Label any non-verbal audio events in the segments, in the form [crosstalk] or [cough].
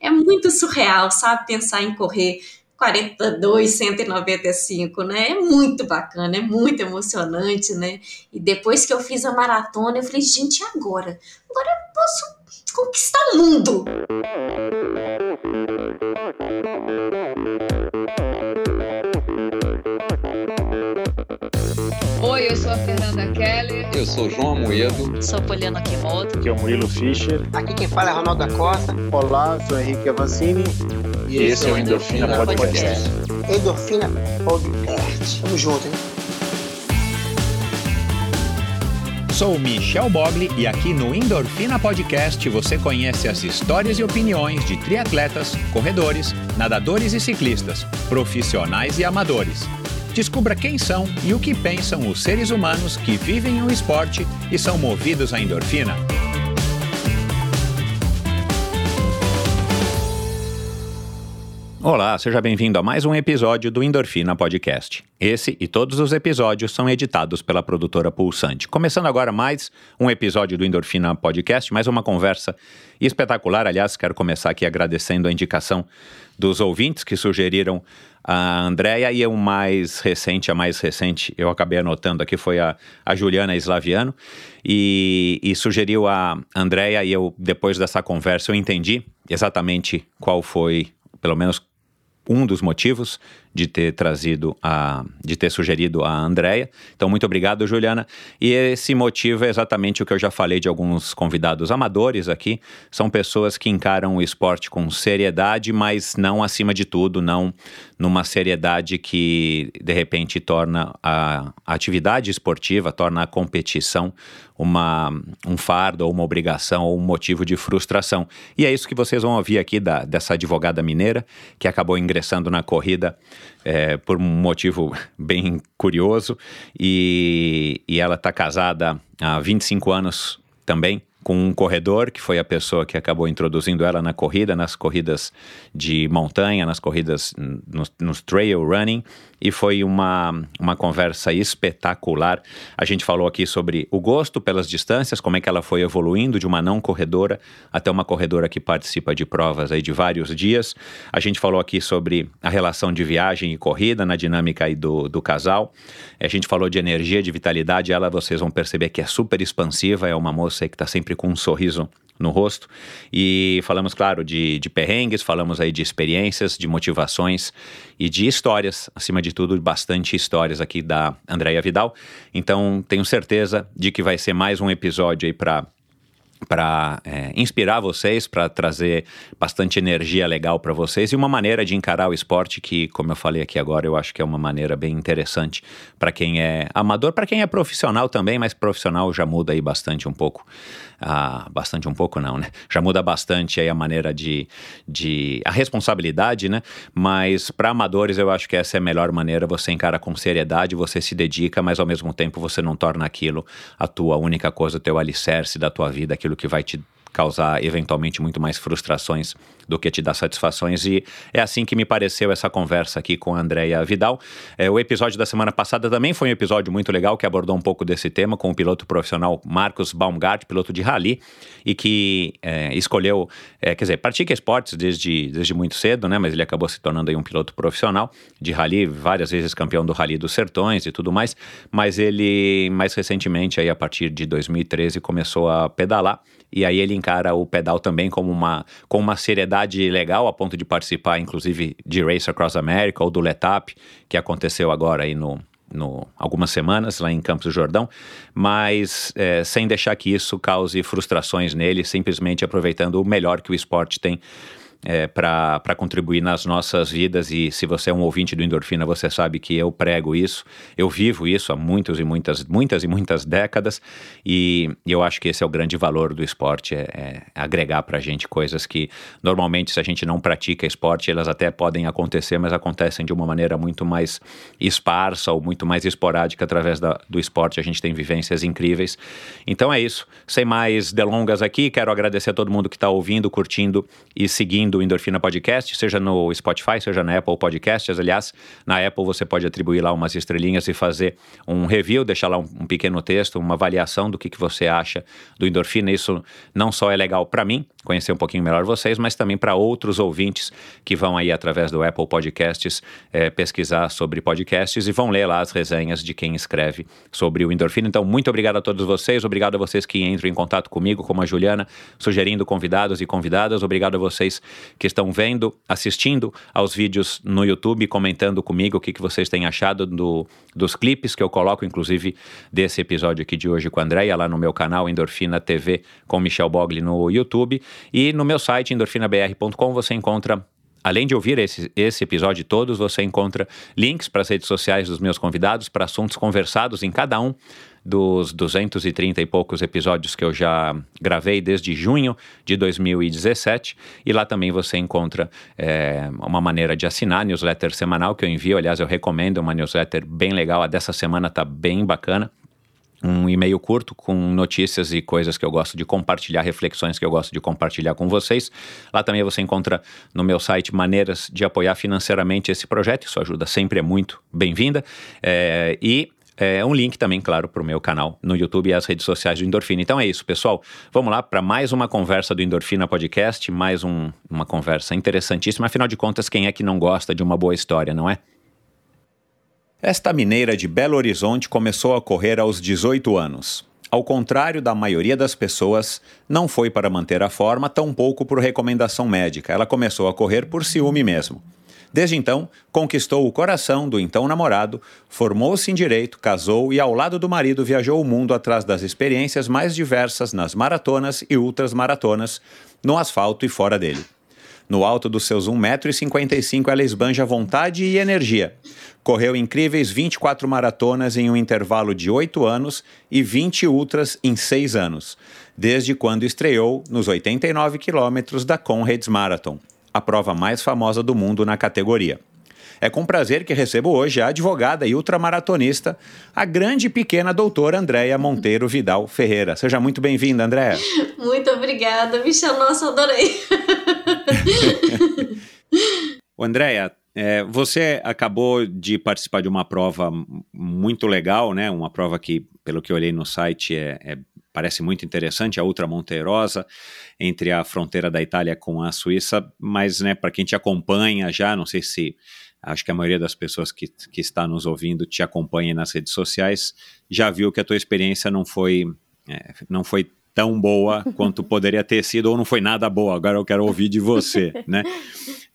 É muito surreal, sabe? Pensar em correr 42, 195, né? É muito bacana, é muito emocionante, né? E depois que eu fiz a maratona, eu falei, gente, agora? Agora eu posso conquistar o mundo. Eu sou João Amoedo. Sou Poliana Kimoto. Aqui é o Murilo Fischer. Aqui quem fala é Ronaldo da Costa. Olá, sou Henrique Avancini. E, e esse é o Endorfina, Endorfina Podcast. Podcast. Endorfina Podcast. Tamo junto, hein? Sou Michel Bogli e aqui no Endorfina Podcast você conhece as histórias e opiniões de triatletas, corredores, nadadores e ciclistas, profissionais e amadores. Descubra quem são e o que pensam os seres humanos que vivem o esporte e são movidos à endorfina. Olá, seja bem-vindo a mais um episódio do Endorfina Podcast. Esse e todos os episódios são editados pela produtora Pulsante. Começando agora mais um episódio do Endorfina Podcast, mais uma conversa espetacular. Aliás, quero começar aqui agradecendo a indicação dos ouvintes que sugeriram a Andrea e o mais recente, a mais recente, eu acabei anotando aqui, foi a, a Juliana Slaviano, e, e sugeriu a Andrea e eu, depois dessa conversa, eu entendi exatamente qual foi, pelo menos um dos motivos de ter trazido a, de ter sugerido a Andrea. Então, muito obrigado, Juliana. E esse motivo é exatamente o que eu já falei de alguns convidados amadores aqui. São pessoas que encaram o esporte com seriedade, mas não acima de tudo, não numa seriedade que de repente torna a atividade esportiva, torna a competição uma, um fardo ou uma obrigação ou um motivo de frustração. E é isso que vocês vão ouvir aqui da, dessa advogada mineira que acabou ingressando na corrida é, por um motivo [laughs] bem curioso e, e ela está casada há 25 anos também com um corredor que foi a pessoa que acabou introduzindo ela na corrida, nas corridas de montanha, nas corridas nos, nos trail running e foi uma, uma conversa espetacular. A gente falou aqui sobre o gosto pelas distâncias, como é que ela foi evoluindo de uma não corredora até uma corredora que participa de provas aí de vários dias. A gente falou aqui sobre a relação de viagem e corrida na dinâmica aí do, do casal. A gente falou de energia, de vitalidade. Ela, vocês vão perceber que é super expansiva, é uma moça que está sempre com um sorriso no rosto. E falamos, claro, de, de perrengues, falamos aí de experiências, de motivações e de histórias, acima de tudo, bastante histórias aqui da Andréia Vidal. Então, tenho certeza de que vai ser mais um episódio aí para para é, inspirar vocês, para trazer bastante energia legal para vocês e uma maneira de encarar o esporte que, como eu falei aqui agora, eu acho que é uma maneira bem interessante para quem é amador, para quem é profissional também, mas profissional já muda aí bastante um pouco. Ah, bastante um pouco não, né? Já muda bastante aí a maneira de, de a responsabilidade, né? Mas para amadores eu acho que essa é a melhor maneira, você encara com seriedade, você se dedica, mas ao mesmo tempo você não torna aquilo a tua única coisa, o teu alicerce da tua vida, aquilo que vai te causar eventualmente muito mais frustrações do que te dar satisfações. E é assim que me pareceu essa conversa aqui com a Andrea Vidal. É, o episódio da semana passada também foi um episódio muito legal que abordou um pouco desse tema com o piloto profissional Marcos Baumgart, piloto de rally, e que é, escolheu, é, quer dizer, pratica esportes desde, desde muito cedo, né? Mas ele acabou se tornando aí um piloto profissional de rally, várias vezes campeão do Rally dos Sertões e tudo mais. Mas ele, mais recentemente, aí a partir de 2013, começou a pedalar e aí ele encara o pedal também como uma, com uma seriedade legal, a ponto de participar, inclusive, de Race Across America ou do Letap, que aconteceu agora aí no, no, algumas semanas lá em Campos do Jordão, mas é, sem deixar que isso cause frustrações nele, simplesmente aproveitando o melhor que o esporte tem é, para contribuir nas nossas vidas. E se você é um ouvinte do Endorfina, você sabe que eu prego isso, eu vivo isso há muitas e muitas, muitas e muitas décadas. E, eu acho que esse é o grande valor do esporte: é, é agregar para a gente coisas que normalmente, se a gente não pratica esporte, elas até podem acontecer, mas acontecem de uma maneira muito mais esparsa ou muito mais esporádica através da, do esporte. A gente tem vivências incríveis. Então é isso. Sem mais delongas aqui, quero agradecer a todo mundo que está ouvindo, curtindo e seguindo ouvindo o Endorfina Podcast, seja no Spotify, seja na Apple Podcasts. Aliás, na Apple você pode atribuir lá umas estrelinhas e fazer um review, deixar lá um, um pequeno texto, uma avaliação do que, que você acha do Endorfina. Isso não só é legal para mim, conhecer um pouquinho melhor vocês, mas também para outros ouvintes que vão aí através do Apple Podcasts é, pesquisar sobre podcasts e vão ler lá as resenhas de quem escreve sobre o Endorfina. Então, muito obrigado a todos vocês, obrigado a vocês que entram em contato comigo, como a Juliana, sugerindo convidados e convidadas, obrigado a vocês que estão vendo, assistindo aos vídeos no YouTube, comentando comigo o que, que vocês têm achado do, dos clipes que eu coloco, inclusive desse episódio aqui de hoje com a Andréia, lá no meu canal Endorfina TV com Michel Bogli no YouTube. E no meu site, endorfinabr.com, você encontra Além de ouvir esse, esse episódio todos, você encontra links para as redes sociais dos meus convidados, para assuntos conversados em cada um dos 230 e poucos episódios que eu já gravei desde junho de 2017. E lá também você encontra é, uma maneira de assinar a newsletter semanal que eu envio. Aliás, eu recomendo uma newsletter bem legal. A dessa semana está bem bacana um e-mail curto com notícias e coisas que eu gosto de compartilhar, reflexões que eu gosto de compartilhar com vocês. Lá também você encontra no meu site maneiras de apoiar financeiramente esse projeto, isso ajuda sempre, é muito bem-vinda. É, e é um link também, claro, para o meu canal no YouTube e as redes sociais do Endorfina. Então é isso, pessoal. Vamos lá para mais uma conversa do Endorfina Podcast, mais um, uma conversa interessantíssima. Afinal de contas, quem é que não gosta de uma boa história, não é? Esta mineira de Belo Horizonte começou a correr aos 18 anos. Ao contrário da maioria das pessoas, não foi para manter a forma, tampouco por recomendação médica. Ela começou a correr por ciúme mesmo. Desde então, conquistou o coração do então namorado, formou-se em direito, casou e, ao lado do marido, viajou o mundo atrás das experiências mais diversas nas maratonas e ultrasmaratonas, no asfalto e fora dele. No alto dos seus 1,55m, ela esbanja vontade e energia. Correu incríveis 24 maratonas em um intervalo de 8 anos e 20 ultras em 6 anos, desde quando estreou nos 89 quilômetros da Conrads Marathon, a prova mais famosa do mundo na categoria. É com prazer que recebo hoje a advogada e ultramaratonista, a grande e pequena doutora Andréia Monteiro Vidal Ferreira. Seja muito bem-vinda, Andréia. [laughs] Muito obrigada, Michel. Nossa, adorei. [laughs] [laughs] Andréia, é, você acabou de participar de uma prova muito legal, né? Uma prova que, pelo que eu olhei no site, é, é parece muito interessante, a Ultra Monterosa, entre a fronteira da Itália com a Suíça, mas, né, para quem te acompanha já, não sei se acho que a maioria das pessoas que, que está nos ouvindo te acompanha nas redes sociais, já viu que a tua experiência não foi, é, não foi tão boa [laughs] quanto poderia ter sido, ou não foi nada boa. Agora eu quero ouvir de você, né? [laughs]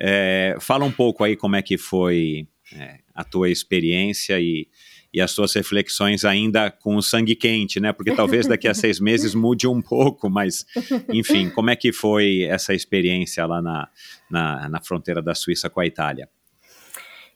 É, fala um pouco aí como é que foi é, a tua experiência e, e as suas reflexões ainda com o sangue quente, né? Porque talvez daqui a seis meses mude um pouco, mas enfim, como é que foi essa experiência lá na, na, na fronteira da Suíça com a Itália?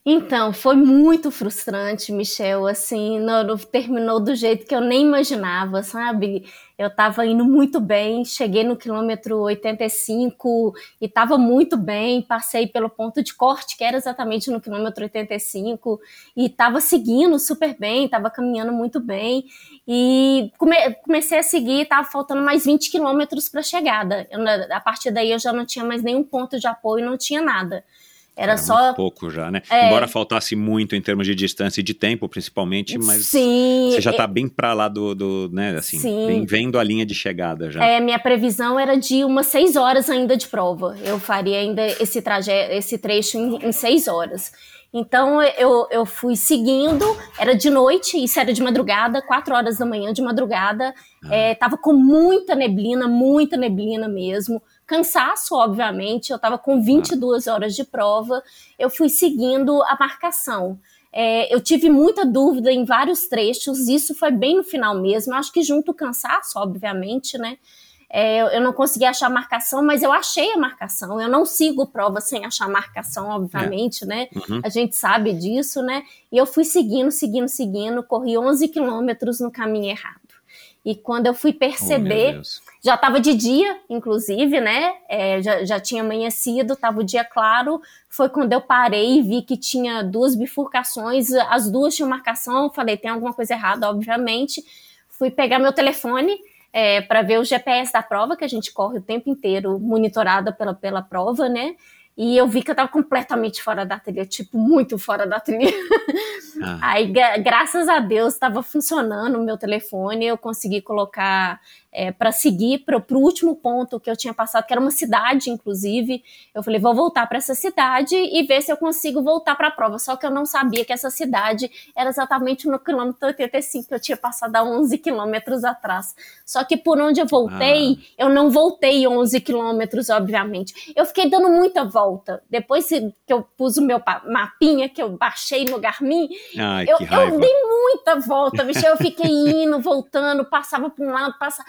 Então, foi muito frustrante, Michel, assim, não, terminou do jeito que eu nem imaginava, sabe? Eu estava indo muito bem, cheguei no quilômetro 85 e estava muito bem, passei pelo ponto de corte, que era exatamente no quilômetro 85, e estava seguindo super bem, estava caminhando muito bem, e come, comecei a seguir, estava faltando mais 20 quilômetros para a chegada. Eu, a partir daí eu já não tinha mais nenhum ponto de apoio, não tinha nada. Era, Era só pouco já, né? É... Embora faltasse muito em termos de distância e de tempo, principalmente, mas Sim, você já está é... bem para lá do, do, né? Assim, Sim. bem vendo a linha de chegada já. É, minha previsão era de umas seis horas ainda de prova. Eu faria ainda esse trajeto, esse trecho em, em seis horas. Então eu, eu fui seguindo, era de noite, isso era de madrugada, quatro horas da manhã de madrugada. Ah. É, tava com muita neblina, muita neblina mesmo cansaço, obviamente, eu estava com 22 horas de prova, eu fui seguindo a marcação. É, eu tive muita dúvida em vários trechos, isso foi bem no final mesmo, acho que junto o cansaço, obviamente, né? É, eu não consegui achar marcação, mas eu achei a marcação. Eu não sigo prova sem achar marcação, obviamente, é. né? Uhum. A gente sabe disso, né? E eu fui seguindo, seguindo, seguindo, corri 11 quilômetros no caminho errado. E quando eu fui perceber, oh, já estava de dia, inclusive, né? É, já, já tinha amanhecido, estava o dia claro. Foi quando eu parei e vi que tinha duas bifurcações, as duas tinham marcação. Falei, tem alguma coisa errada, obviamente. Fui pegar meu telefone, é, para ver o GPS da prova, que a gente corre o tempo inteiro monitorada pela, pela prova, né? E eu vi que eu tava completamente fora da trilha, tipo, muito fora da trilha. Ah. Aí, graças a Deus, estava funcionando o meu telefone, eu consegui colocar é, para seguir para o último ponto que eu tinha passado, que era uma cidade, inclusive. Eu falei, vou voltar para essa cidade e ver se eu consigo voltar para a prova. Só que eu não sabia que essa cidade era exatamente no quilômetro 85, que eu tinha passado há 11 quilômetros atrás. Só que por onde eu voltei, ah. eu não voltei 11 quilômetros, obviamente. Eu fiquei dando muita volta. Depois que eu pus o meu mapinha, que eu baixei no Garmin, Ai, eu, eu dei muita volta, bicho. Eu fiquei indo, voltando, passava para um lado, passava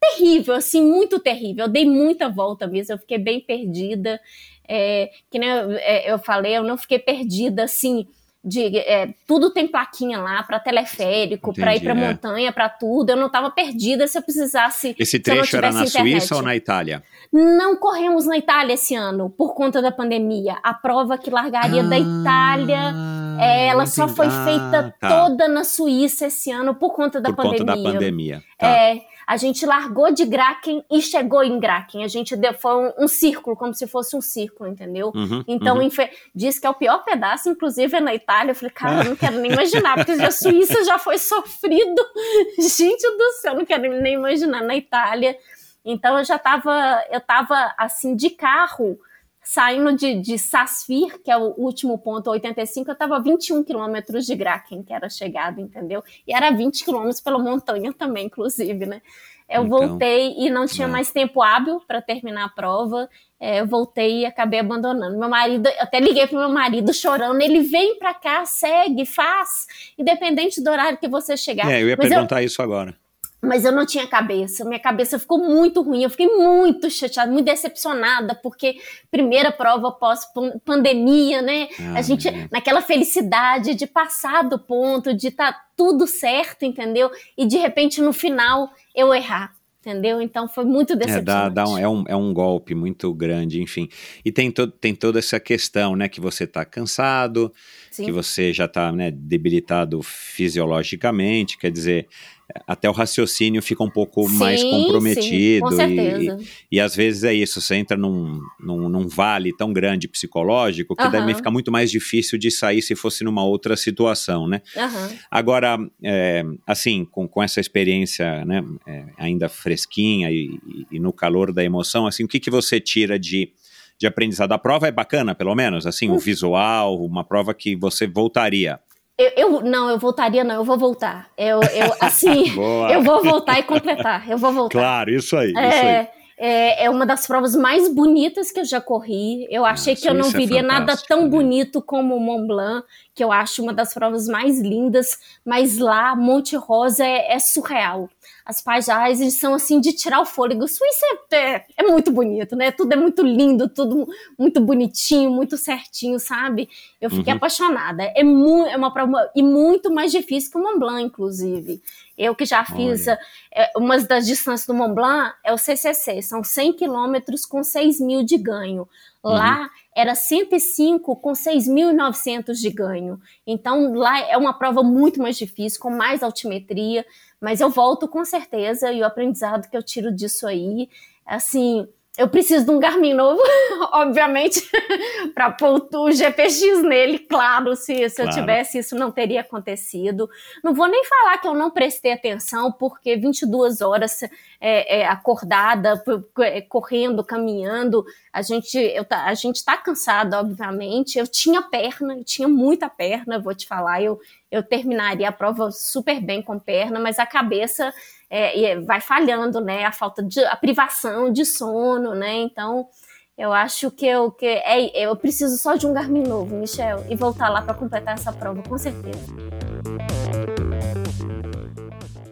terrível, assim, muito terrível. Eu dei muita volta mesmo, eu fiquei bem perdida. É, que nem eu, é, eu falei, eu não fiquei perdida assim de é, tudo tem plaquinha lá para teleférico, para ir para é. montanha, para tudo. Eu não estava perdida se eu precisasse. Esse trecho era na internet. Suíça ou na Itália? Não corremos na Itália esse ano por conta da pandemia. A prova que largaria ah, da Itália, é, ela só foi feita ah, tá. toda na Suíça esse ano por conta da por pandemia. Por conta da pandemia. Tá. É, a gente largou de Graken e chegou em Graken. A gente deu, foi um, um círculo, como se fosse um círculo, entendeu? Uhum, então, uhum. diz que é o pior pedaço, inclusive é na Itália. Eu falei, cara, eu não quero nem imaginar, porque a Suíça já foi sofrido. [laughs] Gente do céu, não quero nem imaginar. Na Itália. Então, eu já tava, eu tava assim, de carro saindo de, de Sasfir, que é o último ponto, 85, eu estava 21 quilômetros de Graken, que era a chegada, entendeu? E era 20 quilômetros pela montanha também, inclusive, né? Eu então, voltei e não tinha é. mais tempo hábil para terminar a prova. É, eu voltei e acabei abandonando. Meu marido, eu até liguei pro meu marido chorando. Ele vem para cá, segue, faz, independente do horário que você chegar. É, eu ia Mas perguntar eu, isso agora mas eu não tinha cabeça. Minha cabeça ficou muito ruim. Eu fiquei muito chateada, muito decepcionada, porque primeira prova pós-pandemia, né? Ah, a gente, é. naquela felicidade de passar do ponto, de estar tá tudo certo, entendeu? E de repente no final eu errar. Entendeu? Então foi muito decepcionante. É, dá, dá um, é, um, é um golpe muito grande, enfim. E tem, to, tem toda essa questão, né? Que você está cansado, Sim. que você já está né, debilitado fisiologicamente, quer dizer, até o raciocínio fica um pouco sim, mais comprometido. Sim, com certeza. E, e, às vezes é isso, você entra num, num, num vale tão grande psicológico que uhum. deve ficar muito mais difícil de sair se fosse numa outra situação, né? Uhum. Agora, é, assim, com, com essa experiência né, é, ainda fresquinha e, e, no calor da emoção, assim, o que, que você tira de de aprendizado. A prova é bacana, pelo menos, assim, o visual, uma prova que você voltaria. Eu, eu, não, eu voltaria, não, eu vou voltar. Eu, eu [laughs] assim, eu vou voltar e completar. Eu vou voltar. Claro, isso aí. É, isso aí. É, é uma das provas mais bonitas que eu já corri. Eu achei ah, que eu não viria é nada tão né? bonito como o Mont Blanc, que eu acho uma das provas mais lindas, mas lá, Monte Rosa é, é surreal as paisagens são assim de tirar o fôlego. Suíça é, é, é, muito bonito, né? Tudo é muito lindo, tudo muito bonitinho, muito certinho, sabe? Eu fiquei uhum. apaixonada. É, mu é uma prova e muito mais difícil que o Mont Blanc, inclusive. Eu que já fiz é, uma das distâncias do Mont Blanc é o CCC, são 100 quilômetros com 6 mil de ganho. Lá uhum. era 105 com 6.900 de ganho. Então lá é uma prova muito mais difícil, com mais altimetria. Mas eu volto com certeza e o aprendizado que eu tiro disso aí, assim, eu preciso de um Garmin novo, [laughs] obviamente, [laughs] para pôr o GPX nele. Claro, se, se claro. eu tivesse, isso não teria acontecido. Não vou nem falar que eu não prestei atenção, porque 22 horas é, é, acordada, correndo, caminhando, a gente eu, a gente está cansado, obviamente. Eu tinha perna, eu tinha muita perna, vou te falar. Eu, eu terminaria a prova super bem com perna, mas a cabeça é, vai falhando, né? A falta de a privação de sono, né? Então eu acho que eu que é, eu preciso só de um Garmin novo, Michel, e voltar lá para completar essa prova, com certeza.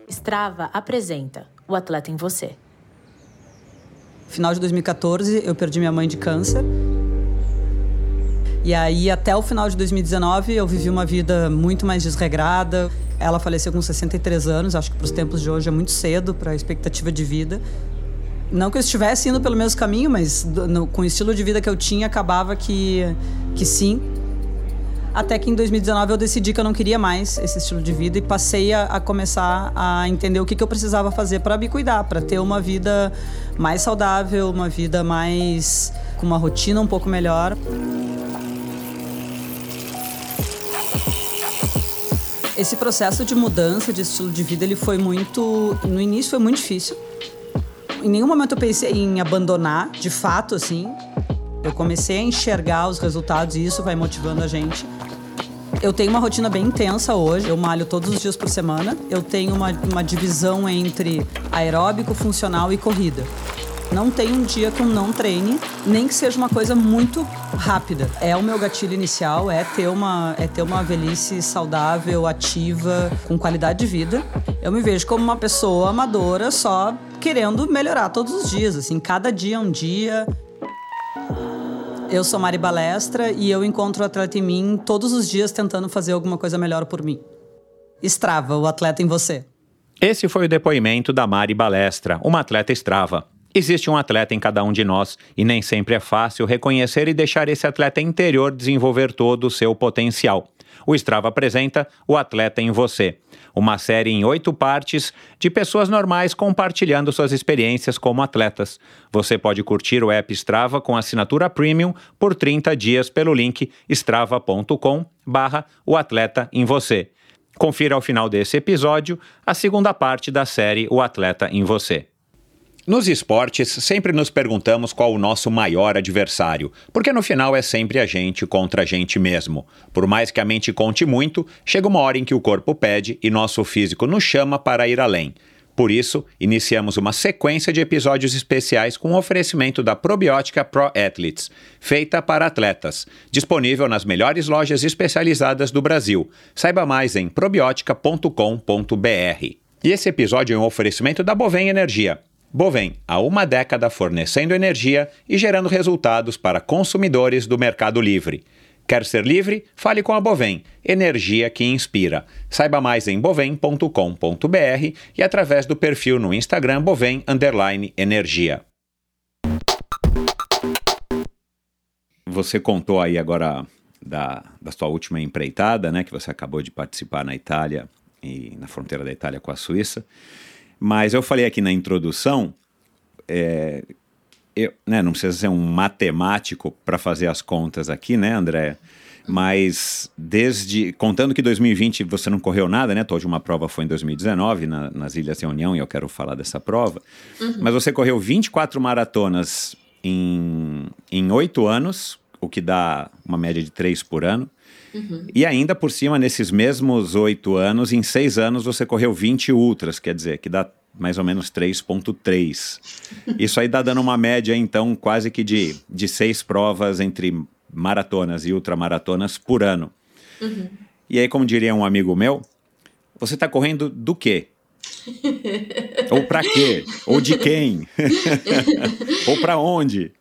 Strava apresenta o atleta em você. Final de 2014, eu perdi minha mãe de câncer. E aí, até o final de 2019, eu vivi uma vida muito mais desregrada. Ela faleceu com 63 anos, acho que para os tempos de hoje é muito cedo para a expectativa de vida. Não que eu estivesse indo pelo mesmo caminho, mas no, com o estilo de vida que eu tinha, acabava que, que sim. Até que em 2019 eu decidi que eu não queria mais esse estilo de vida e passei a, a começar a entender o que, que eu precisava fazer para me cuidar, para ter uma vida mais saudável, uma vida mais com uma rotina um pouco melhor. Esse processo de mudança de estilo de vida, ele foi muito, no início foi muito difícil. Em nenhum momento eu pensei em abandonar, de fato, assim. Eu comecei a enxergar os resultados e isso vai motivando a gente. Eu tenho uma rotina bem intensa hoje. Eu malho todos os dias por semana. Eu tenho uma, uma divisão entre aeróbico, funcional e corrida. Não tem um dia que eu não treine, nem que seja uma coisa muito rápida. É o meu gatilho inicial, é ter uma, é ter uma velhice saudável, ativa, com qualidade de vida. Eu me vejo como uma pessoa amadora, só querendo melhorar todos os dias, assim, cada dia é um dia. Eu sou Mari Balestra e eu encontro o atleta em mim todos os dias tentando fazer alguma coisa melhor por mim. Strava, o atleta em você. Esse foi o depoimento da Mari Balestra, uma atleta Strava. Existe um atleta em cada um de nós e nem sempre é fácil reconhecer e deixar esse atleta interior desenvolver todo o seu potencial. O Strava apresenta O Atleta em Você, uma série em oito partes de pessoas normais compartilhando suas experiências como atletas. Você pode curtir o app Strava com assinatura premium por 30 dias pelo link strava.com barra o atleta em você. Confira ao final desse episódio a segunda parte da série O Atleta em Você. Nos esportes, sempre nos perguntamos qual o nosso maior adversário, porque no final é sempre a gente contra a gente mesmo. Por mais que a mente conte muito, chega uma hora em que o corpo pede e nosso físico nos chama para ir além. Por isso, iniciamos uma sequência de episódios especiais com o oferecimento da probiótica Pro Athletes, feita para atletas, disponível nas melhores lojas especializadas do Brasil. Saiba mais em probiotica.com.br. E esse episódio é um oferecimento da Bovem Energia. Bovem, há uma década fornecendo energia e gerando resultados para consumidores do Mercado Livre. Quer ser livre? Fale com a Bovem, energia que inspira. Saiba mais em bovem.com.br e através do perfil no Instagram Bovem Energia. Você contou aí agora da, da sua última empreitada, né, que você acabou de participar na Itália e na fronteira da Itália com a Suíça. Mas eu falei aqui na introdução, é, eu, né, não precisa ser um matemático para fazer as contas aqui, né, André? Mas desde. Contando que 2020 você não correu nada, né? Tua última prova foi em 2019, na, nas Ilhas Reunião, e eu quero falar dessa prova. Uhum. Mas você correu 24 maratonas em oito anos, o que dá uma média de três por ano. Uhum. E ainda por cima, nesses mesmos oito anos, em seis anos você correu 20 ultras, quer dizer, que dá mais ou menos 3,3. Isso aí dá dando uma média, então, quase que de, de seis provas entre maratonas e ultramaratonas por ano. Uhum. E aí, como diria um amigo meu, você está correndo do quê? [laughs] Ou para quê? Ou de quem? [laughs] Ou para onde?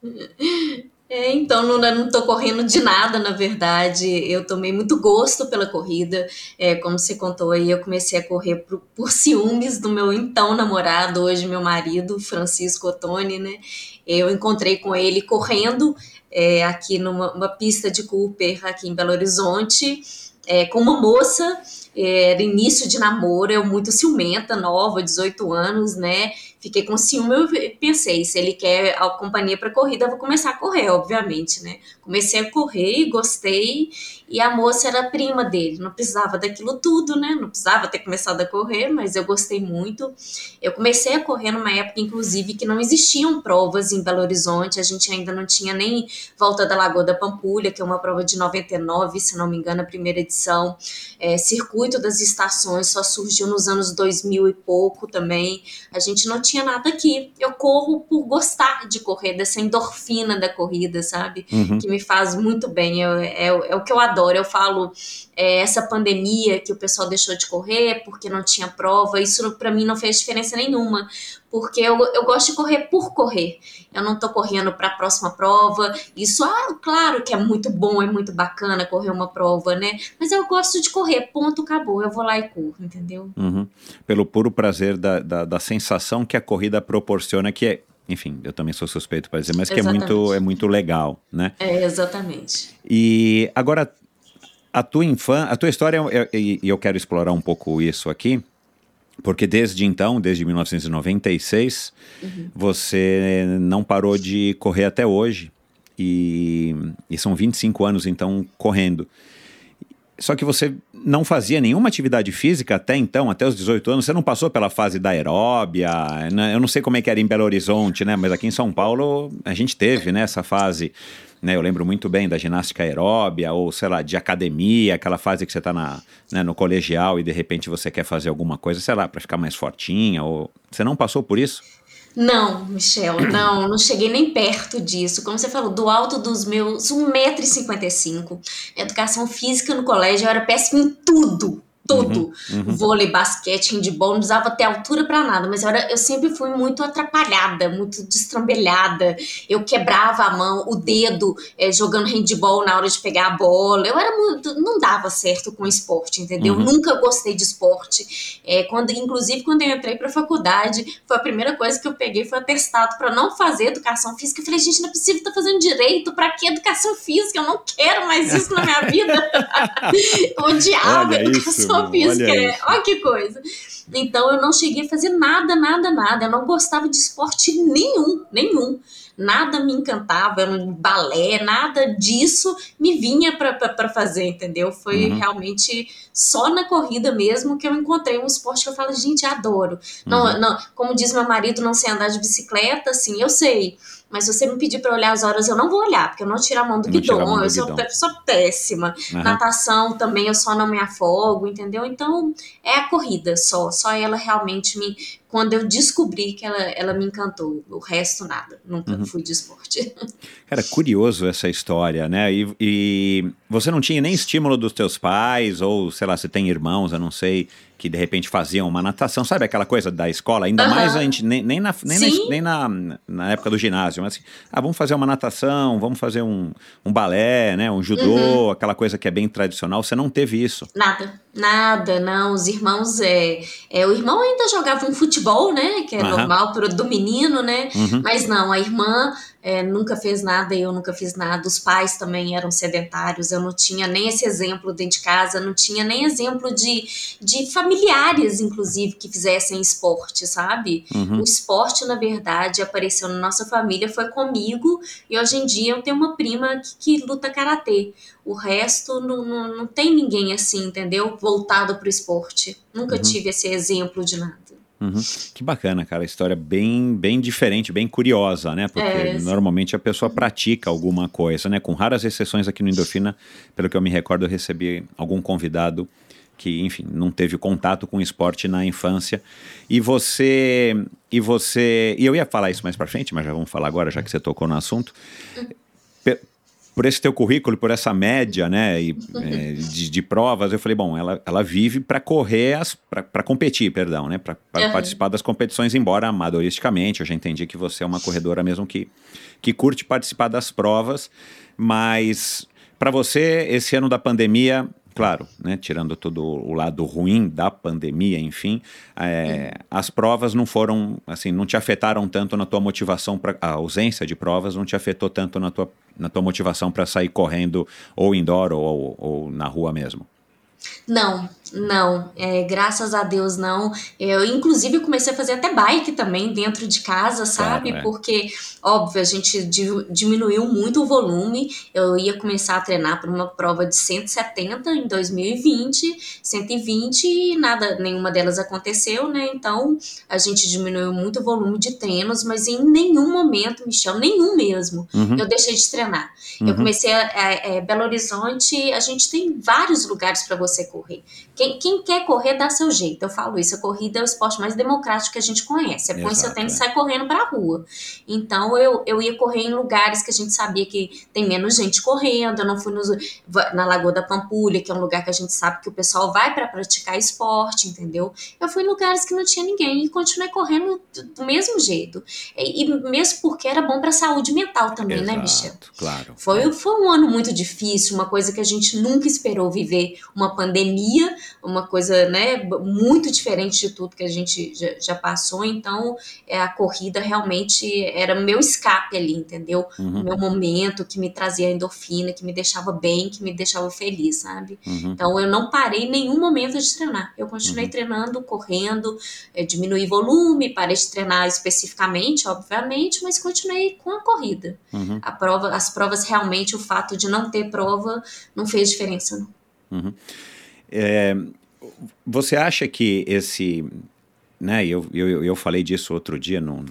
É, então não, tô correndo de nada, na verdade. Eu tomei muito gosto pela corrida. É, como você contou aí, eu comecei a correr por, por ciúmes do meu então namorado, hoje meu marido, Francisco Ottoni, né? Eu encontrei com ele correndo é, aqui numa pista de Cooper, aqui em Belo Horizonte, é, com uma moça. É, era início de namoro, eu muito ciumenta, nova, 18 anos, né? Fiquei com ciúme, eu pensei, se ele quer a companhia para corrida, eu vou começar a correr, obviamente, né? Comecei a correr, gostei, e a moça era prima dele, não precisava daquilo tudo, né? Não precisava ter começado a correr, mas eu gostei muito. Eu comecei a correr numa época, inclusive, que não existiam provas em Belo Horizonte, a gente ainda não tinha nem Volta da Lagoa da Pampulha, que é uma prova de 99, se não me engano, a primeira edição. É, Circuito das Estações só surgiu nos anos 2000 e pouco também. A gente não tinha nada aqui. Eu corro por gostar de correr, dessa endorfina da corrida, sabe? Uhum. Que me faz muito bem. Eu, é, é o que eu adoro. Eu falo, é, essa pandemia que o pessoal deixou de correr porque não tinha prova, isso para mim não fez diferença nenhuma porque eu, eu gosto de correr por correr. Eu não tô correndo para a próxima prova. Isso, ah, claro que é muito bom, é muito bacana correr uma prova, né? Mas eu gosto de correr, ponto, acabou. Eu vou lá e corro, entendeu? Uhum. Pelo puro prazer da, da, da sensação que a corrida proporciona, que é enfim, eu também sou suspeito para dizer, mas exatamente. que é muito, é muito legal, né? É, exatamente. E agora, a tua infância, a tua história, e eu, eu quero explorar um pouco isso aqui, porque desde então, desde 1996, uhum. você não parou de correr até hoje. E, e são 25 anos, então, correndo. Só que você não fazia nenhuma atividade física até então, até os 18 anos. Você não passou pela fase da aeróbia. Né? Eu não sei como é que era em Belo Horizonte, né? Mas aqui em São Paulo a gente teve né, essa fase. Né, eu lembro muito bem da ginástica aeróbia ou, sei lá, de academia, aquela fase que você está né, no colegial e de repente você quer fazer alguma coisa, sei lá, para ficar mais fortinha. Ou... Você não passou por isso? Não, Michel, [clears throat] não, não cheguei nem perto disso. Como você falou, do alto dos meus 1,55m, educação física no colégio, eu era péssima em tudo tudo. Uhum, uhum. Vôlei, basquete, handball, não usava até altura para nada, mas eu, era, eu sempre fui muito atrapalhada, muito destrambelhada. Eu quebrava a mão, o dedo, é, jogando handball na hora de pegar a bola. Eu era muito. Não dava certo com esporte, entendeu? Uhum. Nunca gostei de esporte. É, quando, inclusive, quando eu entrei pra faculdade, foi a primeira coisa que eu peguei, foi atestado para não fazer educação física. Eu falei, gente, não é possível estar tá fazendo direito, para que educação física? Eu não quero mais isso na minha vida. eu [laughs] [laughs] odiava Olha educação física. Olha, né? olha que coisa. Então eu não cheguei a fazer nada, nada, nada. Eu não gostava de esporte nenhum, nenhum. Nada me encantava, balé, nada disso me vinha para fazer, entendeu? Foi uhum. realmente só na corrida mesmo que eu encontrei um esporte que eu falo, gente, adoro. Uhum. Não, não, como diz meu marido, não sei andar de bicicleta, assim, eu sei mas se você me pedir para olhar as horas, eu não vou olhar, porque eu não tiro a mão do guidão. Mão do eu sou, sou, péssima. Uhum. Natação também eu só não me afogo, entendeu? Então é a corrida só. Só ela realmente me. Quando eu descobri que ela, ela me encantou, o resto nada. Nunca uhum. fui de esporte. [laughs] Cara, curioso essa história, né? E, e você não tinha nem estímulo dos teus pais, ou sei lá, você tem irmãos, eu não sei que de repente faziam uma natação, sabe aquela coisa da escola? Ainda uhum. mais a gente, nem, nem, na, nem, na, nem na, na, época do ginásio, mas assim, ah, vamos fazer uma natação, vamos fazer um, um balé, né? Um judô, uhum. aquela coisa que é bem tradicional. Você não teve isso? Nada, nada, não. Os irmãos, é, é o irmão ainda jogava um futebol, né? Que é uhum. normal pro, do menino, né? Uhum. Mas não, a irmã é, nunca fez nada e eu nunca fiz nada. Os pais também eram sedentários, eu não tinha nem esse exemplo dentro de casa, não tinha nem exemplo de, de familiares, inclusive, que fizessem esporte, sabe? Uhum. O esporte, na verdade, apareceu na nossa família, foi comigo, e hoje em dia eu tenho uma prima que, que luta karatê. O resto não, não, não tem ninguém assim, entendeu? Voltado para o esporte. Nunca uhum. tive esse exemplo de nada. Uhum. Que bacana, cara. História bem, bem diferente, bem curiosa, né? Porque é, normalmente a pessoa pratica alguma coisa, né? Com raras exceções aqui no Endorfina, pelo que eu me recordo, eu recebi algum convidado que, enfim, não teve contato com esporte na infância. E você. E você. E eu ia falar isso mais para frente, mas já vamos falar agora, já que você tocou no assunto por esse teu currículo, por essa média, né, e, é, [laughs] de, de, provas, eu falei, bom, ela, ela vive para correr, para competir, perdão, né, para uhum. participar das competições, embora amadoristicamente, eu já entendi que você é uma corredora mesmo que, que curte participar das provas, mas para você, esse ano da pandemia, claro, né, tirando todo o lado ruim da pandemia, enfim, é, as provas não foram, assim, não te afetaram tanto na tua motivação para a ausência de provas não te afetou tanto na tua, na tua motivação para sair correndo ou indoor ou, ou, ou na rua mesmo. Não, não, é, graças a Deus não. Eu, inclusive, comecei a fazer até bike também dentro de casa, sabe? Claro, é. Porque, óbvio, a gente diminuiu muito o volume. Eu ia começar a treinar para uma prova de 170 em 2020, 120 e nada, nenhuma delas aconteceu, né? Então, a gente diminuiu muito o volume de treinos, mas em nenhum momento, Michel, nenhum mesmo, uhum. eu deixei de treinar. Uhum. Eu comecei a, a, a, é, Belo Horizonte, a gente tem vários lugares para você correr. Quem, quem, quer correr dá seu jeito. Eu falo isso. A corrida é o esporte mais democrático que a gente conhece. É põe seu tênis e é. sai correndo para a rua. Então eu, eu ia correr em lugares que a gente sabia que tem menos gente correndo. Eu não fui nos, na Lagoa da Pampulha, que é um lugar que a gente sabe que o pessoal vai para praticar esporte, entendeu? Eu fui em lugares que não tinha ninguém e continuei correndo do mesmo jeito. E, e mesmo porque era bom para a saúde mental também, né, Exato, né, Michel? Claro. Foi, foi um ano muito difícil, uma coisa que a gente nunca esperou viver, uma pandemia, uma coisa né, muito diferente de tudo que a gente já, já passou. Então, é, a corrida realmente era meu escape ali, entendeu? Uhum. O meu momento que me trazia endorfina, que me deixava bem, que me deixava feliz, sabe? Uhum. Então, eu não parei em nenhum momento de treinar. Eu continuei Uhum. treinando, correndo, é, diminuí volume, parei de treinar especificamente, obviamente, mas continuei com a corrida. Uhum. A prova, as provas realmente, o fato de não ter prova não fez diferença, não. Uhum. É, você acha que esse. Né, eu, eu, eu falei disso outro dia no,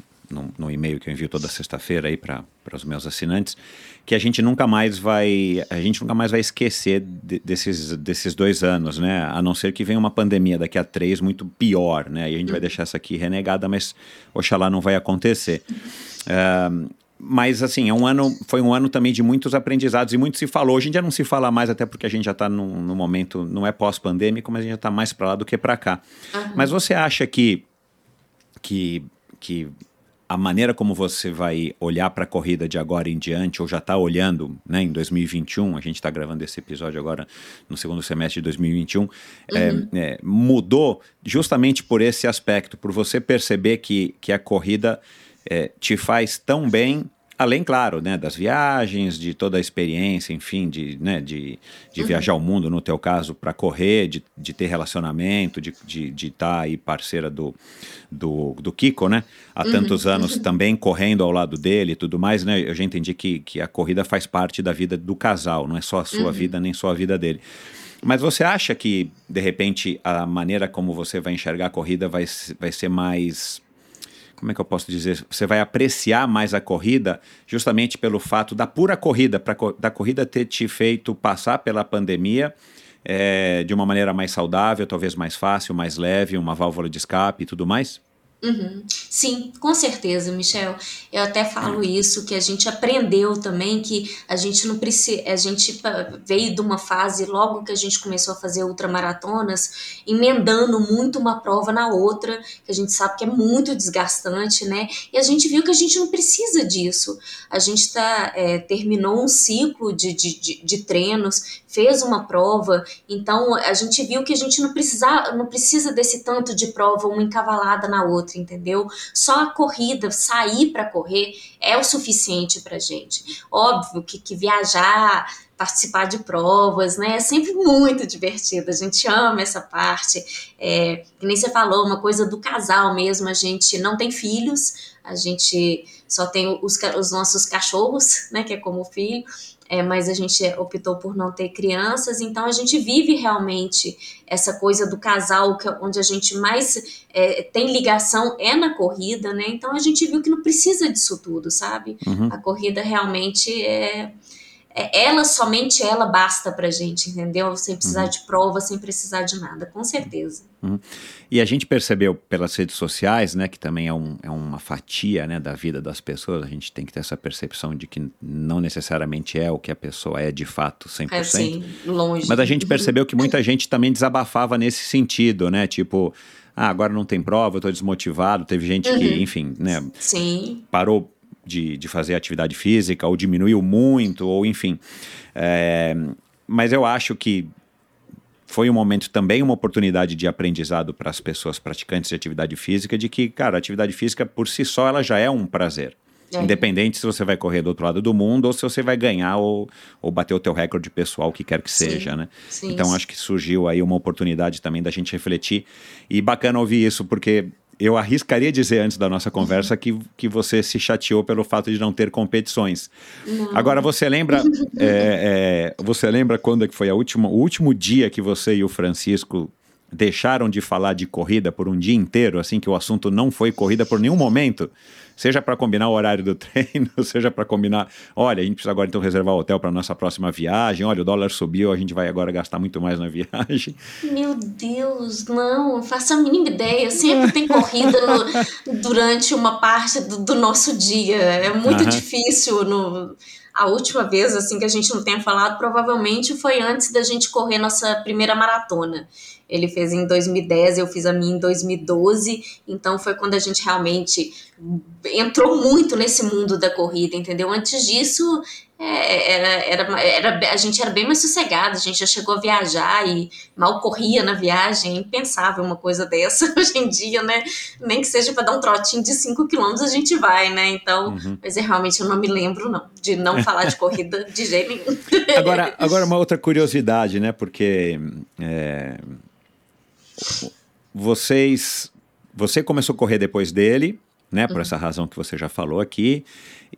no, e-mail que eu envio toda sexta-feira aí para os meus assinantes, que a gente nunca mais vai. A gente nunca mais vai esquecer de, desses, desses dois anos, né? A não ser que venha uma pandemia daqui a três muito pior, né? E a gente vai deixar essa aqui renegada, mas oxalá não vai acontecer. É, mas assim, é um ano, foi um ano também de muitos aprendizados e muito se falou. Hoje em dia não se fala mais, até porque a gente já está num, num momento, não é pós-pandêmico, mas a gente já está mais para lá do que para cá. Aham. Mas você acha que, que, que a maneira como você vai olhar para a corrida de agora em diante, ou já está olhando né, em 2021, a gente está gravando esse episódio agora no segundo semestre de 2021, é, Uhum. é, mudou justamente por esse aspecto, por você perceber que, que a corrida é, te faz tão bem, além, claro, né, das viagens, de toda a experiência, enfim, de, né, de, de Uhum. viajar o mundo, no teu caso, para correr, de, de ter relacionamento, de estar de, de tá aí parceira do, do, do Kiko, né? Há Uhum. tantos anos também correndo ao lado dele e tudo mais, né? Eu já entendi que, que a corrida faz parte da vida do casal, não é só a sua Uhum. vida, nem só a vida dele. Mas você acha que, de repente, a maneira como você vai enxergar a corrida vai, vai ser mais. Como é que eu posso dizer? Você vai apreciar mais a corrida justamente pelo fato da pura corrida, pra, da corrida ter te feito passar pela pandemia eh, de uma maneira mais saudável, talvez mais fácil, mais leve, uma válvula de escape e tudo mais? Uhum. Sim, com certeza, Michel. Eu até falo isso, que a gente aprendeu também que a gente não precisa. A gente veio de uma fase, logo que a gente começou a fazer ultramaratonas, emendando muito uma prova na outra, que a gente sabe que é muito desgastante, né? E a gente viu que a gente não precisa disso. A gente tá, é, terminou um ciclo de, de, de, de treinos, fez uma prova, então a gente viu que a gente não precisa, não precisa desse tanto de prova, uma encavalada na outra, entendeu? Só a corrida, sair para correr é o suficiente pra gente. Óbvio que, que viajar, participar de provas, né? É sempre muito divertido. A gente ama essa parte. É, que nem você falou, uma coisa do casal mesmo. A gente não tem filhos, a gente só tem os, os nossos cachorros, né? Que é como filho. É, mas a gente optou por não ter crianças, então a gente vive realmente essa coisa do casal, que, é onde a gente mais é, tem ligação é na corrida, né? Então a gente viu que não precisa disso tudo, sabe? Uhum. A corrida realmente é, é- ela, somente ela basta pra gente, entendeu? Sem precisar Uhum. de prova, sem precisar de nada, com certeza. Uhum. E a gente percebeu pelas redes sociais, né, que também é, um, é uma fatia, né, da vida das pessoas, a gente tem que ter essa percepção de que não necessariamente é o que a pessoa é de fato 100%. É assim, longe. Mas a gente percebeu que muita [laughs] gente também desabafava nesse sentido, né, tipo, ah, agora não tem prova, eu tô desmotivado, teve gente que, Uhum. enfim, né, Sim, parou de, de fazer atividade física ou diminuiu muito, ou enfim. É, mas eu acho que foi um momento também, uma oportunidade de aprendizado para as pessoas praticantes de atividade física, de que, cara, a atividade física por si só ela já é um prazer. É. Independente se você vai correr do outro lado do mundo ou se você vai ganhar ou, ou bater o teu recorde pessoal, o que quer que Sim. seja, né? sim. Então acho que surgiu aí uma oportunidade também da gente refletir. E bacana ouvir isso, porque eu arriscaria dizer antes da nossa conversa que, que você se chateou pelo fato de não ter competições. Não. Agora você lembra, [laughs] é, é, você lembra quando é que foi a última, o último dia que você e o Francisco deixaram de falar de corrida por um dia inteiro, assim que o assunto não foi corrida por nenhum momento? Seja para combinar o horário do [laughs] treino, seja para combinar, olha, a gente precisa agora então reservar o hotel para nossa próxima viagem. Olha, o dólar subiu, a gente vai agora gastar muito mais na [laughs] viagem. Meu Deus, não, faço a mínima ideia. Sempre tem corrida no- [laughs] durante uma parte do, do nosso dia. É muito Aham. difícil. No, a última vez assim que a gente não tenha falado, provavelmente foi antes da gente correr nossa primeira maratona. Ele fez em 2010, eu fiz a minha em 2012. Então foi quando a gente realmente entrou muito nesse mundo da corrida, entendeu? Antes disso, é, era, era, era, a gente era bem mais sossegada, a gente já chegou a viajar e mal corria na viagem, é impensável uma coisa dessa [laughs] hoje em dia, né? Nem que seja para dar um trotinho de 5 quilômetros a gente vai, né? Então, uhum. mas é, realmente eu não me lembro, não, de não [laughs] falar de corrida de jeito nenhum. Agora, agora uma outra curiosidade, né? Porque é, vocês. Você começou a correr depois dele, né? Por uhum. essa razão que você já falou aqui.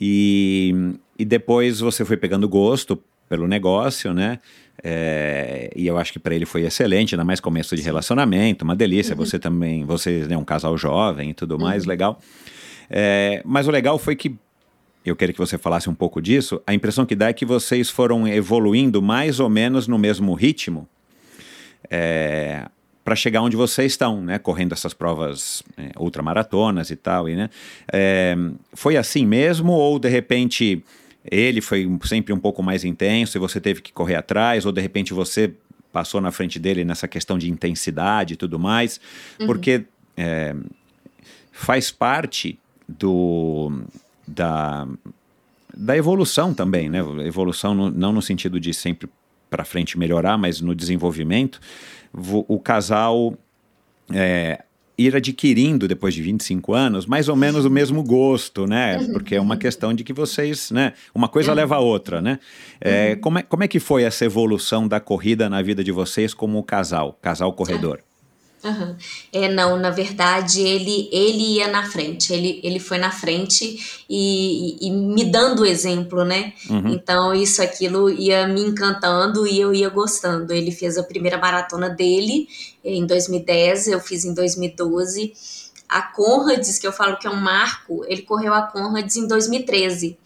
E, e depois você foi pegando gosto pelo negócio, né? É, e eu acho que para ele foi excelente, ainda mais começo de relacionamento, uma delícia. Uhum. Você também, você é né, um casal jovem e tudo mais, uhum. legal. É, mas o legal foi que eu queria que você falasse um pouco disso. A impressão que dá é que vocês foram evoluindo mais ou menos no mesmo ritmo. É, para chegar onde vocês estão, né? Correndo essas provas é, ultramaratonas e tal, e, né? É, foi assim mesmo ou de repente ele foi sempre um pouco mais intenso e você teve que correr atrás ou de repente você passou na frente dele nessa questão de intensidade e tudo mais? Uhum. Porque é, faz parte do da da evolução também, né? Evolução no, não no sentido de sempre para frente melhorar, mas no desenvolvimento o casal é, ir adquirindo, depois de 25 anos, mais ou menos o mesmo gosto, né? Porque é uma questão de que vocês, né? Uma coisa leva a outra, né? É, como, é, como é que foi essa evolução da corrida na vida de vocês como casal, casal corredor? Uhum. É, não, na verdade, ele, ele ia na frente, ele, ele foi na frente e, e, e me dando exemplo, né? Uhum. Então, isso, aquilo ia me encantando e eu ia gostando. Ele fez a primeira maratona dele em 2010, eu fiz em 2012. A Conrads, que eu falo que é um marco, ele correu a Conrads em 2013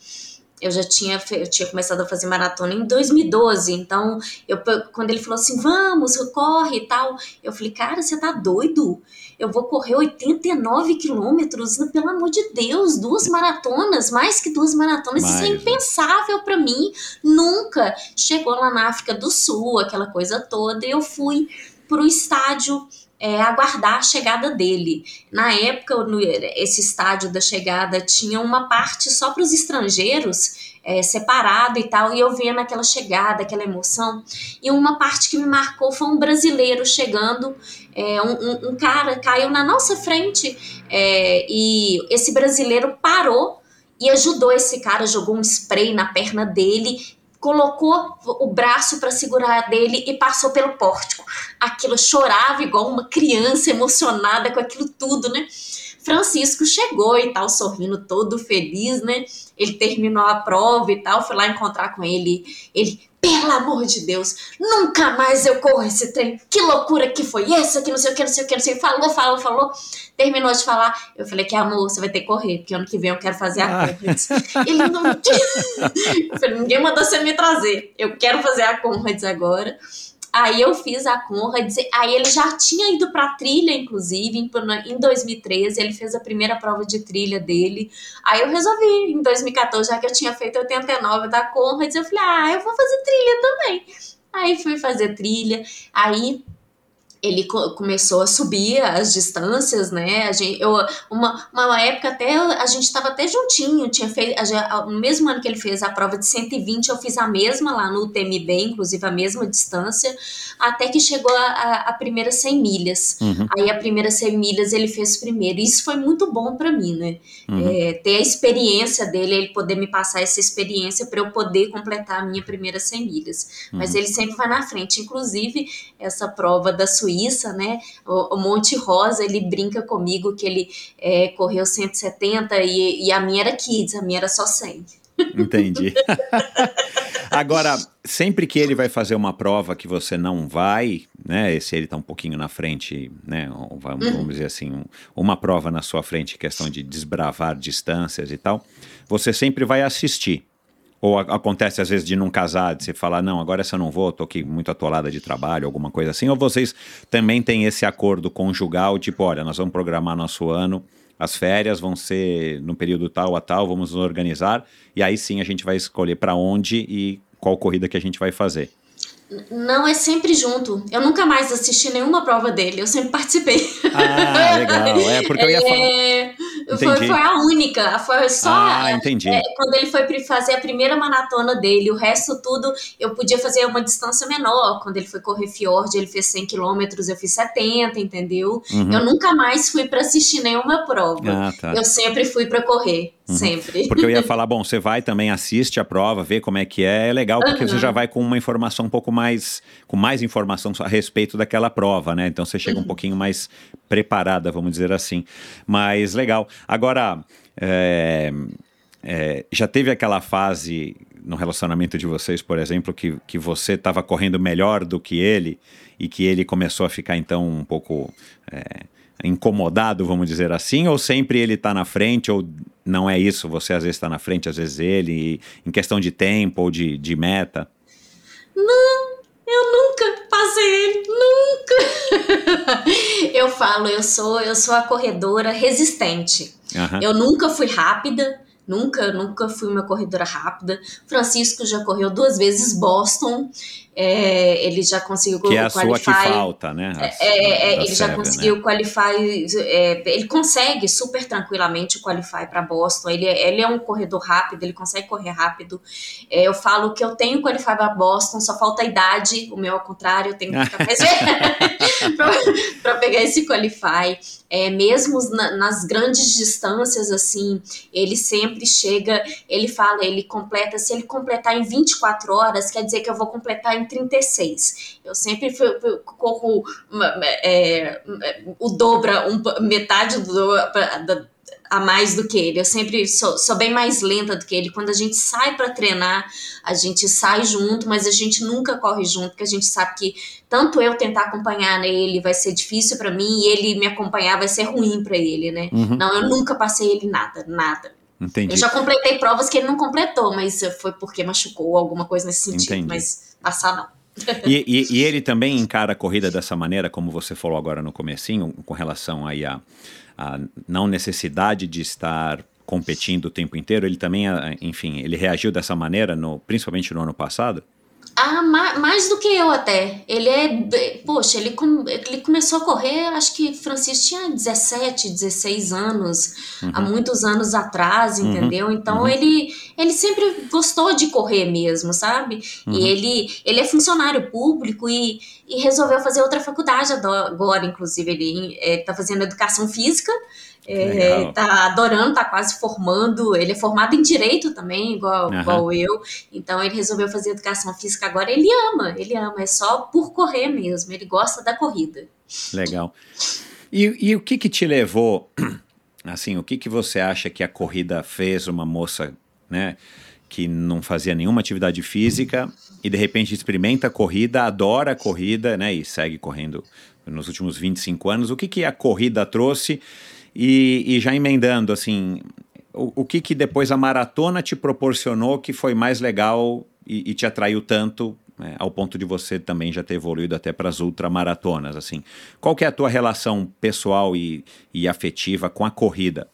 eu já tinha, eu tinha começado a fazer maratona em 2012, então eu, quando ele falou assim, vamos, corre e tal, eu falei, cara, você tá doido? Eu vou correr 89 quilômetros, pelo amor de Deus, duas maratonas, mais que duas maratonas, mais, isso é né? impensável para mim, nunca. Chegou lá na África do Sul, aquela coisa toda, e eu fui pro estádio é, aguardar a chegada dele. Na época, no, esse estádio da chegada tinha uma parte só para os estrangeiros, é, separado e tal, e eu vendo aquela chegada, aquela emoção. E uma parte que me marcou foi um brasileiro chegando, é, um, um, cara caiu na nossa frente é, e esse brasileiro parou e ajudou esse cara, jogou um spray na perna dele colocou o braço para segurar dele e passou pelo pórtico. Aquilo chorava igual uma criança emocionada com aquilo tudo, né? Francisco chegou e tal, sorrindo todo feliz, né? Ele terminou a prova e tal, fui lá encontrar com ele. Ele, pelo amor de Deus, nunca mais eu corro esse trem. Que loucura que foi essa, que não sei o que, não sei o que, não sei o que. Falou, falou, falou. Terminou de falar. Eu falei que amor, você vai ter que correr, porque ano que vem eu quero fazer a Conrads. Ele não. [laughs] eu falei, ninguém mandou você me trazer. Eu quero fazer a Conrads agora. Aí eu fiz a Conrads, aí ele já tinha ido para trilha, inclusive, em 2013, ele fez a primeira prova de trilha dele. Aí eu resolvi, em 2014, já que eu tinha feito 89 da Conrads, eu falei, ah, eu vou fazer trilha também. Aí fui fazer trilha, aí ele co começou a subir as distâncias, né? A gente, eu, uma, uma época até a gente estava até juntinho, tinha feito, no mesmo ano que ele fez a prova de 120, eu fiz a mesma lá no UTMB, inclusive a mesma distância, até que chegou a, a, a primeira 100 milhas. Uhum. Aí a primeira 100 milhas ele fez primeiro, e isso foi muito bom para mim, né? Uhum. É, ter a experiência dele, ele poder me passar essa experiência para eu poder completar a minha primeira 100 milhas. Uhum. Mas ele sempre vai na frente, inclusive essa prova da Suíça Suíça, né? O, o, Monte Rosa, ele brinca comigo que ele é, correu 170 e, e a minha era kids, a minha era só 100. Entendi. [laughs] Agora, sempre que ele vai fazer uma prova que você não vai, né? Se ele está um pouquinho na frente, né? Vamos, uhum. vamos dizer assim, uma prova na sua frente, questão de desbravar distâncias e tal, você sempre vai assistir. Ou a, acontece às vezes de não casar, de você falar, não, agora essa eu não vou, tô aqui muito atolada de trabalho, alguma coisa assim, ou vocês também têm esse acordo conjugal, tipo, olha, nós vamos programar nosso ano, as férias vão ser no período tal a tal, vamos nos organizar, e aí sim a gente vai escolher para onde e qual corrida que a gente vai fazer. Não, é sempre junto. Eu nunca mais assisti nenhuma prova dele, eu sempre participei. Ah, legal. É porque eu ia falar. É... Foi, foi, a única, foi só ah, entendi. É, quando ele foi fazer a primeira maratona dele, o resto tudo eu podia fazer uma distância menor. Quando ele foi correr Fjord, ele fez 100 quilômetros, eu fiz 70, entendeu? Uhum. Eu nunca mais fui para assistir nenhuma prova. Ah, tá. Eu sempre fui para correr. Uhum. Sempre. [laughs] Porque eu ia [laughs] falar, bom, você vai também, assiste a prova, vê como é que é, é legal, porque uhum. você já vai com uma informação um pouco mais, com mais informação a respeito daquela prova, né? Então você chega um uhum. pouquinho mais preparada, vamos dizer assim. Mas legal. Agora, é, é, já teve aquela fase no relacionamento de vocês, por exemplo, que, que você estava correndo melhor do que ele e que ele começou a ficar então um pouco é, incomodado, vamos dizer assim, ou sempre ele está na frente, ou não é isso, você às vezes está na frente, às vezes ele, em questão de tempo ou de, de meta? Não, eu nunca passei ele, nunca. [laughs] eu falo, eu sou, eu sou a corredora resistente. Uhum. Eu nunca fui rápida, Nunca, nunca fui uma corredora rápida. Francisco já correu duas vezes Boston. É, ele já conseguiu que é a qualify, sua que falta, né? A, é, é, ele já conseguiu né? qualify. É, ele consegue super tranquilamente qualify para Boston. Ele, é, ele é um corredor rápido, ele consegue correr rápido. É, eu falo que eu tenho qualify para Boston, só falta a idade. O meu ao contrário, eu tenho que ficar [laughs] [laughs] para pegar esse qualify. É, mesmo na, nas grandes distâncias, assim, ele sempre chega, ele fala, ele completa, se ele completar em 24 horas, quer dizer que eu vou completar em em 36. Eu sempre fui, fui, corro é, o dobro, um, metade do, a mais do que ele. Eu sempre sou, sou, bem mais lenta do que ele. Quando a gente sai para treinar, a gente sai junto, mas a gente nunca corre junto, porque a gente sabe que tanto eu tentar acompanhar ele vai ser difícil para mim e ele me acompanhar vai ser ruim para ele, né? Uhum. Não, eu nunca passei ele nada, nada. Entendi. Eu já completei provas que ele não completou, mas foi porque machucou alguma coisa nesse sentido. Entendi. Mas passar não. e, e, e, [laughs] ele também encara a corrida dessa maneira, como você falou agora no comecinho, com relação aí a, a não necessidade de estar competindo o tempo inteiro, ele também, enfim, ele reagiu dessa maneira, no, principalmente no ano passado? Ah, mais do que eu até. Ele é. Poxa, ele, ele começou a correr, acho que Francisco tinha 17, 16 anos, uhum. há muitos anos atrás, uhum. entendeu? Então uhum. ele, ele sempre gostou de correr mesmo, sabe? E uhum. ele, ele é funcionário público e, e resolveu fazer outra faculdade agora, inclusive. Ele está é, fazendo educação física. É, tá adorando, tá quase formando. Ele é formado em direito também, igual, uhum. igual eu. Então ele resolveu fazer educação física agora. Ele ama, ele ama. É só por correr mesmo. Ele gosta da corrida. Legal. E, e o que que te levou, [clears throat] assim, o que que você acha que a corrida fez uma moça, né? que não fazia nenhuma atividade física e de repente experimenta a corrida, adora a corrida, né, e segue correndo nos últimos 25 anos. O que que a corrida trouxe e, e já emendando, assim, o, o, que, que depois a maratona te proporcionou que foi mais legal e, e te atraiu tanto né, ao ponto de você também já ter evoluído até para as ultramaratonas, assim. Qual que é a tua relação pessoal e, e afetiva com a corrida?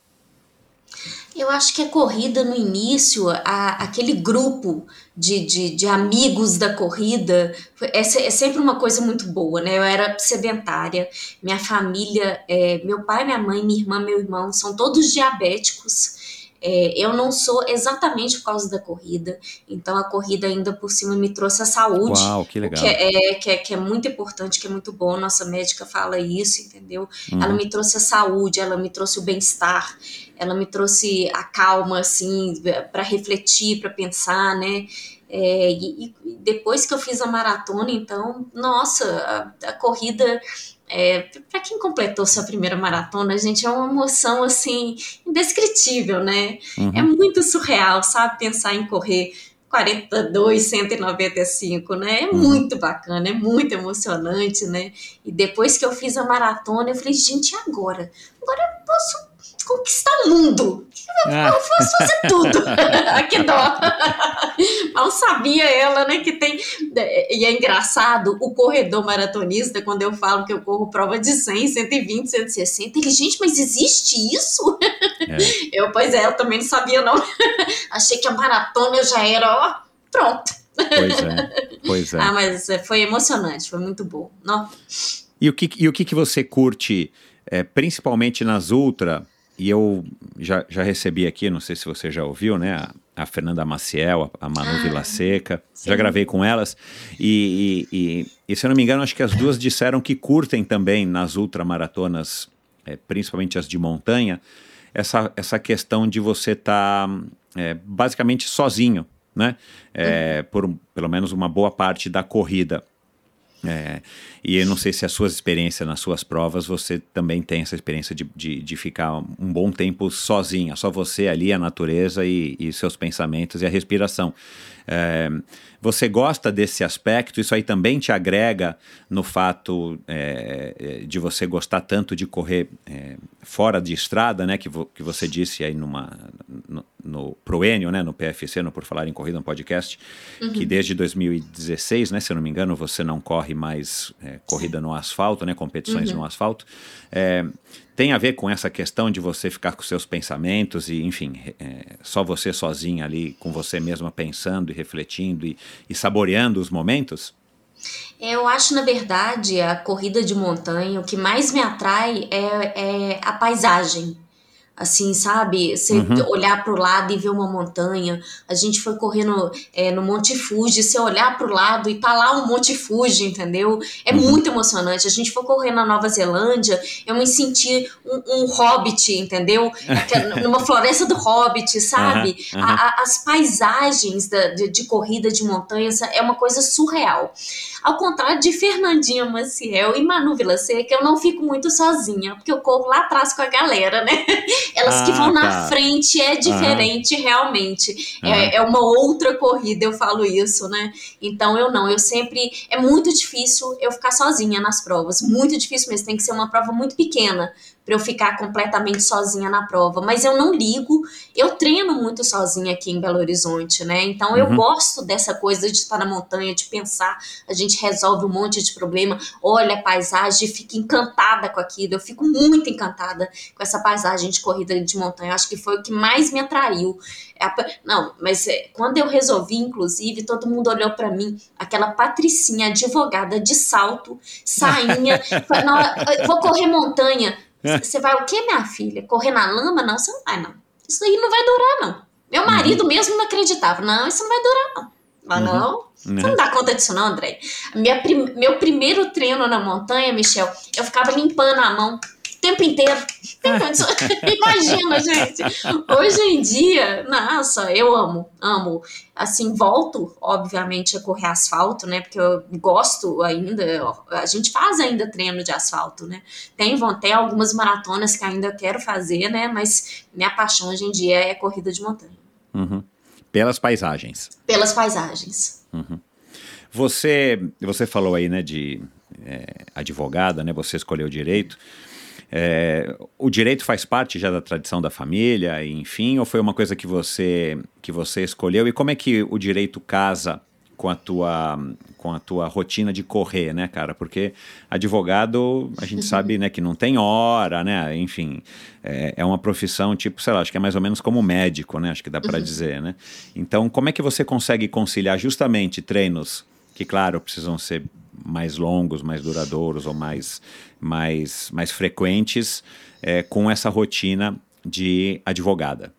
Eu acho que a corrida no início, a, aquele grupo de, de, de, amigos da corrida, é, é, sempre uma coisa muito boa, né? Eu era sedentária, minha família, é, meu pai, minha mãe, minha irmã, meu irmão, são todos diabéticos. É, eu não sou exatamente por causa da corrida, então a corrida ainda por cima me trouxe a saúde. Uau, que legal. Que é, que é, que é muito importante, que é muito bom. Nossa médica fala isso, entendeu? Uhum. Ela me trouxe a saúde, ela me trouxe o bem-estar, ela me trouxe a calma, assim, para refletir, para pensar, né? É, e, e, depois que eu fiz a maratona, então, nossa, a, a corrida é, para quem completou sua primeira maratona, gente, é uma emoção assim indescritível, né? Uhum. É muito surreal, sabe? Pensar em correr 42, 195, né? É uhum. muito bacana, é muito emocionante, né? E depois que eu fiz a maratona, eu falei, gente, agora? Agora eu posso conquistar o mundo. Ah. Eu posso fazer tudo. [laughs] que dó. Mal sabia ela, né, que tem... E é engraçado, o corredor maratonista, quando eu falo que eu corro prova de 100, 120, 160, ele, gente, mas existe isso? É. Eu, pois é, eu também não sabia, não. [laughs] Achei que a maratona já era, ó, pronto. Pois é, pois é. Ah, mas foi emocionante, foi muito bom. Não? E o que, e o que, que você curte, é, principalmente nas ultra e eu já, já recebi aqui, não sei se você já ouviu, né? A, a Fernanda Maciel, a, a Manu Ah, Vila Seca. sim. Já gravei com elas. E, e, e- e, se eu não me engano, acho que as duas disseram que curtem também nas ultramaratonas, é, principalmente as de montanha, essa, essa questão de você estar basicamente sozinho, né? É, Por um- pelo menos uma boa parte da corrida. É, e eu não sei se as suas experiências nas suas provas, você também tem essa experiência de, de, de ficar um bom tempo sozinha, só você ali, a natureza e, e seus pensamentos e a respiração. É, você gosta desse aspecto? Isso aí também te agrega no fato é, de você gostar tanto de correr é, fora de estrada, né? Que, vo, que você disse aí numa, no, no Proenio, né? No PFC, no Por Falar em Corrida, no podcast, Uhum. que desde 2016, né? Se eu não me engano, você não corre mais é, corrida no asfalto, né? Competições Uhum. no asfalto. É, tem a ver com essa questão de você ficar com seus pensamentos e, enfim, é, só você sozinha ali com você mesma pensando e refletindo e, e saboreando os momentos? Eu acho, na verdade, a corrida de montanha, o que mais me atrai é, é a paisagem. Assim, sabe? Você Uhum. olhar para o lado e ver uma montanha. A gente foi correr no, é, no Monte Fuji, você olhar para o lado e tá lá o Monte Fuji, entendeu? É Uhum. muito emocionante. A gente foi correr na Nova Zelândia, eu me senti um, um hobbit, entendeu? Aquela- [laughs] Numa floresta do hobbit, sabe? Aham, A- a- as paisagens da- de, de corrida de montanha é uma coisa surreal. Ao contrário de Fernandinha Maciel e Manu Vila Seca, eu não fico muito sozinha, porque eu corro lá atrás com a galera, né? [laughs] Elas que Ah, vão na tá. frente é diferente, realmente. É, é uma outra corrida, eu falo isso, né? Então eu não, eu sempre. É muito difícil eu ficar sozinha nas provas. Muito difícil mesmo. Tem que ser uma prova muito pequena para eu ficar completamente sozinha na prova. Mas eu não ligo. Eu treino muito sozinha aqui em Belo Horizonte, né? Então eu Uhum. gosto dessa coisa de estar na montanha, de pensar. A gente resolve um monte de problema, olha a paisagem, fica encantada com aquilo. Eu fico muito encantada com essa paisagem de corrida de montanha. Acho que foi o que mais me atraiu. É Não, mas é, quando eu resolvi, inclusive, todo mundo olhou pra mim, aquela patricinha advogada de salto, sainha, [laughs] falou, "Não, eu vou correr montanha. Você vai o quê, minha filha? Correr na lama? Não, você não vai, não. Isso aí não vai durar, não. Meu marido mesmo não acreditava. Não, isso não vai durar, não. Ah, Uhum. não? Você não dá conta disso, não, André? Minha prim- Meu primeiro treino na montanha, Michel, eu ficava limpando a mão tempo inteiro. [laughs] [laughs] Imagina, gente. Hoje em dia, nossa, eu amo, amo. Assim, volto, obviamente, a correr asfalto, né? Porque eu gosto ainda. A gente faz ainda treino de asfalto, né? Tem, vão ter algumas maratonas que ainda quero fazer, né? Mas minha paixão hoje em dia é corrida de montanha. Uhum. Pelas paisagens. Pelas paisagens. Uhum. Você, você falou aí, né, de é, advogada, né? Você escolheu direito. É, o direito faz parte já da tradição da família, enfim, ou foi uma coisa que você que você escolheu? E como é que o direito casa com a tua com a tua rotina de correr, né, cara? Porque advogado a gente sabe, né, que não tem hora, né? Enfim, é, é uma profissão tipo, sei lá, acho que é mais ou menos como médico, né? Acho que dá para Uhum. dizer, né? Então, como é que você consegue conciliar justamente treinos que, claro, precisam ser mais longos, mais duradouros ou mais, mais, mais frequentes é, com essa rotina de advogada?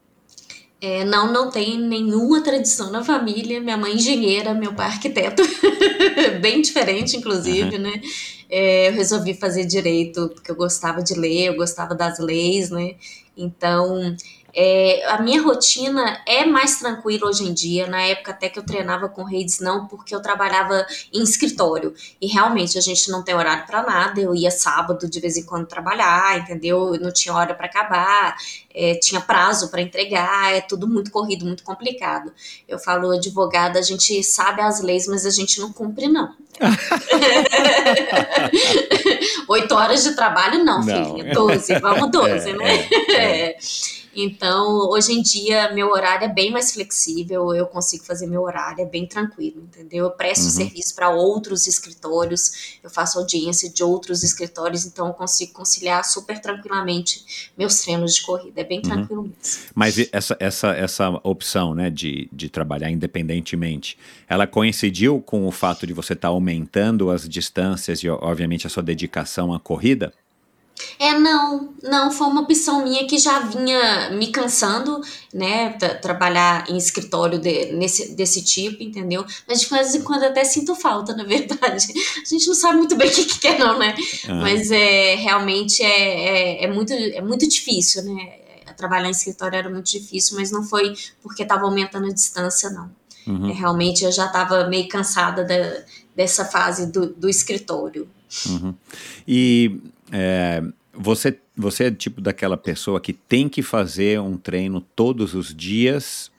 É, não, não tem nenhuma tradição na família. Minha mãe é engenheira, meu pai é arquiteto. [laughs] Bem diferente, inclusive, Uhum. né? É, eu resolvi fazer direito porque eu gostava de ler, eu gostava das leis, né? Então, é, a minha rotina é mais tranquila hoje em dia. Na época até que eu treinava com redes, não, porque eu trabalhava em escritório. E realmente a gente não tem horário para nada. Eu ia sábado de vez em quando trabalhar, entendeu? Eu não tinha hora para acabar, é, tinha prazo para entregar, é tudo muito corrido, muito complicado. Eu falo, advogada, a gente sabe as leis, mas a gente não cumpre, não. [laughs] [laughs] Oito horas de trabalho, não, Não. filhinha. Doze, vamos [laughs] doze, É, né? Então, hoje em dia, meu horário é bem mais flexível, eu consigo fazer meu horário, é bem tranquilo, entendeu? Eu presto Uhum. serviço para outros escritórios, eu faço audiência de outros escritórios, então eu consigo conciliar super tranquilamente meus treinos de corrida, é bem Uhum. tranquilo mesmo. Mas essa, essa, essa opção né, de, de trabalhar independentemente, ela coincidiu com o fato de você estar aumentando as distâncias e, obviamente, a sua dedicação à corrida? É, não, não, foi uma opção minha que já vinha me cansando, né, trabalhar em escritório de, nesse, desse tipo, entendeu? Mas de vez em quando até sinto falta, na verdade. A gente não sabe muito bem o que, que quer, não, né? Uhum. Mas é, realmente é, é, é, muito, é muito difícil, né? Trabalhar em escritório era muito difícil, mas não foi porque estava aumentando a distância, não. Uhum. É, realmente eu já estava meio cansada da, dessa fase do, do escritório. Uhum. E é, você, você é tipo daquela pessoa que tem que fazer um treino todos os dias?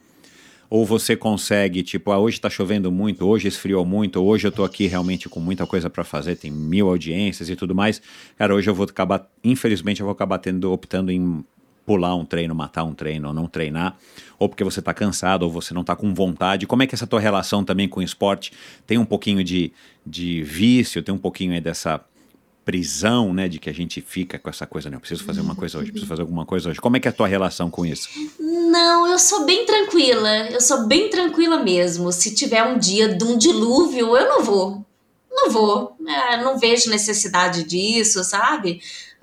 Ou você consegue, tipo, ah, hoje está chovendo muito, hoje esfriou muito, hoje eu estou aqui realmente com muita coisa para fazer, tem mil audiências e tudo mais. Cara, hoje eu vou acabar, infelizmente, eu vou acabar tendo, optando em pular um treino, matar um treino ou não treinar, ou porque você está cansado ou você não está com vontade. Como é que é essa tua relação também com o esporte tem um pouquinho de, de vício, tem um pouquinho aí dessa prisão, né, de que a gente fica com essa coisa, né, eu preciso fazer uma coisa hoje, preciso fazer alguma coisa hoje. Como é que é a tua relação com isso? Não, eu sou bem tranquila, eu sou bem tranquila mesmo. Se tiver um dia de um dilúvio, eu não vou. Não vou, é, não vejo necessidade disso, sabe?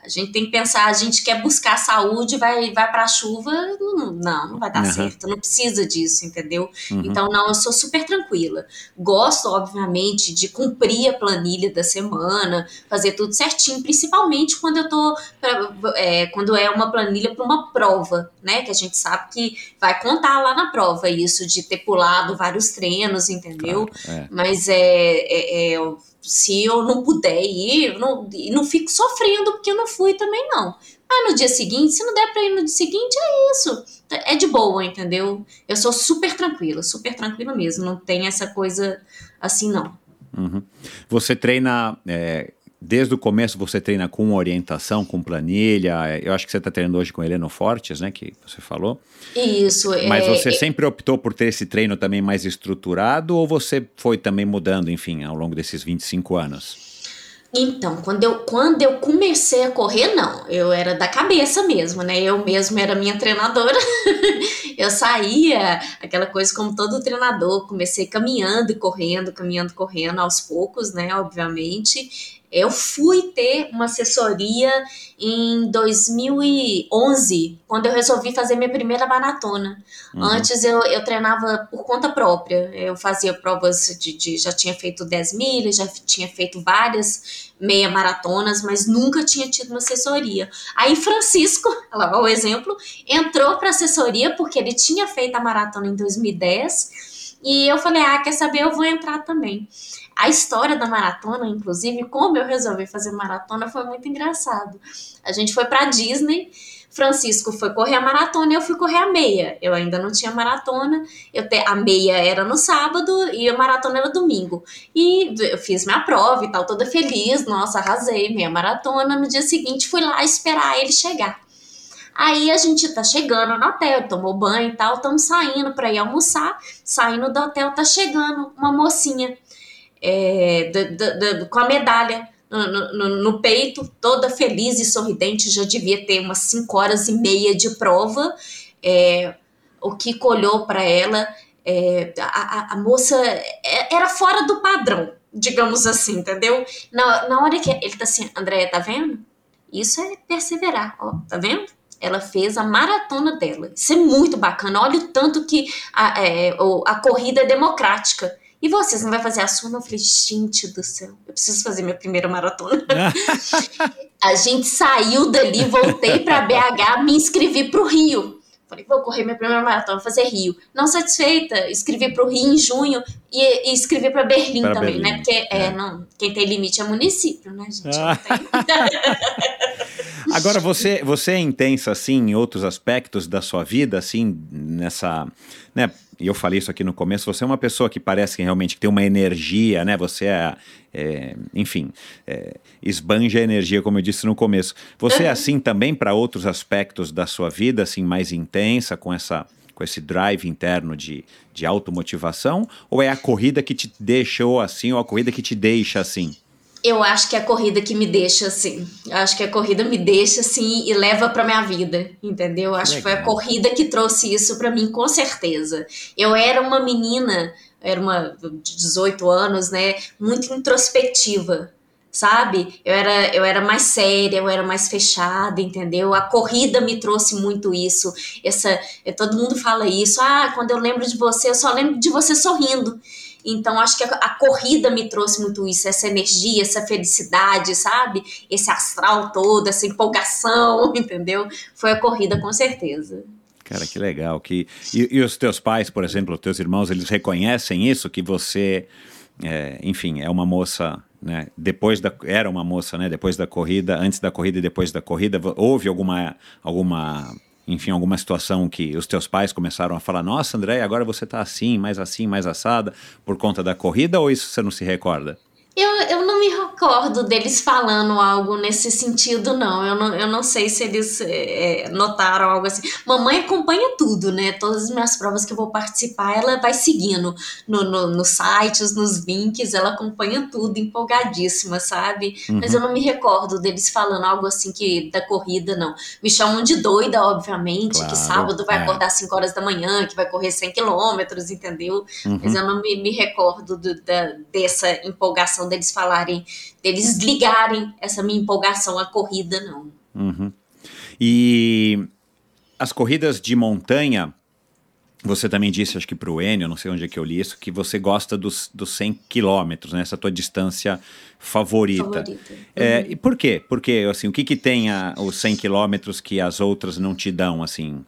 A gente tem que pensar, a gente quer buscar saúde, vai, vai para a chuva, não, não vai dar uhum. certo, não precisa disso, entendeu? Uhum. Então, não, eu sou super tranquila. Gosto, obviamente, de cumprir a planilha da semana, fazer tudo certinho, principalmente quando eu tô, é, quando é uma planilha para uma prova, né? Que a gente sabe que vai contar lá na prova isso de ter pulado vários treinos, entendeu? Claro, é. Mas é, é, é se eu não puder ir, não, não fico sofrendo porque eu não fui também, não. Ah, no dia seguinte, se não der pra ir no dia seguinte, é isso. É de boa, entendeu? Eu sou super tranquila, super tranquila mesmo. Não tem essa coisa assim, não. Uhum. Você treina é, desde o começo você treina com orientação, com planilha. Eu acho que você está treinando hoje com Heleno Fortes, né? Que você falou. Isso. Mas é, você é... sempre optou por ter esse treino também mais estruturado ou você foi também mudando, enfim, ao longo desses 25 anos? Então, quando eu, quando eu comecei a correr, não, eu era da cabeça mesmo, né? Eu mesmo era minha treinadora. [laughs] eu saía, aquela coisa como todo treinador, comecei caminhando e correndo, caminhando, correndo aos poucos, né? Obviamente. Eu fui ter uma assessoria em 2011, quando eu resolvi fazer minha primeira maratona. Uhum. Antes eu, eu treinava por conta própria. Eu fazia provas de, de, Já tinha feito 10 milhas, já tinha feito várias meia maratonas, mas nunca tinha tido uma assessoria. Aí Francisco, [laughs] lá o exemplo, entrou para assessoria porque ele tinha feito a maratona em 2010. E eu falei: ah, quer saber? Eu vou entrar também. A história da maratona, inclusive, como eu resolvi fazer maratona, foi muito engraçado. A gente foi para Disney, Francisco foi correr a maratona e eu fui correr a meia. Eu ainda não tinha maratona, eu te, a meia era no sábado e a maratona era domingo. E eu fiz minha prova e tal, toda feliz, nossa, arrasei, meia maratona. No dia seguinte fui lá esperar ele chegar. Aí a gente tá chegando no hotel, tomou banho e tal, estamos saindo para ir almoçar. Saindo do hotel, tá chegando uma mocinha é, com a medalha no, no, no, peito, toda feliz e sorridente, já devia ter umas 5 horas e meia de prova. É, o que olhou para ela, é, a, a, moça é, era fora do padrão, digamos assim, entendeu? Na, na hora que ele tá assim, Andréia, tá vendo? Isso é perseverar, ó, tá vendo? Ela fez a maratona dela. Isso é muito bacana. Olha o tanto que a, é, a corrida é democrática. E vocês não vai fazer a sua? Eu falei, gente do céu, eu preciso fazer minha primeira maratona. [laughs] a gente saiu dali, voltei para BH, me inscrevi para o Rio. Falei, vou correr minha primeira maratona, fazer Rio. Não satisfeita, escrevi para o Rio em junho e, e escrevi para Berlim pra também, né? Berlim. né? Porque é. É, não, quem tem limite é município, né, gente? [laughs] Agora, você, você é intensa, assim, em outros aspectos da sua vida, assim, nessa, né, e eu falei isso aqui no começo, você é uma pessoa que parece que realmente tem uma energia, né, você é, é enfim, é, esbanja a energia, como eu disse no começo. Você é assim também para outros aspectos da sua vida, assim, mais intensa, com essa com esse drive interno de, de automotivação? Ou é a corrida que te deixou assim, ou a corrida que te deixa assim? Eu acho que é a corrida que me deixa assim. Eu acho que a corrida me deixa assim e leva para minha vida, entendeu? Eu acho Legal. que foi a corrida que trouxe isso para mim, com certeza. Eu era uma menina, era uma de 18 anos, né, muito introspectiva, sabe? Eu era, eu era mais séria, eu era mais fechada, entendeu? A corrida me trouxe muito isso. Essa, é, todo mundo fala isso. Ah, quando eu lembro de você, eu só lembro de você sorrindo. Então, acho que a, a, corrida me trouxe muito isso, essa energia, essa felicidade, sabe? Esse astral todo, essa empolgação, [laughs] entendeu? Foi a corrida, com certeza. Cara, que legal. Que... E, e os teus pais, por exemplo, os teus irmãos, eles reconhecem isso, que você, é, enfim, é uma moça né? Depois da era uma moça, né? Depois da corrida, antes da corrida e depois da corrida, houve alguma alguma enfim, alguma situação que os teus pais começaram a falar: "Nossa, André, agora você está assim, mais assim, mais assada por conta da corrida" ou isso você não se recorda? Eu, eu não me recordo deles falando algo nesse sentido, não. Eu não, eu não sei se eles é, notaram algo assim. Mamãe acompanha tudo, né? Todas as minhas provas que eu vou participar, ela vai seguindo no, no, nos sites, nos links, ela acompanha tudo, empolgadíssima, sabe? Uhum. Mas eu não me recordo deles falando algo assim que da corrida, não. Me chamam de doida, obviamente, claro, que sábado vai é. acordar às 5 horas da manhã, que vai correr 100 quilômetros, entendeu? Uhum. Mas eu não me, me recordo do, da, dessa empolgação deles falarem, deles ligarem essa minha empolgação à corrida, não. Uhum. E as corridas de montanha, você também disse, acho que para o Enio, não sei onde é que eu li isso, que você gosta dos, dos 100 quilômetros, né? Essa tua distância favorita. favorita. É, uhum. e por quê? Porque, assim, o que que tem a, os 100 quilômetros que as outras não te dão, assim?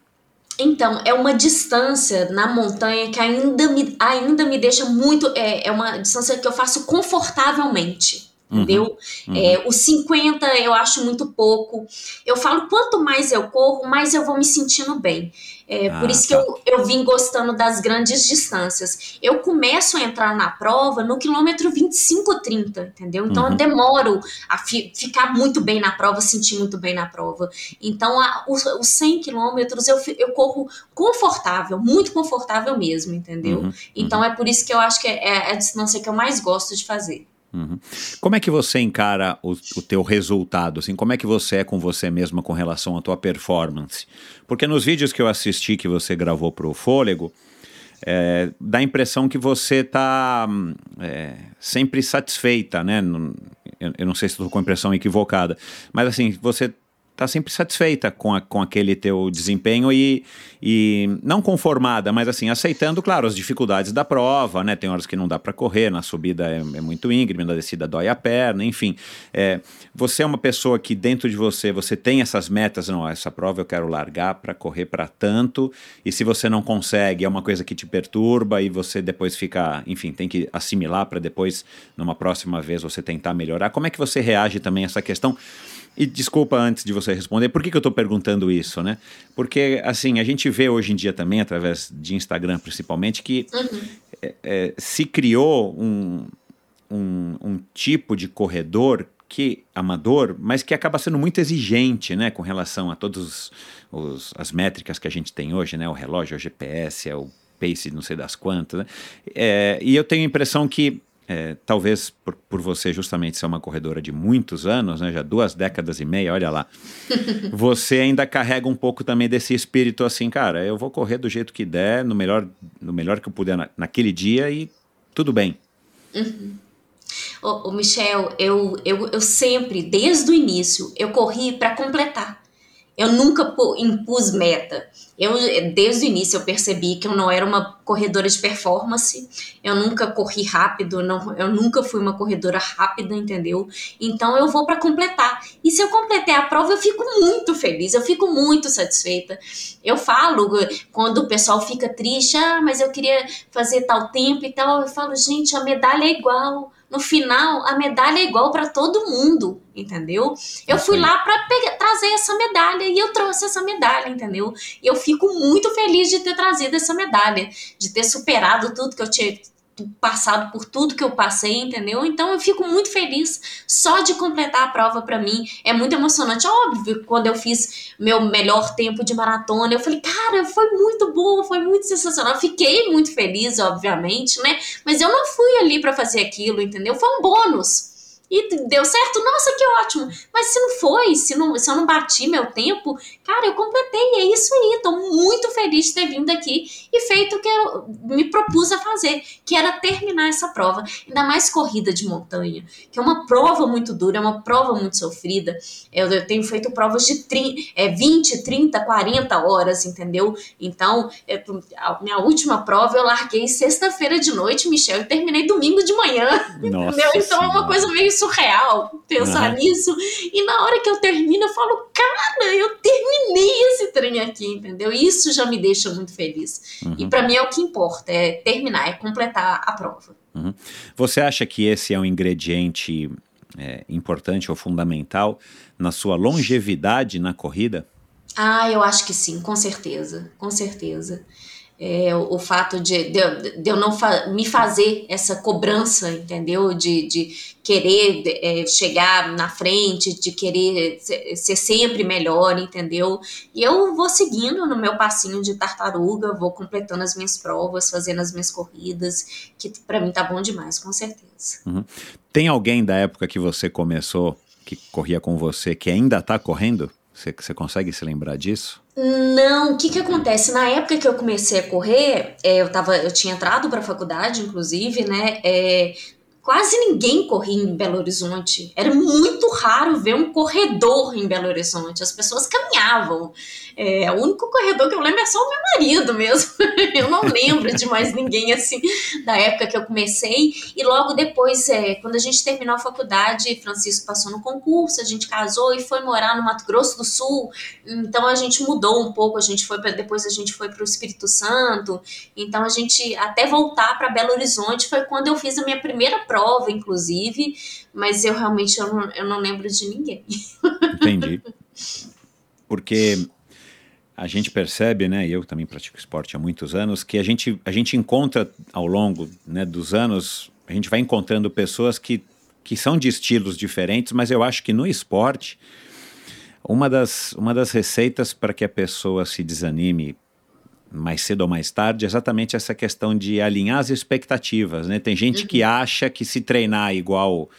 Então, é uma distância na montanha que ainda me, ainda me deixa muito. É, é uma distância que eu faço confortavelmente. Uhum, entendeu? Uhum. É, os 50 eu acho muito pouco. Eu falo, quanto mais eu corro, mais eu vou me sentindo bem. É, ah, por isso tá. que eu, eu vim gostando das grandes distâncias. Eu começo a entrar na prova no quilômetro 25, 30, entendeu? Então uhum. eu demoro a fi, ficar muito bem na prova, sentir muito bem na prova. Então a, os, os 100 quilômetros eu, eu corro confortável, muito confortável mesmo, entendeu? Uhum. Então uhum. é por isso que eu acho que é, é a distância que eu mais gosto de fazer. Uhum. Como é que você encara o, o teu resultado? Assim, como é que você é com você mesma com relação à tua performance? Porque nos vídeos que eu assisti que você gravou para o Fôlego, é, dá a impressão que você está é, sempre satisfeita, né? Eu, eu não sei se estou com a impressão equivocada, mas assim, você tá sempre satisfeita com, a, com aquele teu desempenho e, e não conformada, mas assim, aceitando, claro, as dificuldades da prova, né? Tem horas que não dá para correr, na subida é, é, muito íngreme, na descida dói a perna, enfim. É, você é uma pessoa que dentro de você, você tem essas metas, não, essa prova eu quero largar para correr para tanto, e se você não consegue, é uma coisa que te perturba e você depois fica, enfim, tem que assimilar para depois, numa próxima vez, você tentar melhorar. Como é que você reage também a essa questão? E desculpa antes de você responder, por que, que eu estou perguntando isso, né? Porque, assim, a gente vê hoje em dia também, através de Instagram principalmente, que uhum. é, é, se criou um, um, um tipo de corredor que amador, mas que acaba sendo muito exigente, né, com relação a todas as métricas que a gente tem hoje, né, o relógio, o GPS, é o pace, não sei das quantas, né? é, e eu tenho a impressão que é, talvez por, por, você justamente ser uma corredora de muitos anos, né, já duas décadas e meia, olha lá, [laughs] você ainda carrega um pouco também desse espírito assim, cara, eu vou correr do jeito que der, no melhor, no melhor que eu puder na, naquele dia e tudo bem. Uhum. Ô, ô Michel, eu, eu, eu sempre, desde o início, eu corri para completar. Eu nunca impus meta. Eu, desde o início, eu percebi que eu não era uma corredora de performance. Eu nunca corri rápido, não, eu nunca fui uma corredora rápida, entendeu? Então eu vou para completar. E se eu completei a prova, eu fico muito feliz, eu fico muito satisfeita. Eu falo quando o pessoal fica triste, ah, mas eu queria fazer tal tempo e tal. Eu falo, gente, a medalha é igual no final a medalha é igual para todo mundo, entendeu? Eu fui lá para trazer essa medalha e eu trouxe essa medalha, entendeu? E eu fico muito feliz de ter trazido essa medalha, de ter superado tudo que eu tinha passado por tudo que eu passei, entendeu? Então eu fico muito feliz só de completar a prova para mim. É muito emocionante, óbvio, quando eu fiz meu melhor tempo de maratona, eu falei, cara, foi muito bom, foi muito sensacional. Fiquei muito feliz, obviamente, né? Mas eu não fui ali para fazer aquilo, entendeu? Foi um bônus. E deu certo, nossa, que ótimo. Mas se não foi, se, não, se eu não bati meu tempo, cara, eu completei, é isso aí. Tô muito feliz de ter vindo aqui e feito o que eu me propus a fazer, que era terminar essa prova. Ainda mais corrida de montanha, que é uma prova muito dura, é uma prova muito sofrida. Eu, eu tenho feito provas de 30, é, 20, 30, 40 horas, entendeu? Então, é, a minha última prova eu larguei sexta-feira de noite, Michel, e terminei domingo de manhã. [laughs] Nossa entendeu? Então Senhora. é uma coisa meio surreal pensar Uhum. nisso. E na hora que eu termino, eu falo, cara, eu terminei esse trem aqui, entendeu? Isso já me deixa muito feliz. E Uhum. pra mim é o que importa, é terminar, é completar a prova. Uhum. Você acha que esse é um ingrediente é, importante ou fundamental na sua longevidade na corrida? Ah, eu acho que sim, com certeza, com certeza. É, o, fato de, de, de eu não fa- me fazer essa cobrança, entendeu? De, de querer é, chegar na frente, de querer ser, ser sempre melhor, entendeu? E eu vou seguindo no meu passinho de tartaruga, vou completando as minhas provas, fazendo as minhas corridas, que pra mim tá bom demais, com certeza. Uhum. Tem alguém da época que você começou, que corria com você, que ainda está correndo? Você, consegue se lembrar disso? Não, o que que acontece? Na época que eu comecei a correr, é, eu tava, eu tinha entrado para a faculdade, inclusive, né? é, quase ninguém corria em Belo Horizonte. Era muito raro ver um corredor em Belo Horizonte. As pessoas caminhavam. É, o único corredor que eu lembro é só o meu marido mesmo. [laughs] eu não lembro de mais ninguém assim da época que eu comecei. E logo depois, é, quando a gente terminou a faculdade, Francisco passou no concurso, a gente casou e foi morar no Mato Grosso do Sul. Então a gente mudou um pouco, a gente foi pra, depois a gente foi para o Espírito Santo. Então a gente até voltar para Belo Horizonte foi quando eu fiz a minha primeira prova, inclusive, mas eu realmente eu não, eu não lembro de ninguém. Entendi. [laughs] Porque a gente percebe, né, e eu também pratico esporte há muitos anos, que a gente, a gente encontra ao longo né, dos anos, a gente vai encontrando pessoas que, que são de estilos diferentes, mas eu acho que no esporte, uma das, uma das receitas para que a pessoa se desanime mais cedo ou mais tarde é exatamente essa questão de alinhar as expectativas, né? Tem gente que acha que se treinar igual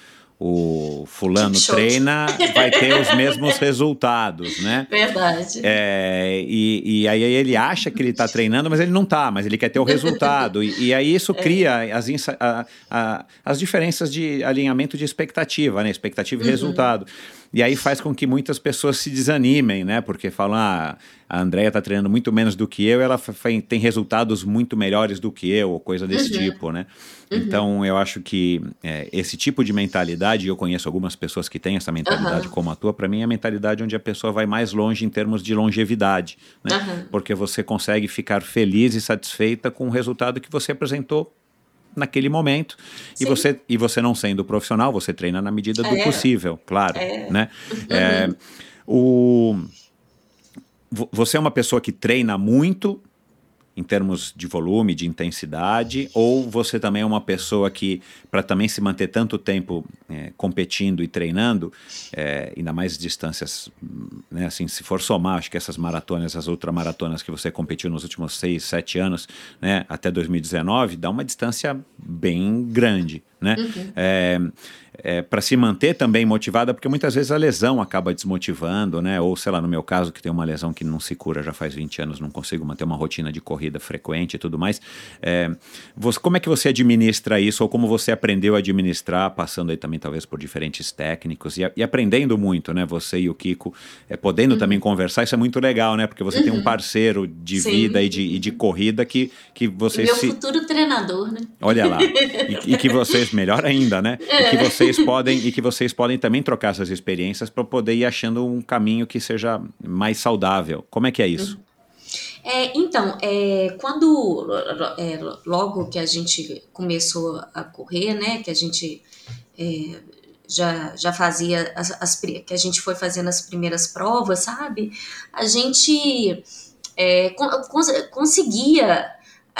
o fulano treina, vai ter os [laughs] mesmos resultados, né? Verdade. É, e, e aí ele acha que ele está treinando, mas ele não está, mas ele quer ter o resultado. E, e aí isso [laughs] cria as, a- a- as diferenças de alinhamento de expectativa, né? Expectativa e resultado. E aí faz com que muitas pessoas se desanimem, né? Porque falam, ah, a Andrea está treinando muito menos do que eu, ela tem resultados muito melhores do que eu, ou coisa desse tipo, né? Então eu acho que é, esse tipo de mentalidade, e eu conheço algumas pessoas que têm essa mentalidade Aham. como a tua, para mim é a mentalidade onde a pessoa vai mais longe em termos de longevidade, né? Porque você consegue ficar feliz e satisfeita com o resultado que você apresentou naquele momento. E Sim. você, e você não sendo profissional, você treina na medida do É. possível, claro. É. Né? É, o, vo- você é uma pessoa que treina muito em termos de volume, de intensidade, ou você também é uma pessoa que, para também se manter tanto tempo é, competindo e treinando, é, ainda mais distâncias, né, assim, se for somar, acho que essas maratonas, as ultramaratonas que você competiu nos últimos seis, sete anos, né, até 2019, dá uma distância bem grande, né? É, para se manter também motivada, porque muitas vezes a lesão acaba desmotivando, né? Ou sei lá, no meu caso, que tem uma lesão que não se cura já faz 20 anos, não consigo manter uma rotina de corrida frequente e tudo mais. É, você- como é que você administra isso, ou como você aprendeu a administrar, passando aí também talvez por diferentes técnicos e, e aprendendo muito, né? Você e o Kiko, é, podendo também conversar, isso é muito legal, né? Porque você tem um parceiro de Sim. vida e de, e de corrida que, que E vocês meu se. futuro treinador, né? Olha lá. [laughs] E, e que vocês, melhor ainda, né? E que vocês podem, e que vocês podem também trocar essas experiências para poder ir achando um caminho que seja mais saudável. Como é que é isso? É, então, é, quando é, logo que a gente começou a correr, né, que a gente é, já, já fazia as, as que a gente foi fazendo as primeiras provas, sabe? A gente é, con- cons- conseguia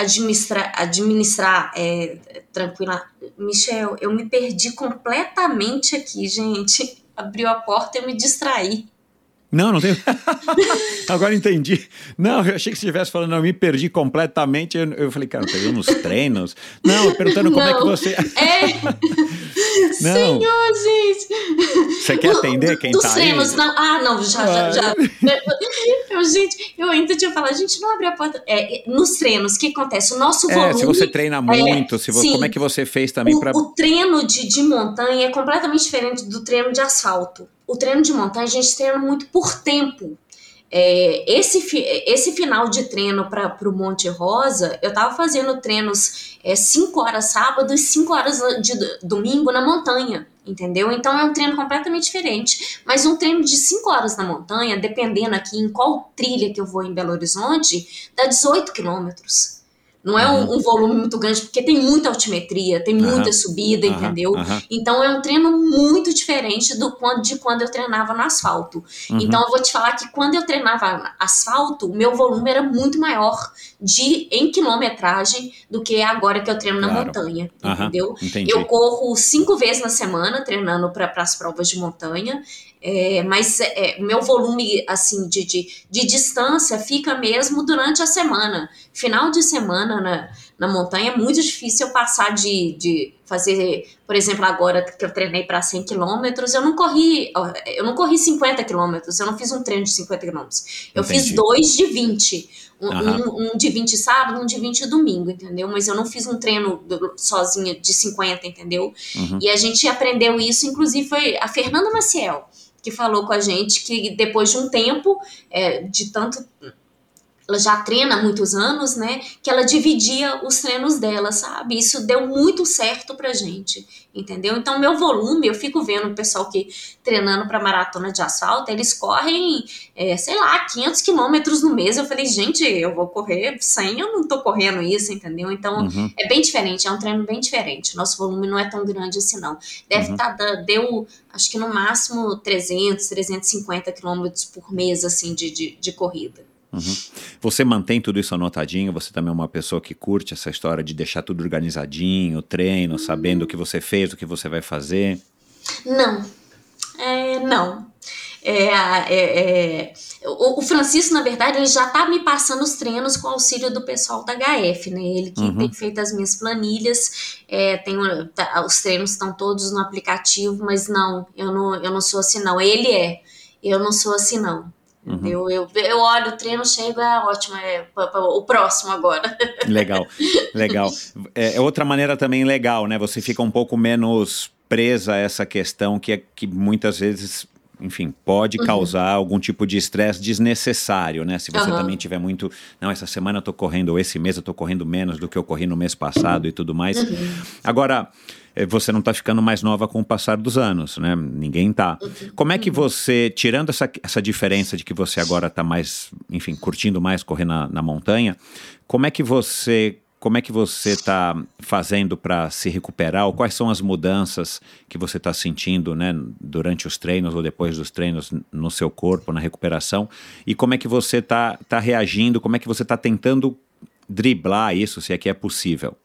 administrar, administrar é, tranquila. Michel, eu me perdi completamente aqui, gente. Abriu a porta e eu me distraí. Não, não tem. [laughs] Agora entendi. Não, eu achei que você estivesse falando, não, eu me perdi completamente. Eu, eu falei, cara, perdeu nos treinos. Não, perguntando como é que Não. você. É. [laughs] Não. Senhor, gente. Você quer atender quem Dos tá treinos, aí? não. Ah, não, já, Ah. já, já. [laughs] Eu, gente, eu ainda tinha falado, gente, não abre a porta. É, nos treinos, o que acontece? O nosso É, volume. se você treina muito, se você, sim. como é que você fez também para o treino de, de montanha é completamente diferente do treino de asfalto. O treino de montanha a gente treina muito por tempo. É, esse, esse final de treino para o Monte Rosa, eu tava fazendo treinos 5 horas sábado e 5 horas de do- domingo na montanha, entendeu? Então é um treino completamente diferente. Mas um treino de 5 horas na montanha, dependendo aqui em qual trilha que eu vou em Belo Horizonte, dá 18 quilômetros. Não é um, um volume muito grande, porque tem muita altimetria, tem muita subida, Aham, entendeu? Então é um treino muito diferente do quando, de quando eu treinava no asfalto. Uhum. Então eu vou te falar que quando eu treinava asfalto, o meu volume era muito maior de em quilometragem do que agora que eu treino na Claro. montanha, entendeu? entendi. Eu corro cinco vezes na semana treinando para as provas de montanha, é, mas é, o meu volume assim de, de, de distância fica mesmo durante a semana. Final de semana na, na montanha é muito difícil eu passar de, de fazer, por exemplo, agora que eu treinei para 100 quilômetros, eu não corri, eu não corri 50 quilômetros, eu não fiz um treino de 50 quilômetros. Eu Entendi. fiz dois de 20. Um, Aham. um- de 20 sábado, um de 20 domingo, entendeu? Mas eu não fiz um treino sozinha de 50, entendeu? Uhum. E a gente aprendeu isso, inclusive foi a Fernanda Maciel que falou com a gente que depois de um tempo, é, de tanto. Ela já treina há muitos anos, né? Que ela dividia os treinos dela, sabe? Isso deu muito certo pra gente, entendeu? Então, meu volume, eu fico vendo o pessoal que treinando pra maratona de asfalto, eles correm, é, sei lá, 500 quilômetros no mês. Eu falei, gente, eu vou correr 100, eu não tô correndo isso, entendeu? Então, Uhum. é bem diferente, é um treino bem diferente. Nosso volume não é tão grande assim, não. Deve Uhum. estar, deu, acho que no máximo 300, 350 quilômetros por mês, assim, de, de, de corrida. Uhum. Você mantém tudo isso anotadinho? Você também é uma pessoa que curte essa história de deixar tudo organizadinho, treino, sabendo o que você fez, o que você vai fazer? Não, é, não. É, é, é, o, o Francisco, na verdade, ele já tá me passando os treinos com auxílio do pessoal da HF, né? Ele que Uhum. tem feito as minhas planilhas, é, tem, tá- os treinos estão todos no aplicativo, mas não, eu não, eu não sou assim, não. Ele é, eu não sou assim, não. Uhum. Entendeu? Eu, eu olho o treino, chego, é ótimo, é pa- pa- o próximo agora. [laughs] Legal, legal. É é outra maneira também legal, né? Você fica um pouco menos presa a essa questão que, é, que muitas vezes, enfim, pode Uhum. causar algum tipo de estresse desnecessário, né? Se você Aham. também tiver muito, não, essa semana eu tô correndo, ou esse mês eu tô correndo menos do que eu corri no mês passado e tudo mais. Uhum. Agora, você não tá ficando mais nova com o passar dos anos, né? Ninguém tá. Como é que você, tirando essa, essa diferença de que você agora tá mais, enfim, curtindo mais correr na, na montanha, como é que você como é que você está fazendo para se recuperar? Ou quais são as mudanças que você está sentindo né, durante os treinos ou depois dos treinos no seu corpo, na recuperação? E como é que você está tá reagindo? Como é que você está tentando driblar isso, se é que é possível?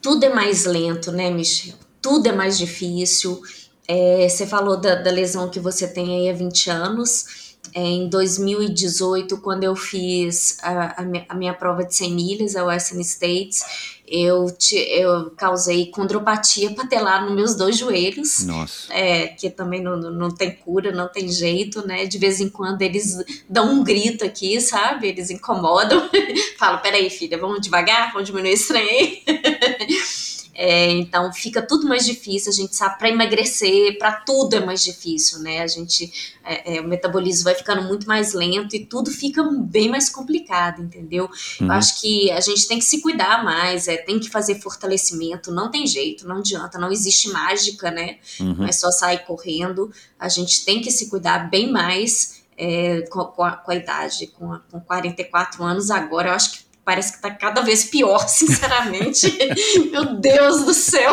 Tudo é mais lento, né, Michel? Tudo é mais difícil. É, você falou da, da lesão que você tem aí há 20 anos. É, em 2018, quando eu fiz a, a, minha, a minha prova de 100 milhas, a Western States, eu, te, eu causei condropatia [laughs] patelar nos meus dois joelhos. Nossa. É, que também não, não, tem cura, não tem jeito, né? De vez em quando eles dão um grito aqui, sabe? Eles incomodam. [laughs] Falo, peraí, filha, vamos devagar, vamos diminuir trem aí. [laughs] É, então fica tudo mais difícil, a gente sabe, para emagrecer, para tudo é mais difícil, né? A gente, é, é, o metabolismo vai ficando muito mais lento e tudo fica bem mais complicado, entendeu? Uhum. Eu acho que a gente tem que se cuidar mais, é, tem que fazer fortalecimento, não tem jeito, não adianta, não existe mágica, né? Uhum. Não é só sair correndo, a gente tem que se cuidar bem mais é, com, a, com, a, idade, com, a, com 44 anos agora, eu acho que parece que tá cada vez pior, [laughs] sinceramente. Meu Deus do céu.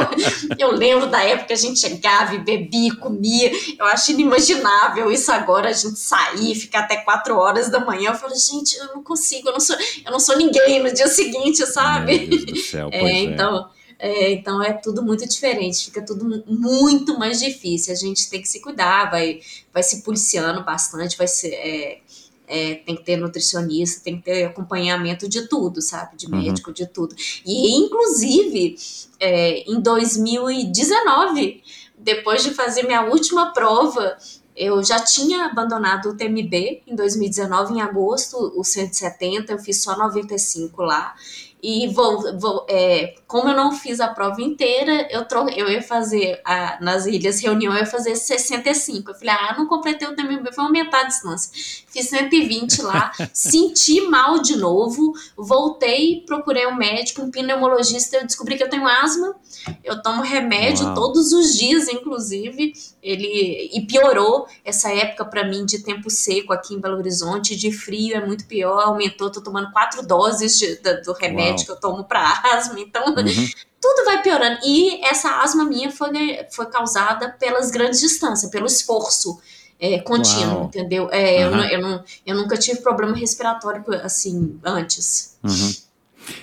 Eu lembro da época que a gente chegava e bebia, comia. Eu acho inimaginável isso agora, a gente sair, ficar até quatro horas da manhã. Eu falo, gente, eu não consigo, eu não sou, eu não sou ninguém no dia seguinte, sabe? Meu Deus do céu, pois é, é. então. É, então é tudo muito diferente, fica tudo muito mais difícil. A gente tem que se cuidar, vai, vai se policiando bastante, vai se, é, é, tem que ter nutricionista, tem que ter acompanhamento de tudo, sabe? De médico, uhum. de tudo. E, inclusive, é, em 2019, depois de fazer minha última prova, eu já tinha abandonado o TMB em 2019, em agosto, o 170, eu fiz só 95 lá. E vou, vou é, como eu não fiz a prova inteira, eu, tro eu ia fazer a, nas ilhas reunião, eu ia fazer 65. Eu falei, ah, não completei o TMB, vou aumentar a distância. Fiz 120 lá, [laughs] senti mal de novo, voltei, procurei um médico, um pneumologista, eu descobri que eu tenho asma, eu tomo remédio Uau. todos os dias, inclusive. Ele e piorou essa época para mim de tempo seco aqui em Belo Horizonte, de frio é muito pior, aumentou, tô tomando quatro doses de, de, do remédio Uau. que eu tomo para asma, então uhum. [laughs] tudo vai piorando. E essa asma minha foi, foi causada pelas grandes distâncias, pelo esforço. É, contínuo, Uau. entendeu? É, uhum. eu, eu, não, eu nunca tive problema respiratório assim antes. Uhum.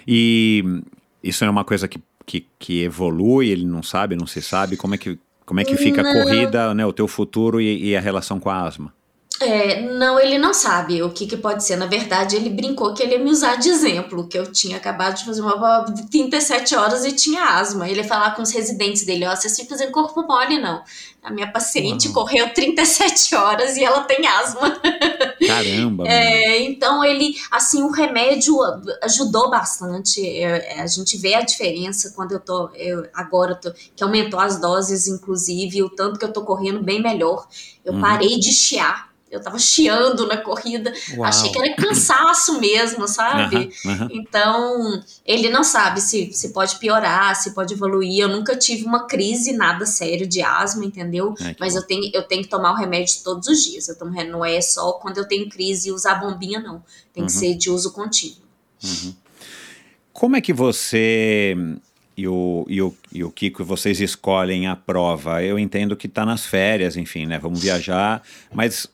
E isso é uma coisa que que, que evolui, ele não sabe, não se sabe? Como é que, como é que fica não. a corrida, né, o teu futuro e, e a relação com a asma? É, não, ele não sabe o que, que pode ser. Na verdade, ele brincou que ele ia me usar de exemplo, que eu tinha acabado de fazer uma prova de 37 horas e tinha asma. Ele ia falar com os residentes dele, ó, oh, vocês estão fazendo corpo mole, não. A minha paciente Uau. correu 37 horas e ela tem asma. Caramba! [laughs] é, então ele, assim, o remédio ajudou bastante. É, a gente vê a diferença quando eu tô, eu, agora tô, que aumentou as doses, inclusive, o tanto que eu tô correndo bem melhor. Eu uhum. parei de chiar eu tava chiando na corrida, Uau. achei que era cansaço mesmo, sabe? Então, ele não sabe se, se pode piorar, se pode evoluir. Eu nunca tive uma crise nada sério de asma, entendeu? É, Mas eu tenho, eu tenho que tomar o remédio todos os dias. Eu tomo, não é só quando eu tenho crise usar bombinha, não. Tem uhum. que ser de uso contínuo. Uhum. Como é que você e o, e, o, e o Kiko, vocês escolhem a prova. Eu entendo que está nas férias, enfim, né? Vamos viajar, mas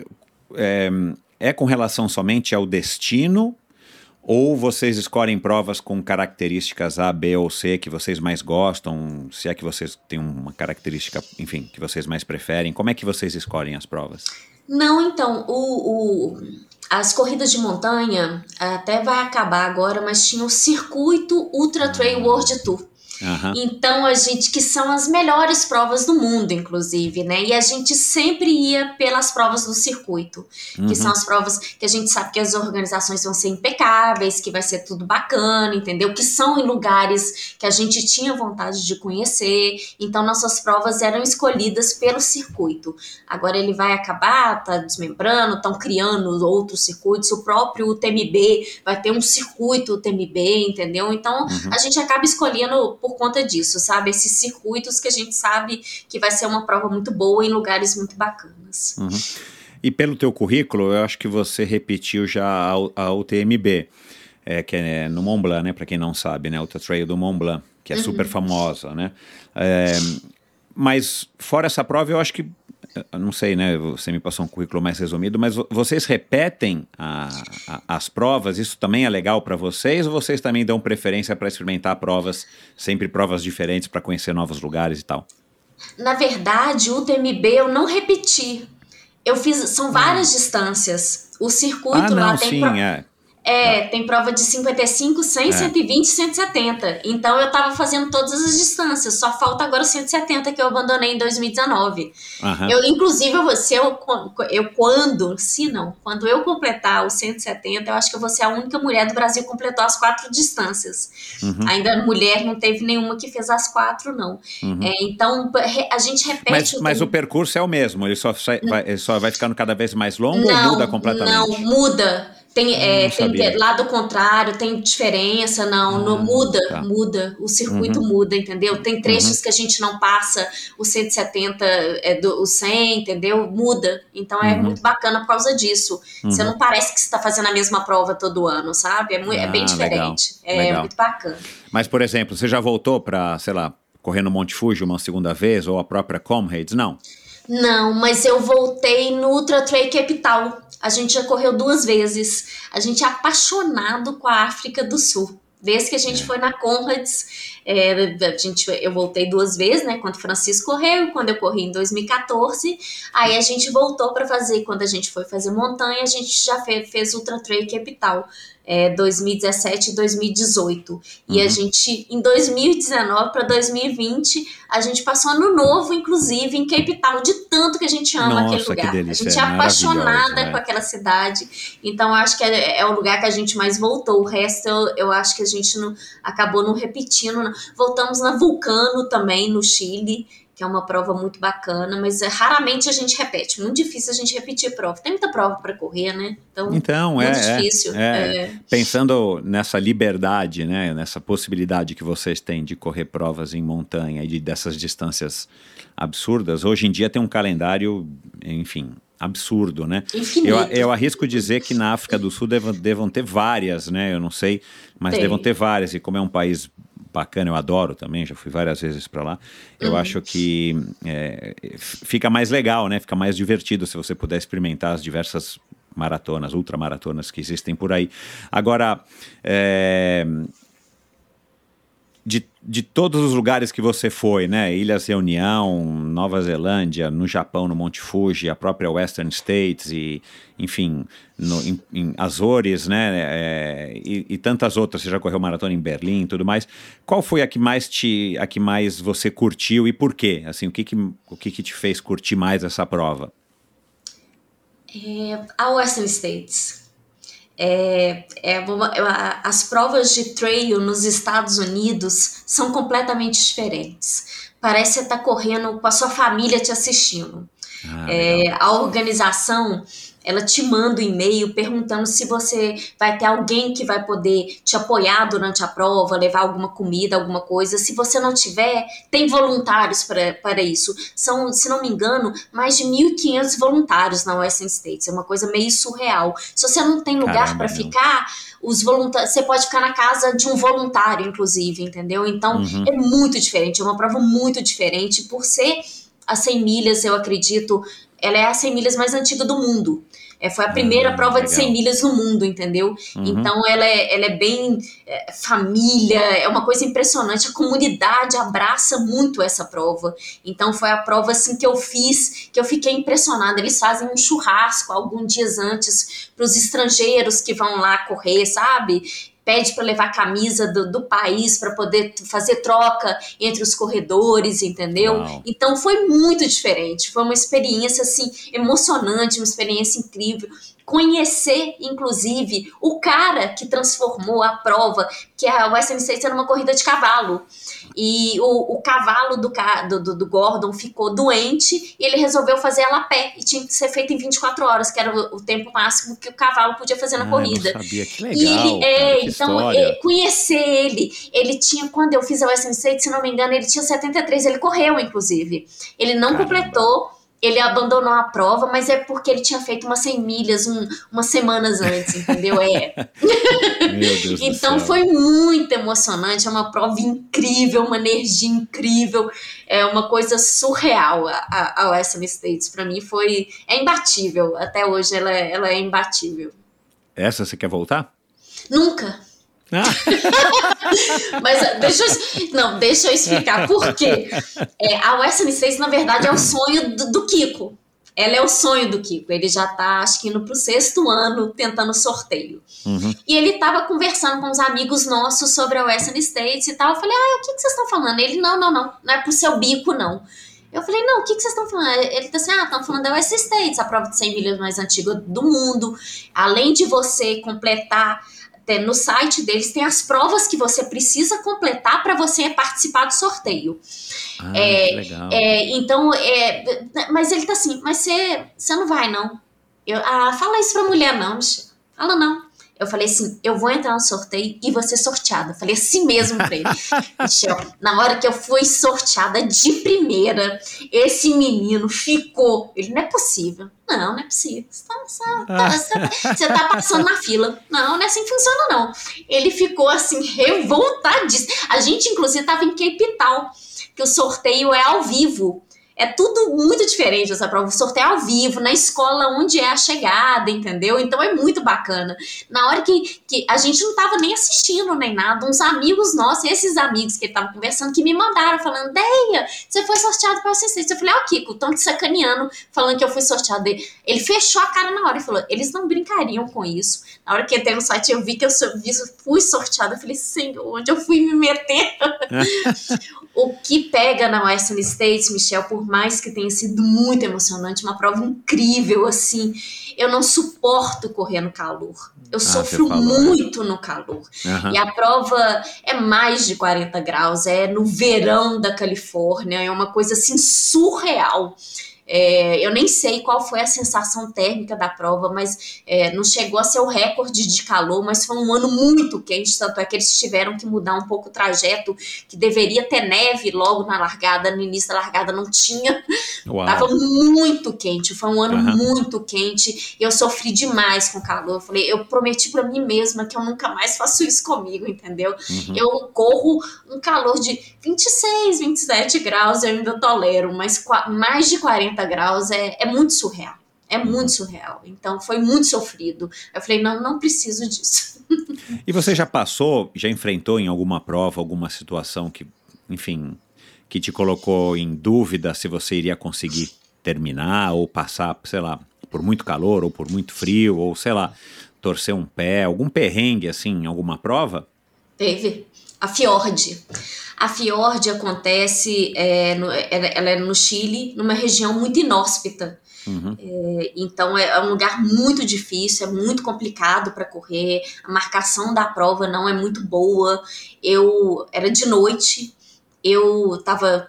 é, é com relação somente ao destino ou vocês escolhem provas com características A, B ou C que vocês mais gostam? Se é que vocês têm uma característica, enfim, que vocês mais preferem, como é que vocês escolhem as provas? Não, então, o, o, as corridas de montanha até vai acabar agora, mas tinha o circuito Ultra Trail ah. World Tour. Uhum. Então a gente que são as melhores provas do mundo, inclusive, né? E a gente sempre ia pelas provas do circuito, uhum. que são as provas que a gente sabe que as organizações vão ser impecáveis, que vai ser tudo bacana, entendeu? Que são em lugares que a gente tinha vontade de conhecer. Então nossas provas eram escolhidas pelo circuito. Agora ele vai acabar, tá desmembrando, estão criando outros circuitos. O próprio UTMB vai ter um circuito UTMB, entendeu? Então uhum. a gente acaba escolhendo por por conta disso, sabe? Esses circuitos que a gente sabe que vai ser uma prova muito boa em lugares muito bacanas. Uhum. E pelo teu currículo, eu acho que você repetiu já a, a UTMB, é, que é no Mont Blanc, né? Para quem não sabe, né? Ultra Trail do Mont Blanc, que é uhum. super famosa, né? É, mas fora essa prova, eu acho que não sei, né? Você me passou um currículo mais resumido, mas vocês repetem a, a, as provas? Isso também é legal para vocês? Ou vocês também dão preferência para experimentar provas, sempre provas diferentes para conhecer novos lugares e tal? Na verdade, o TMB eu não repeti. Eu fiz, são várias hum. distâncias. O circuito ah, não, lá tem. Sim, pro... é. É, tem prova de 55, 100, é. 120 170. Então eu tava fazendo todas as distâncias. Só falta agora 170 que eu abandonei em 2019. Uhum. Eu, inclusive, eu, se eu, eu quando, se não, quando eu completar os 170, eu acho que eu vou ser a única mulher do Brasil que completou as quatro distâncias. Uhum. Ainda mulher não teve nenhuma que fez as quatro, não. Uhum. É, então a gente repete. Mas, o, mas o percurso é o mesmo, ele só, vai, ele só vai ficando cada vez mais longo não, ou muda completamente? Não, muda. Tem, é, tem lado contrário, tem diferença, não, ah, não muda, tá. muda, o circuito uhum. muda, entendeu? Tem trechos uhum. que a gente não passa o 170, é, do, o 100, entendeu? Muda. Então é uhum. muito bacana por causa disso. Você uhum. não parece que você está fazendo a mesma prova todo ano, sabe? É, muito, ah, é bem ah, diferente. Legal. É legal. muito bacana. Mas, por exemplo, você já voltou para, sei lá, correr no Monte Fuji uma segunda vez, ou a própria Comrades? Não. Não, mas eu voltei no Ultra Trail Capital. A gente já correu duas vezes. A gente é apaixonado com a África do Sul. Desde que a gente foi na Conrads, é, a gente, eu voltei duas vezes, né? Quando o Francisco correu e quando eu corri em 2014. Aí a gente voltou para fazer, quando a gente foi fazer montanha, a gente já fez, fez Ultra Trail Capital é, 2017 e 2018. E a Uhum. gente, em 2019 para 2020, a gente passou ano novo, inclusive, em Cape Town, de tanto que a gente ama Nossa, aquele que lugar. delícia, a gente é é apaixonada maravilhoso, é. com aquela cidade. Então, acho que é, é o lugar que a gente mais voltou. O resto, eu, eu acho que a gente não, acabou não repetindo. não. Voltamos na Vulcano também, no Chile. Que é uma prova muito bacana, mas é, raramente a gente repete. Muito difícil a gente repetir prova. Tem muita prova para correr, né? Então, Então, muito é, é, difícil. é. É. Pensando nessa liberdade, né, nessa possibilidade que vocês têm de correr provas em montanha e de, dessas distâncias absurdas, hoje em dia tem um calendário, enfim, absurdo, né? Eu, eu arrisco dizer que na África do Sul devam, devam ter várias, né? Eu não sei, mas Tem. devam ter várias. E como é um país bacana, eu adoro também, já fui várias vezes para lá. Eu Uhum. acho que é, fica mais legal, né? Fica mais divertido se você puder experimentar as diversas maratonas, ultramaratonas que existem por aí. Agora, é, de, todos os lugares que você foi, né? Ilhas Reunião, Nova Zelândia, no Japão, no Monte Fuji, a própria Western States e, enfim, no, em, em Azores, né? É, e, e tantas outras. Você já correu maratona em Berlim e tudo mais. Qual foi a que mais te, a que mais você curtiu e por quê? Assim, o que que, o que que te fez curtir mais essa prova? É, a Western States. É, é as provas de trail nos Estados Unidos são completamente diferentes. Parece que você está correndo com a sua família te assistindo. Ah, É, a organização ela te manda um e-mail perguntando se você vai ter alguém que vai poder te apoiar durante a prova, levar alguma comida, alguma coisa. Se você não tiver, tem voluntários para para isso. São, se não me engano, mais de 1.500 voluntários na Western States. É uma coisa meio surreal. Se você não tem lugar para ficar, os voluntários, você pode ficar na casa de um voluntário, inclusive, entendeu? Então Uhum. é muito diferente. É uma prova muito diferente por ser a 100 milhas, eu acredito, ela é a 100 milhas mais antiga do mundo. É, foi a primeira Ah, prova de legal. 100 milhas no mundo, entendeu? Uhum. Então ela é, ela é bem é, família, é uma coisa impressionante. A comunidade abraça muito essa prova. Então foi a prova assim que eu fiz, que eu fiquei impressionada. Eles fazem um churrasco alguns dias antes para os estrangeiros que vão lá correr, sabe? Pede para levar camisa do, do país para poder fazer troca entre os corredores, entendeu? Uau. Então foi muito diferente. Foi uma experiência assim emocionante, uma experiência incrível. Conhecer, inclusive, o cara que transformou a prova, que a Western States era uma corrida de cavalo. E o, o cavalo do, do, do, do Gordon ficou doente e ele resolveu fazer ela a pé. E tinha que ser feito em 24 horas, que era o, o tempo máximo que o cavalo podia fazer na Ah, corrida. Eu sabia, que E legal. ele, é, cara, então, é, conhecer ele, ele tinha, quando eu fiz a Western State, se não me engano, ele tinha 73, ele correu, inclusive. Ele não Caramba. completou, ele abandonou a prova, mas é porque ele tinha feito umas 100 milhas um, umas semanas antes, entendeu? É. [laughs] Então foi muito emocionante, é uma prova incrível, uma energia incrível, é uma coisa surreal a, a, a Western States. Para mim foi, é imbatível, até hoje ela, é- ela é imbatível. Essa você quer voltar? Nunca, Mas ah, deixa eu, não, deixa eu explicar por quê. É, a Western States, na verdade, é o sonho do, do Kiko. Ela é o sonho do Kiko. Ele já tá, acho que, indo pro sexto ano tentando sorteio. uhum. E ele tava conversando com os amigos nossos sobre a Western States e tal. Eu falei, ah, o que, que vocês estão falando? Ele, não, não, não, não é pro seu bico, não. Eu falei, não, o que, que vocês estão falando? Ele tá assim, ah, estão falando da Western States, a prova de 100 milhas mais antiga do mundo. Além de você completar até no site deles tem as provas que você precisa completar para você participar do sorteio. Ah, É, que legal. É, então, é, mas ele tá assim, mas você, você não vai, não. Eu, ah, fala isso pra mulher, não, Michel. Fala não. Eu falei assim, eu vou entrar no sorteio e vou ser sorteada. Eu falei assim mesmo pra ele. [laughs] Michel, na hora que eu fui sorteada de primeira, esse menino ficou. Ele não é possível. Não, não é possível. Você tá, você tá- você tá- você tá passando na fila. Não, não é assim que funciona, não. Ele ficou assim, revoltadíssimo. A gente, inclusive, tava em Cape Town, que o sorteio é ao vivo. É tudo muito diferente essa prova. Sorteio ao vivo, na escola onde é a chegada, entendeu? Então é muito bacana. Na hora que, que a gente não tava nem assistindo nem nada, uns amigos nossos, esses amigos que estavam conversando, que me mandaram falando: Deia, você foi sorteado para assistência. Eu falei: Ó, oh, Kiko, estão te sacaneando, falando que eu fui sorteado. Ele fechou a cara na hora e falou: eles não brincariam com isso. Na hora que entrei no site, eu vi que eu fui sorteada. Eu falei: Senhor, onde eu fui me meter? [laughs] o que pega na Western States, Michel, por mais que tenha sido muito emocionante, uma prova incrível, assim, eu não suporto correr no calor. Eu ah, sofro né? muito no calor. Uhum. E a prova é mais de 40 graus, é no verão da Califórnia, é uma coisa assim surreal. É, eu nem sei qual foi a sensação térmica da prova, mas é, não chegou a ser o recorde de calor, mas foi um ano muito quente, tanto é que eles tiveram que mudar um pouco o trajeto, que deveria ter neve logo na largada, no início da largada não tinha. Uau. Tava muito quente, foi um ano uhum. muito quente, e eu sofri demais com calor. Eu falei, eu prometi para mim mesma que eu nunca mais faço isso comigo, entendeu? Uhum. Eu corro um calor de 26, 27 graus, eu ainda tolero, mas mais de 40 graus é, é muito surreal. É uhum. muito surreal. Então foi muito sofrido. Eu falei, não, não preciso disso. [laughs] E você já passou, já enfrentou em alguma prova, alguma situação que, enfim, que te colocou em dúvida se você iria conseguir terminar ou passar, sei lá, por muito calor ou por muito frio, ou sei lá, torcer um pé, algum perrengue assim, em alguma prova? Teve. A Fiord. A Fiord acontece, é, no, ela é no Chile, numa região muito inóspita. Uhum. É, então é, é um lugar muito difícil, é muito complicado para correr. A marcação da prova não é muito boa. Eu era de noite, eu estava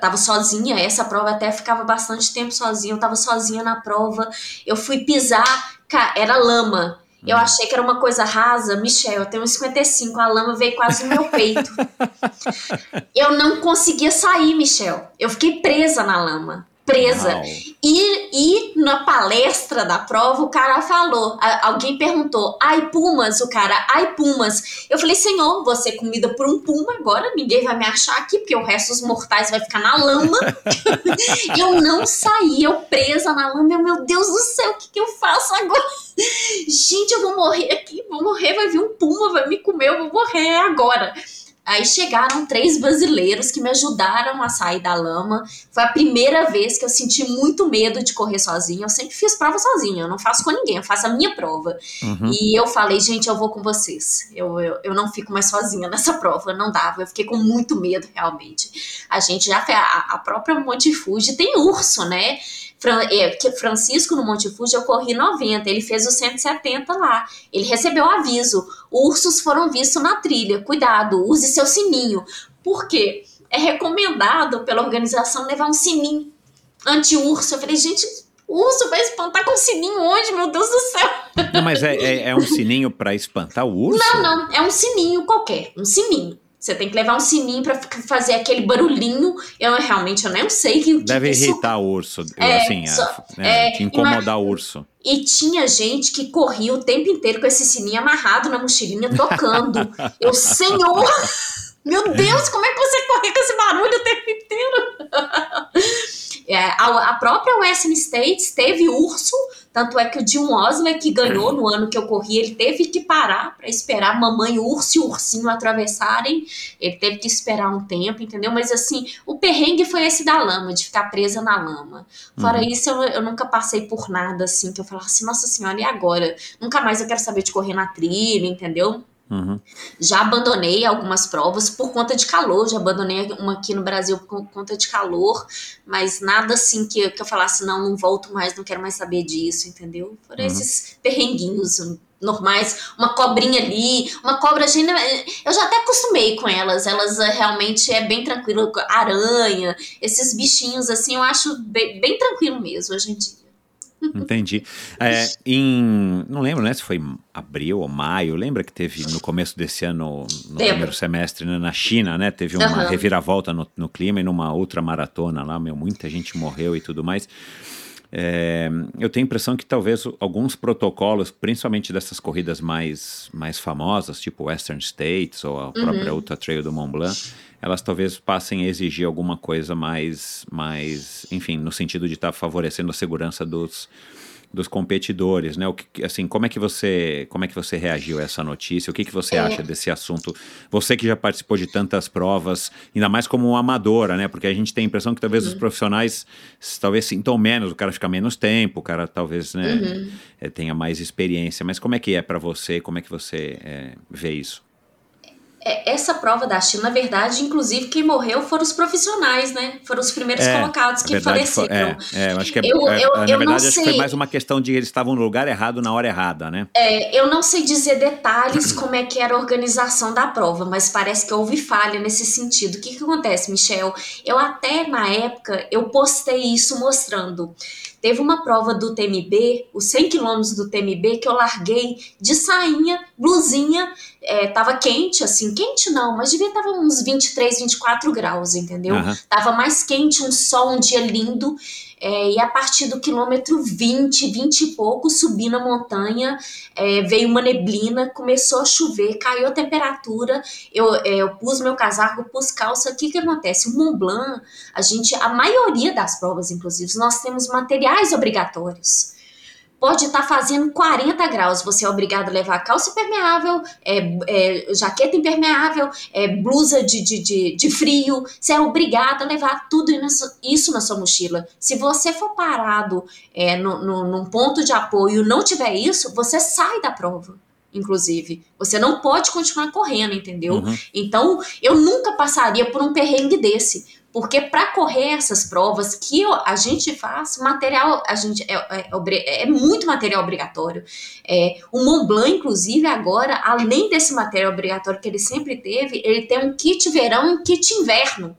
tava sozinha, essa prova até ficava bastante tempo sozinha, eu tava sozinha na prova, eu fui pisar, era lama, eu uhum. achei que era uma coisa rasa. Michel, eu tenho 55, a lama veio quase no meu peito. [laughs] eu não conseguia sair, Michel. Eu fiquei presa na lama presa. E, e na palestra da prova, o cara falou, a, alguém perguntou, ai pumas, o cara, ai pumas. Eu falei, senhor, você é comida por um puma agora, ninguém vai me achar aqui, porque o resto dos mortais vai ficar na lama. [laughs] eu não saí, eu presa na lama, eu, meu Deus do céu, o que, que eu faço agora? Gente, eu vou morrer aqui, vou morrer, vai vir um puma, vai me comer, eu vou morrer agora. Aí chegaram três brasileiros que me ajudaram a sair da lama. Foi a primeira vez que eu senti muito medo de correr sozinha. Eu sempre fiz prova sozinha, eu não faço com ninguém, eu faço a minha prova. Uhum. E eu falei, gente, eu vou com vocês. Eu, eu, eu não fico mais sozinha nessa prova, não dava. Eu fiquei com muito medo, realmente. A gente já a, a própria Monte Fuji tem urso, né? É, Francisco no Monte Fuji eu corri 90, ele fez os 170 lá. Ele recebeu aviso: ursos foram vistos na trilha, cuidado, use seu sininho. Por quê? É recomendado pela organização levar um sininho anti-urso. Eu falei, gente, urso vai espantar com sininho onde, meu Deus do céu? Não, mas é, é, é um sininho para espantar o urso? Não, não, é um sininho qualquer, um sininho. Você tem que levar um sininho para fazer aquele barulhinho. Eu realmente eu nem sei que. Deve que irritar o urso. É, assim, só, é, é, incomodar o urso. E tinha gente que corria o tempo inteiro com esse sininho amarrado na mochilinha, tocando. [laughs] eu, Senhor! Meu Deus, como é que você corre com esse barulho o tempo inteiro? É, a, a, própria Western States teve urso, tanto é que o Jim Osley, que ganhou no ano que eu corri, ele teve que parar para esperar mamãe urso e ursinho atravessarem. Ele teve que esperar um tempo, entendeu? Mas assim, o perrengue foi esse da lama, de ficar presa na lama. Fora uhum. isso, eu, eu, nunca passei por nada assim, que eu falasse, nossa senhora, e agora? Nunca mais eu quero saber de correr na trilha, entendeu? Uhum. Já abandonei algumas provas por conta de calor, já abandonei uma aqui no Brasil por conta de calor, mas nada assim que, que eu falasse, não, não volto mais, não quero mais saber disso, entendeu? Foram uhum. esses perrenguinhos normais, uma cobrinha ali, uma cobra, eu já até acostumei com elas, elas eh, realmente é bem tranquilo, aranha, esses bichinhos assim, eu acho bem, bem tranquilo mesmo hoje em dia. [laughs] Entendi. É, em, não lembro, né, se foi abril ou maio, lembra que teve no começo desse ano, no primeiro semestre, né, na China, né, teve uma uhum. reviravolta no, no, clima e numa outra maratona lá, meu, muita gente morreu e tudo mais. É, eu tenho a impressão que talvez alguns protocolos, principalmente dessas corridas mais, mais famosas, tipo Western States ou a própria Ultra Trail do Mont Blanc, elas talvez passem a exigir alguma coisa mais, mais enfim, no sentido de estar favorecendo a segurança dos, dos competidores, né? O que, assim, como é que você, como é que você reagiu a essa notícia? O que, que você É. acha desse assunto? Você que já participou de tantas provas, ainda mais como amadora, né? Porque a gente tem a impressão que talvez Uhum. os profissionais talvez sintam menos, o cara fica menos tempo, o cara talvez né, Uhum. eh, tenha mais experiência. Mas como é que é para você? Como é que você eh, vê isso? É, essa prova da China, na verdade, inclusive, quem morreu foram os profissionais, né? Foram os primeiros É, colocados que foi- faleceram. é, é, eu acho que é, Eu- é, eu- na eu não verdade acho que foi sei. mais uma questão de eles estavam no lugar errado na hora errada, né? É, eu não sei dizer detalhes [clears throat] como é que era a organização da prova, mas parece que houve falha nesse sentido. O que, que acontece, Michel? Eu até na época eu postei isso mostrando. Teve uma prova do TMB, os 100 quilômetros do TMB, que eu larguei de sainha, blusinha, é, tava quente, assim, quente não, mas devia estar uns 23, 24 graus, entendeu? Aham. Tava mais quente, um sol, um dia lindo. É, e a partir do quilômetro 20, 20 e pouco, subi na montanha, é, veio uma neblina, começou a chover, caiu a temperatura. Eu, é, eu pus meu casaco, pus calça. O que, que acontece? O Mont Blanc, a gente, a maioria das provas, inclusive, nós temos materiais obrigatórios. Pode estar fazendo 40 graus, você é obrigado a levar calça impermeável, é, é, jaqueta impermeável, é, blusa de, de, de, de frio, você é obrigado a levar tudo isso, na sua mochila. Se você for parado é, no, no, num ponto de apoio e não tiver isso, você sai da prova, inclusive. Você não pode continuar correndo, entendeu? Uhum. Então, eu nunca passaria por um perrengue desse. Porque para correr essas provas que a gente faz, material, a gente é, é, obri- é muito material obrigatório. É, o Mont Blanc, inclusive, agora, além desse material obrigatório que ele sempre teve, ele tem um kit verão e um kit inverno.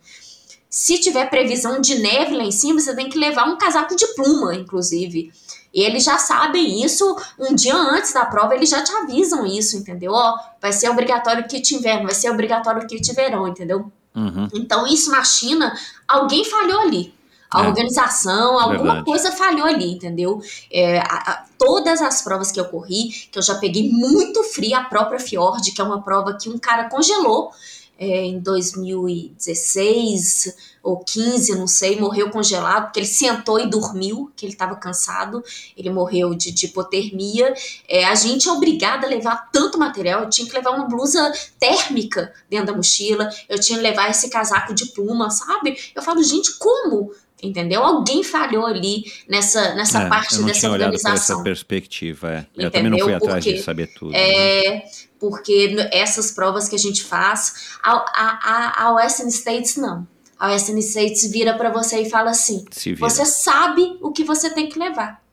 Se tiver previsão de neve lá em cima, você tem que levar um casaco de pluma, inclusive. E eles já sabem isso um dia antes da prova, eles já te avisam isso, entendeu? Ó, vai ser obrigatório kit inverno, vai ser obrigatório kit verão, entendeu? Uhum. Então, isso na China, alguém falhou ali. A É. organização, alguma Verdade. coisa falhou ali, entendeu? É, a- a- todas as provas que eu corri, que eu já peguei muito frio, a própria Fjord, que é uma prova que um cara congelou é, em 2016 ou 15, não sei, morreu congelado, porque ele sentou e dormiu, que ele estava cansado, ele morreu de, de hipotermia. É, a gente é obrigada a levar tanto material, eu tinha que levar uma blusa térmica dentro da mochila, eu tinha que levar esse casaco de pluma, sabe? Eu falo, gente, como? Entendeu? Alguém falhou ali nessa, nessa É, parte eu não dessa tinha olhado por essa organização. perspectiva. é. Eu também não fui atrás Porque, de saber tudo. né? Porque essas provas que a gente faz, a, a, a, Western States não. A Western States vira pra você e fala assim: você sabe o que você tem que levar.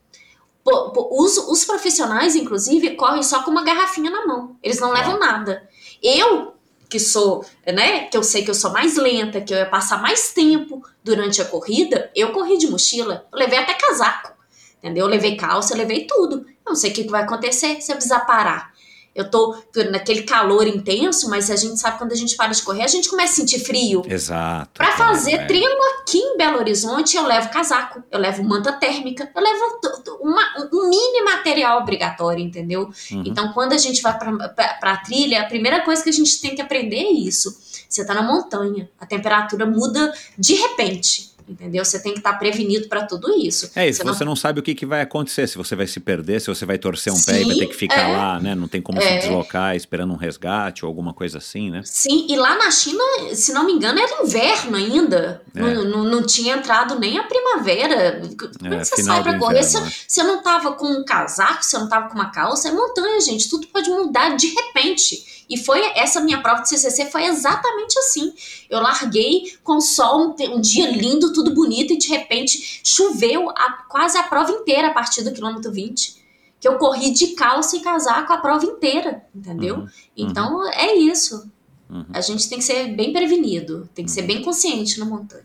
Os, os profissionais, inclusive, correm só com uma garrafinha na mão. Eles não levam nada. Eu, que sou, né, que eu sei que eu sou mais lenta, que eu ia passar mais tempo durante a corrida, eu corri de mochila. Eu levei até casaco. Entendeu? Eu levei calça, eu levei tudo. Eu não sei o que, que vai acontecer se eu precisar parar. Eu tô naquele calor intenso, mas a gente sabe quando a gente para de correr, a gente começa a sentir frio. Exato. Pra claro, fazer é. treino aqui em Belo Horizonte, eu levo casaco, eu levo manta térmica, eu levo uma- um mini material obrigatório, entendeu? Uhum. Então, quando a gente vai pra, pra trilha, a primeira coisa que a gente tem que aprender é isso. Você tá na montanha, a temperatura muda de repente, entendeu? Você tem que estar prevenido pra tudo isso. É isso, Você você não sabe o que, que vai acontecer, se você vai se perder, se você vai torcer um pé e vai Sim, ter que ficar é. lá, né? Não tem como se É. deslocar esperando um resgate ou alguma coisa assim, né? Sim, e lá na China, se não me engano, era inverno ainda. É. Não, não, não tinha entrado nem a primavera. Como é, É, que você final sai do correr? inverno, Você, né? você não tava com um casaco, você não tava com uma calça, é montanha, gente. Tudo pode mudar de repente. E foi essa minha prova de CCC foi exatamente assim. Eu larguei com sol, um, um dia lindo, tudo bonito, e de repente choveu a- quase a prova inteira a partir do quilômetro 20. Que eu corri de calça e casaco a prova inteira, entendeu? Uhum, Então é isso. Uhum. A gente tem que ser bem prevenido, tem que ser bem consciente na montanha.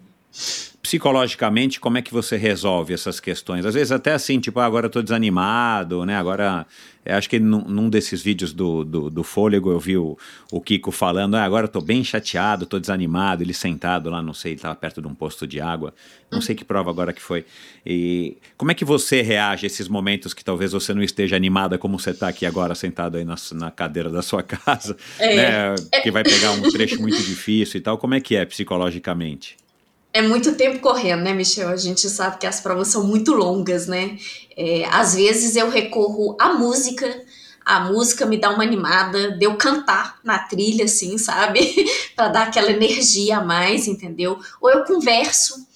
psicologicamente, como é que você resolve essas questões? Às vezes até assim, tipo, ah, agora eu tô desanimado, né? Agora, acho que num, num desses vídeos do, do, do, Fôlego eu vi o, o Kiko falando, ah, agora eu tô bem chateado, tô desanimado, ele sentado lá, não sei, ele tava perto de um posto de água, não sei que prova agora que foi. E como é que você reage a esses momentos que talvez você não esteja animada como você tá aqui agora, sentado aí na, na cadeira da sua [laughs] casa, é. né? Que vai pegar um trecho muito difícil e tal, como é que é psicologicamente? É muito tempo correndo, né, Michel? A gente sabe que as provas são muito longas, né? É, às vezes eu recorro à música, a música me dá uma animada de eu cantar na trilha, assim, sabe? [laughs] para dar aquela energia a mais, entendeu? Ou eu converso.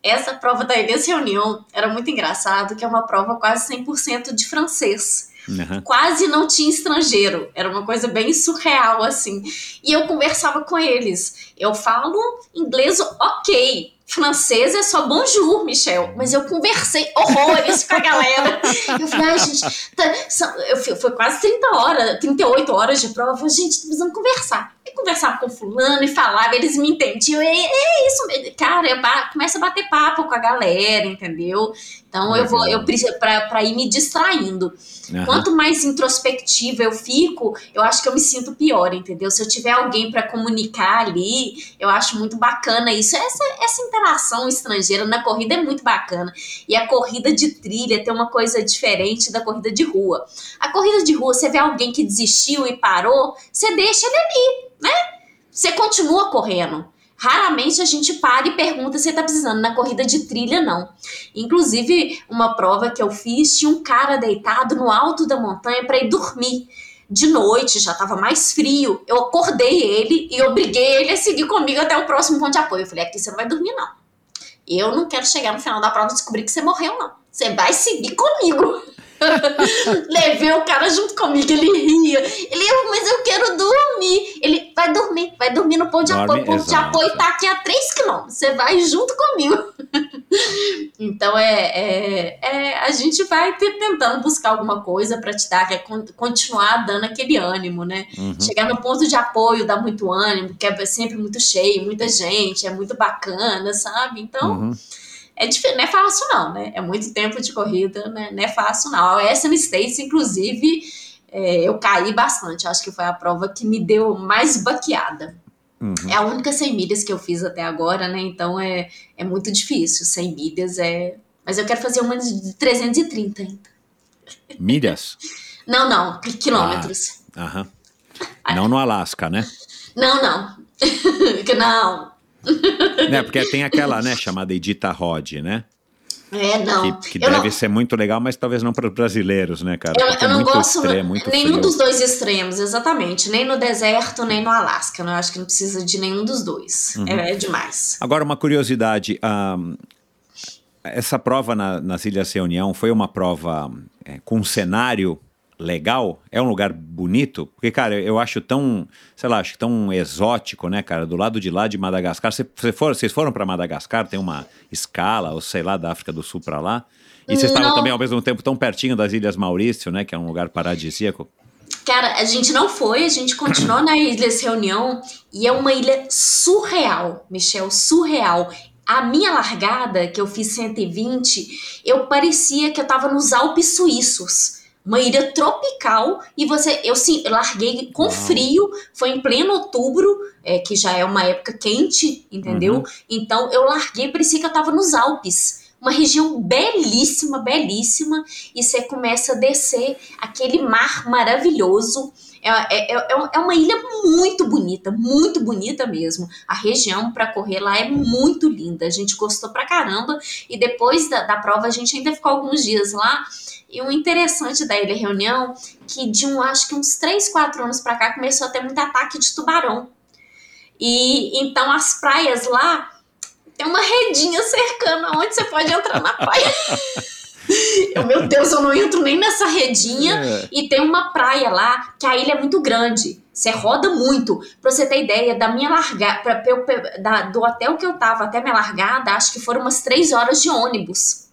Essa prova da Inês Reunião era muito engraçado, que é uma prova quase 100% de francês. Uhum. Quase não tinha estrangeiro. Era uma coisa bem surreal, assim. E eu conversava com eles. Eu falo inglês ok. Francês é só bonjour, Michel. Mas eu conversei horrores com a galera. Eu falei, ai, gente, tá, eu, foi quase 30 horas, 38 horas de prova. Gente, tô precisando conversar conversava com fulano e falava, eles me entendiam. É, é isso, cara, eu começa a bater papo com a galera, entendeu? Então eu vou, eu preciso para ir me distraindo. Uhum. Quanto mais introspectiva eu fico, eu acho que eu me sinto pior, entendeu? Se eu tiver alguém para comunicar ali, eu acho muito bacana isso. Essa, essa interação estrangeira na corrida é muito bacana. E a corrida de trilha tem uma coisa diferente da corrida de rua. A corrida de rua, você vê alguém que desistiu e parou, você deixa ele ali né? Você continua correndo. Raramente a gente para e pergunta se tá precisando. Na corrida de trilha, não. Inclusive, uma prova que eu fiz, tinha um cara deitado no alto da montanha para ir dormir. De noite, já tava mais frio. Eu acordei ele e obriguei ele a seguir comigo até o próximo ponto de apoio. Eu falei: aqui você não vai dormir, não. Eu não quero chegar no final da prova e descobrir que você morreu, não. Você vai seguir comigo. [laughs] Levei o cara junto comigo, ele ria. Ele, mas eu quero dormir. Ele vai dormir, vai dormir no ponto de Dorme, apoio. O ponto de apoio tá aqui a 3 quilômetros. Você vai junto comigo. [laughs] então é, é, é, a gente vai tentando buscar alguma coisa para te dar, que é continuar dando aquele ânimo, né? Uhum. Chegar no ponto de apoio dá muito ânimo, porque é sempre muito cheio, muita gente, é muito bacana, sabe? Então. Uhum é difícil, não é fácil não, né? É muito tempo de corrida, né? Não é fácil não. A SM States, inclusive, é, eu caí bastante. Acho que foi a prova que me deu mais baqueada. Uhum. É a única 100 milhas que eu fiz até agora, né? Então é, é muito difícil. 100 milhas é. Mas eu quero fazer uma de 330 ainda. Milhas? não, não. Quilômetros. Ah, aham. Não no Alasca, né? Não, não. [laughs] não né, porque tem aquela, né, chamada Edita Rod, né? É, não. Que, que deve não... ser muito legal, mas talvez não para os brasileiros, né, cara? Eu, eu é não gosto extremo, nenhum frio. dos dois extremos, exatamente. Nem no deserto, nem no Alasca. Né? Eu acho que não precisa de nenhum dos dois. Uhum. É, é, demais. Agora, uma curiosidade. Um, essa prova na, nas Ilhas Reunião foi uma prova é, com cenário legal, é um lugar bonito, porque, cara, eu acho tão, sei lá, acho tão exótico, né, cara, do lado de lá de Madagascar, cê, cê for, vocês foram para Madagascar, tem uma escala, ou sei lá, da África do Sul para lá, e vocês estavam também ao mesmo tempo tão pertinho das Ilhas Maurício, né, que é um lugar paradisíaco. Cara, a gente não foi, a gente continuou na Ilhas Reunião, e é uma ilha surreal, Michel, surreal. A minha largada, que eu fiz 120, eu parecia que eu tava nos Alpes suíços uma ilha tropical e você eu sim larguei com frio foi em pleno outubro é, que já é uma época quente entendeu uhum. então eu larguei parecia que eu tava nos Alpes uma região belíssima belíssima e você começa a descer aquele mar maravilhoso é, é, é, é uma ilha muito bonita, muito bonita mesmo. A região para correr lá é muito linda. A gente gostou pra caramba. E depois da, da prova, a gente ainda ficou alguns dias lá. E o interessante da Ilha Reunião, que de um, acho que uns 3, 4 anos para cá, começou a ter muito ataque de tubarão. E então as praias lá tem uma redinha cercando onde você pode entrar na praia. [laughs] eu, meu Deus, eu não entro nem nessa redinha. É. E tem uma praia lá que a ilha é muito grande. Você roda muito. Pra você ter ideia, da minha largada, do hotel que eu tava até minha largada, acho que foram umas três horas de ônibus.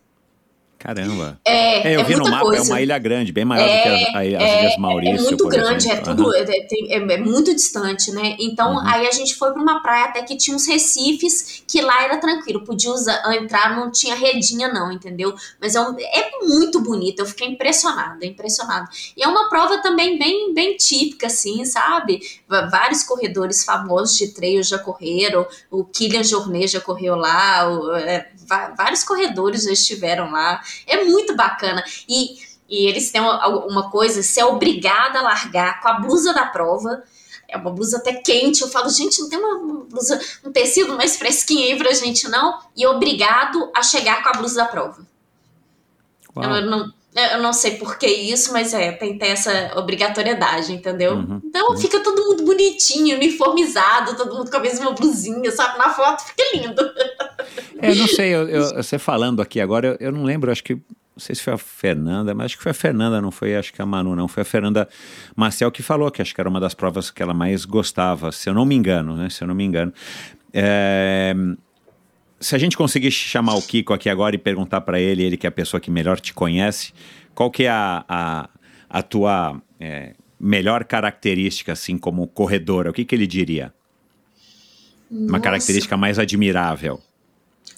Caramba. É, É, eu é vi no mapa, coisa. é uma ilha grande, bem maior do que as, a- as Ilhas Maurício. É muito grande, é tudo Aham. é, é- é muito distante, né? Então Uhum. aí a gente foi para uma praia até que tinha uns recifes que lá era tranquilo, podia usar, entrar, não tinha redinha não, entendeu? Mas é, um- é muito bonito, eu fiquei impressionada, impressionada. E é uma prova também bem, bem típica, assim, sabe? Vários corredores famosos de trail já correram, o Kylian Jornet já correu lá, o- é, vários corredores já estiveram lá. É muito bacana. E, e eles têm uma, uma coisa, você é obrigada a largar com a blusa da prova. É uma blusa até quente. Eu falo, gente, não tem uma blusa, um tecido mais fresquinho aí pra gente, não? E obrigado a chegar com a blusa da prova. Uau. Eu não, eu não sei por que isso, mas é, tem, tem essa obrigatoriedade, entendeu? Uhum, Então fica todo mundo bonitinho, uniformizado, todo mundo com a mesma blusinha, sabe? Na foto fica lindo. [laughs] É, eu não sei, eu, eu- você falando aqui agora, eu, eu não lembro, acho que. Não sei se foi a Fernanda, mas acho que foi a Fernanda, não foi acho que a Manu, não. Foi a Fernanda Marcel que falou que acho que era uma das provas que ela mais gostava, se eu não me engano, né? Se eu não me engano. É, se a gente conseguir chamar o Kiko aqui agora e perguntar para ele, ele que é a pessoa que melhor te conhece, qual que é a, a, a tua é, melhor característica, assim, como corredora? O que, que ele diria? Uma Nossa. característica mais admirável.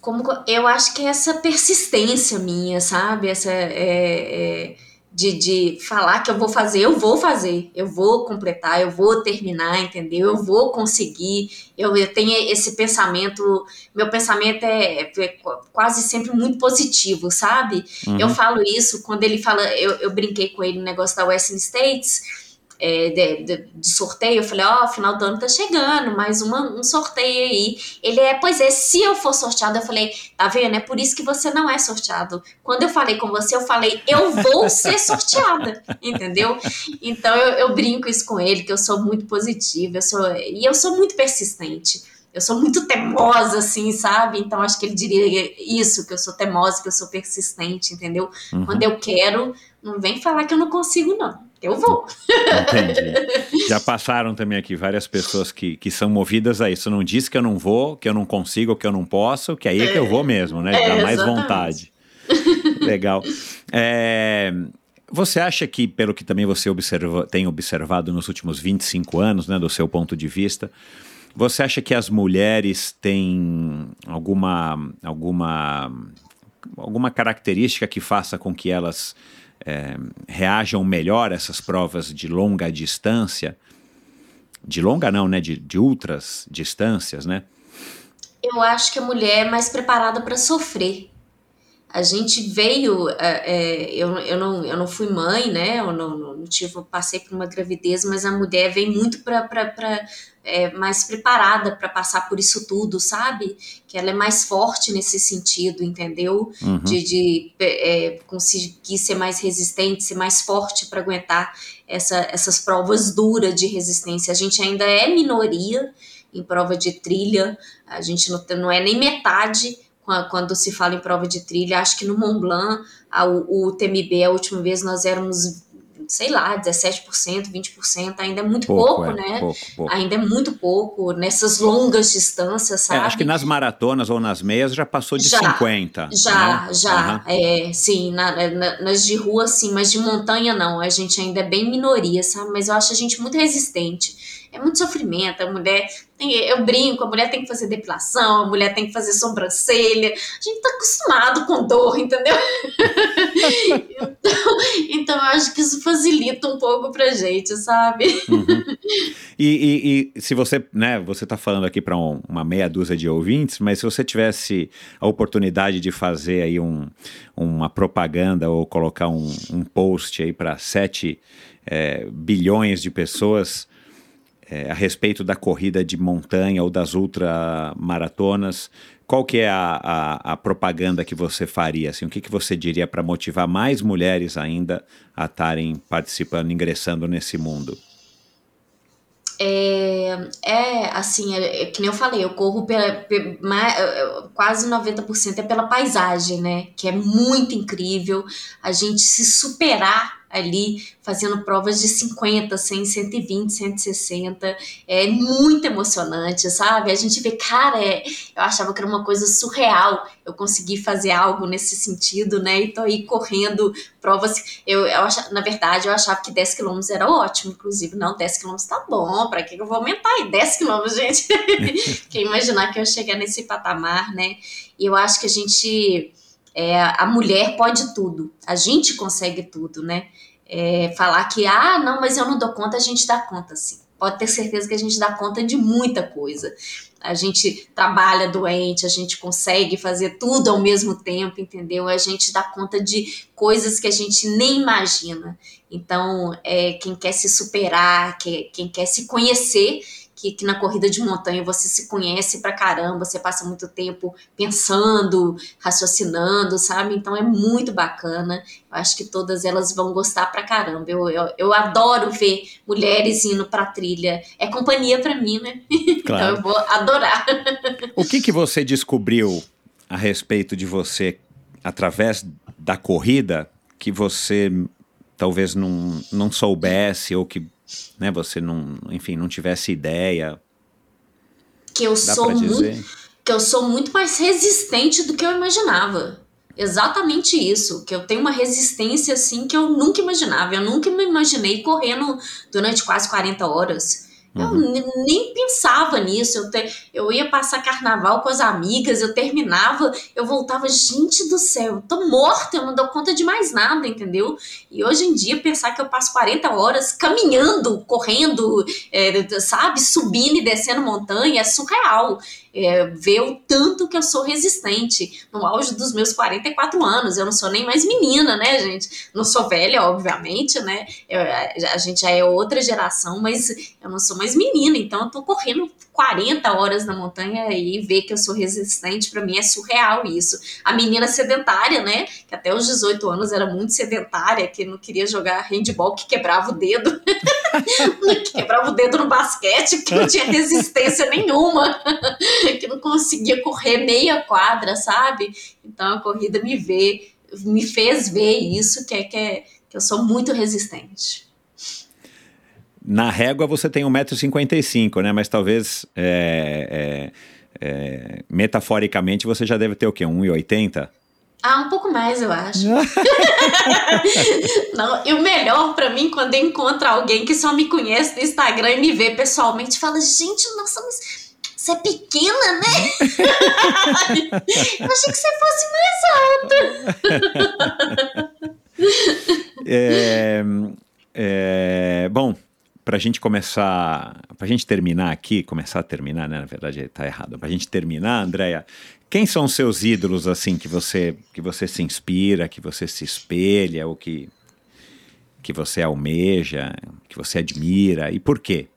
Como co- eu acho que é essa persistência minha, sabe? Essa é, é, de, de falar que eu vou fazer, eu vou fazer, eu vou completar, eu vou terminar, entendeu? Eu vou conseguir. Eu, eu tenho esse pensamento, meu pensamento é, é qu- quase sempre muito positivo, sabe? Uhum. Eu falo isso quando ele fala, eu, eu brinquei com ele no negócio da Western States. É, de, de- de sorteio, eu falei, ó, final do ano tá chegando, mais uma, um sorteio aí. Ele é, pois é, se eu for sorteado, eu falei, tá vendo? É por isso que você não é sorteado. Quando eu falei com você, eu falei, eu vou ser [laughs] sorteada, entendeu? Então eu, eu brinco isso com ele, que eu sou muito positiva, eu sou, e eu sou muito persistente. Eu sou muito teimosa, assim, sabe? Então acho que ele diria isso, que eu sou teimosa, que eu sou persistente, entendeu? Uhum. Quando eu quero, não vem falar que eu não consigo, não. Eu vou. Entendi. [laughs] Já passaram também aqui várias pessoas que, que são movidas a isso. Não diz que eu não vou, que eu não consigo, que eu não posso, que aí é que eu vou mesmo, né? É, Dá mais exatamente. vontade. [laughs] Legal. É, você acha que, pelo que também você observa, tem observado nos últimos 25 anos, né, do seu ponto de vista, você acha que as mulheres têm alguma, alguma, alguma característica que faça com que elas é, reajam melhor essas provas de longa distância? De longa não, né? De, de ultras distâncias, né? Eu acho que a mulher é mais preparada para sofrer. A gente veio, é, é, eu, eu, não, eu não fui mãe, né? Eu não, não tive, eu passei por uma gravidez, mas a mulher vem muito para é, mais preparada para passar por isso tudo, sabe? Que ela é mais forte nesse sentido, entendeu? Uhum. De, de é, conseguir ser mais resistente, ser mais forte para aguentar essa, essas provas duras de resistência. A gente ainda é minoria em prova de trilha, a gente não, não é nem metade qua- quando se fala em prova de trilha. Acho que no Mont Blanc, a, o, o TMB, a última vez nós éramos, sei lá, 17%, 20%, ainda é muito pouco, é, né? Pouco, pouco. Ainda é muito pouco nessas longas distâncias, É, sabe? acho que nas maratonas ou nas meias já passou de Já, 50. Já, né? já, Aham. é, sim, na- na- nas de rua sim, mas de montanha não, a gente ainda é bem minoria, sabe? Mas eu acho a gente muito resistente. É muito sofrimento, a mulher eu brinco, a mulher tem que fazer depilação, a mulher tem que fazer sobrancelha, a gente tá acostumado com dor, entendeu? então, então eu acho que isso facilita um pouco pra gente, sabe? Uhum. E, e- e se você, né, você está falando aqui para uma meia dúzia de ouvintes, mas se você tivesse a oportunidade de fazer aí um, uma propaganda ou colocar um, um post aí para 7 bilhões de pessoas é, a respeito da corrida de montanha ou das ultramaratonas, qual que é a, a, a propaganda que você faria? Assim, o que, que você diria para motivar mais mulheres ainda a estarem participando, ingressando nesse mundo? É, é, assim, é, é que nem eu falei, eu corro pela, pe- ma- é, é, quase 90% é pela paisagem, né? Que é muito incrível. A gente se superar ali fazendo provas de 50, 100, 120, 160. É muito emocionante, sabe? A gente vê, cara, é, eu achava que era uma coisa surreal eu conseguir fazer algo nesse sentido, né? E tô aí correndo provas. Eu, eu na verdade, eu achava que 10 quilômetros era ótimo, inclusive. Não, 10 quilômetros tá bom, pra que eu vou aumentar aí? 10 quilômetros, gente. [laughs] Quem imaginar que eu chegar nesse patamar, né? E eu acho que a gente. É, a mulher pode tudo, a gente consegue tudo, né? É, falar que, ah, não, mas eu não dou conta, a gente dá conta sim. Pode ter certeza que a gente dá conta de muita coisa. A gente trabalha doente, a gente consegue fazer tudo ao mesmo tempo, entendeu? A gente dá conta de coisas que a gente nem imagina. Então, é, quem quer se superar, quem, quem quer se conhecer, que, que, na corrida de montanha você se conhece pra caramba, você passa muito tempo pensando, raciocinando, sabe? Então é muito bacana. Eu acho que todas elas vão gostar pra caramba. Eu, eu, eu adoro ver mulheres indo pra trilha. É companhia pra mim, né? [laughs] Claro. então eu vou adorar. O que, que você descobriu a respeito de você através da corrida que você talvez não, não soubesse ou que né, você não, enfim, não tivesse ideia. Que eu sou muito, que eu sou muito mais resistente do que eu imaginava. Exatamente isso, que eu tenho uma resistência assim que eu nunca imaginava. Eu nunca me imaginei correndo durante quase 40 horas. Uhum. Eu nem pensava nisso. Eu, te, eu ia passar carnaval com as amigas, eu terminava, eu voltava, gente do céu, eu tô morta, eu não dou conta de mais nada, entendeu? E hoje em dia, pensar que eu passo 40 horas caminhando, correndo, é, sabe, subindo e descendo montanha é surreal é, ver o tanto que eu sou resistente no auge dos meus 44 anos. Eu não sou nem mais menina, né, gente? Não sou velha, obviamente, né? Eu, a, a gente já é outra geração, mas eu não sou mais menina, então eu tô correndo 40 horas na montanha e ver que eu sou resistente, para mim é surreal isso. A menina sedentária, né? Que até os 18 anos era muito sedentária, que não queria jogar handball, que quebrava o dedo. [laughs] que quebrava o dedo no basquete, que não tinha resistência nenhuma. [laughs] [laughs] que não conseguia correr meia quadra, sabe? Então a corrida me vê, me fez ver isso, que é que, é, que eu sou muito resistente. Na régua você tem 1,55m, né? Mas talvez é, é, é, metaforicamente você já deve ter o quê? 1,80m? Ah, um pouco mais, eu acho. [laughs] [laughs] Não, e o melhor para mim, quando eu encontro alguém que só me conhece no Instagram e me vê pessoalmente, fala: gente, nossa, mas você é pequena, né? [laughs] eu achei que você fosse mais alta. [laughs] é, é, bom, para a gente começar, para a gente terminar aqui, começar a terminar, né? Na verdade, está errado. Para a gente terminar, Andréia, quem são seus ídolos assim que você que você se inspira, que você se espelha, ou que que você almeja, que você admira e por quê?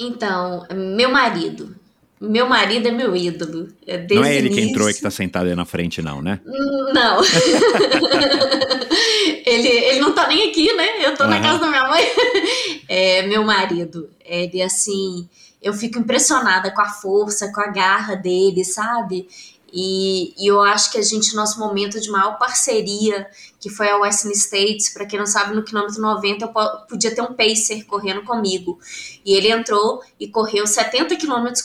Então, meu marido. Meu marido é meu ídolo. É não é ele início... que entrou e que está sentado aí na frente, não, né? Não. [laughs] ele, ele não tá nem aqui, né? Eu tô uhum. na casa da minha mãe. [laughs] É meu marido. Ele, assim, eu fico impressionada com a força, com a garra dele, sabe? E, e, eu acho que a gente, nosso momento de maior parceria, que foi a Western States, para quem não sabe, no quilômetro 90 eu podia ter um pacer correndo comigo. E ele entrou e correu 70 quilômetros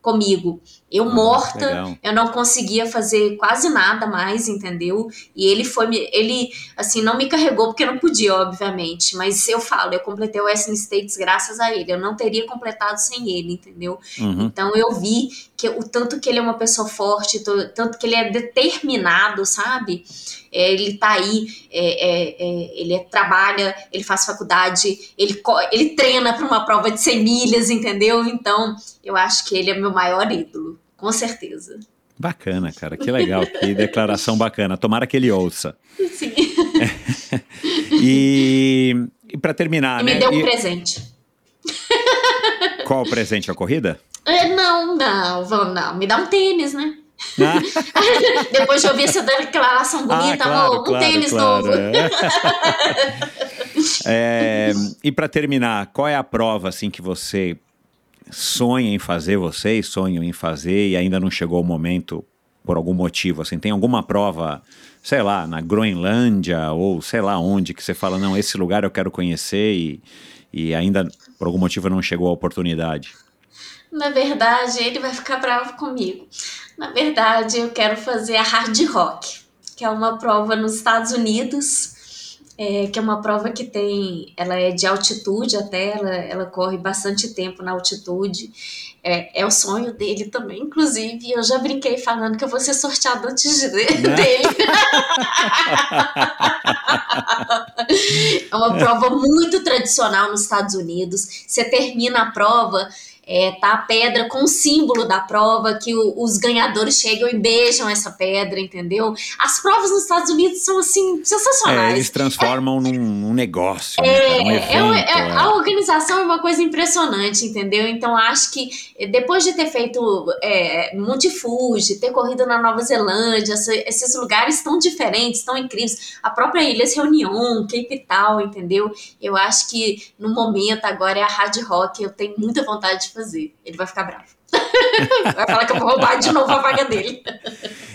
comigo. Eu ah, morta, legal. eu não conseguia fazer quase nada mais, entendeu? E ele foi, ele, assim, não me carregou porque não podia, obviamente. Mas eu falo, eu completei o Western States graças a ele. Eu não teria completado sem ele, entendeu? Uhum. Então eu vi que o tanto que ele é uma pessoa forte, tanto que ele é determinado, sabe? É, ele tá aí, é, é, é ele trabalha, ele faz faculdade, ele, ele treina para uma prova de 100 milhas, entendeu? Então, eu acho que ele é meu maior ídolo, com certeza. Bacana, cara, que legal, que [laughs] declaração bacana. Tomara que ele ouça. Sim. [laughs] e, e para terminar, e né? Me deu um e... presente. Qual o presente? A corrida? É, não, não, vamos, não. Me dá um tênis, né? [laughs] Depois de ouvir essa declaração ah, bonita, ah, claro, amor, um claro, tênis claro, novo. É. [laughs] é, e para terminar, qual é a prova assim que você sonha em fazer, vocês sonham em fazer e ainda não chegou o momento por algum motivo? Assim, tem alguma prova, sei lá, na Groenlândia ou sei lá onde que você fala, não, esse lugar eu quero conhecer e, e ainda por algum motivo não chegou a oportunidade? Na verdade, ele vai ficar bravo comigo. Na verdade, eu quero fazer a Hard Rock, que é uma prova nos Estados Unidos é, que é uma prova que tem, ela é de altitude até, ela, ela corre bastante tempo na altitude. É, é o sonho dele também, inclusive. Eu já brinquei falando que eu vou ser sorteado antes de, né? [laughs] dele. é uma prova muito tradicional nos Estados Unidos. Você termina a prova é, tá a pedra com o símbolo da prova, que o, os ganhadores chegam e beijam essa pedra, entendeu? As provas nos Estados Unidos são, assim, sensacionais. É, eles transformam é, num, num, negócio, né, é, um é evento, é, A organização é uma coisa impressionante, entendeu? Então, acho que depois de ter feito é, Monte Fuji, ter corrido na Nova Zelândia, esses lugares tão diferentes, tão incríveis, a própria Ilhas Reunião, Cape Town, entendeu? Eu acho que no momento agora é a Hard Rock, eu tenho muita vontade de fazer. Ele vai ficar bravo. [laughs] vai falar que eu vou roubar de novo a vaga dele.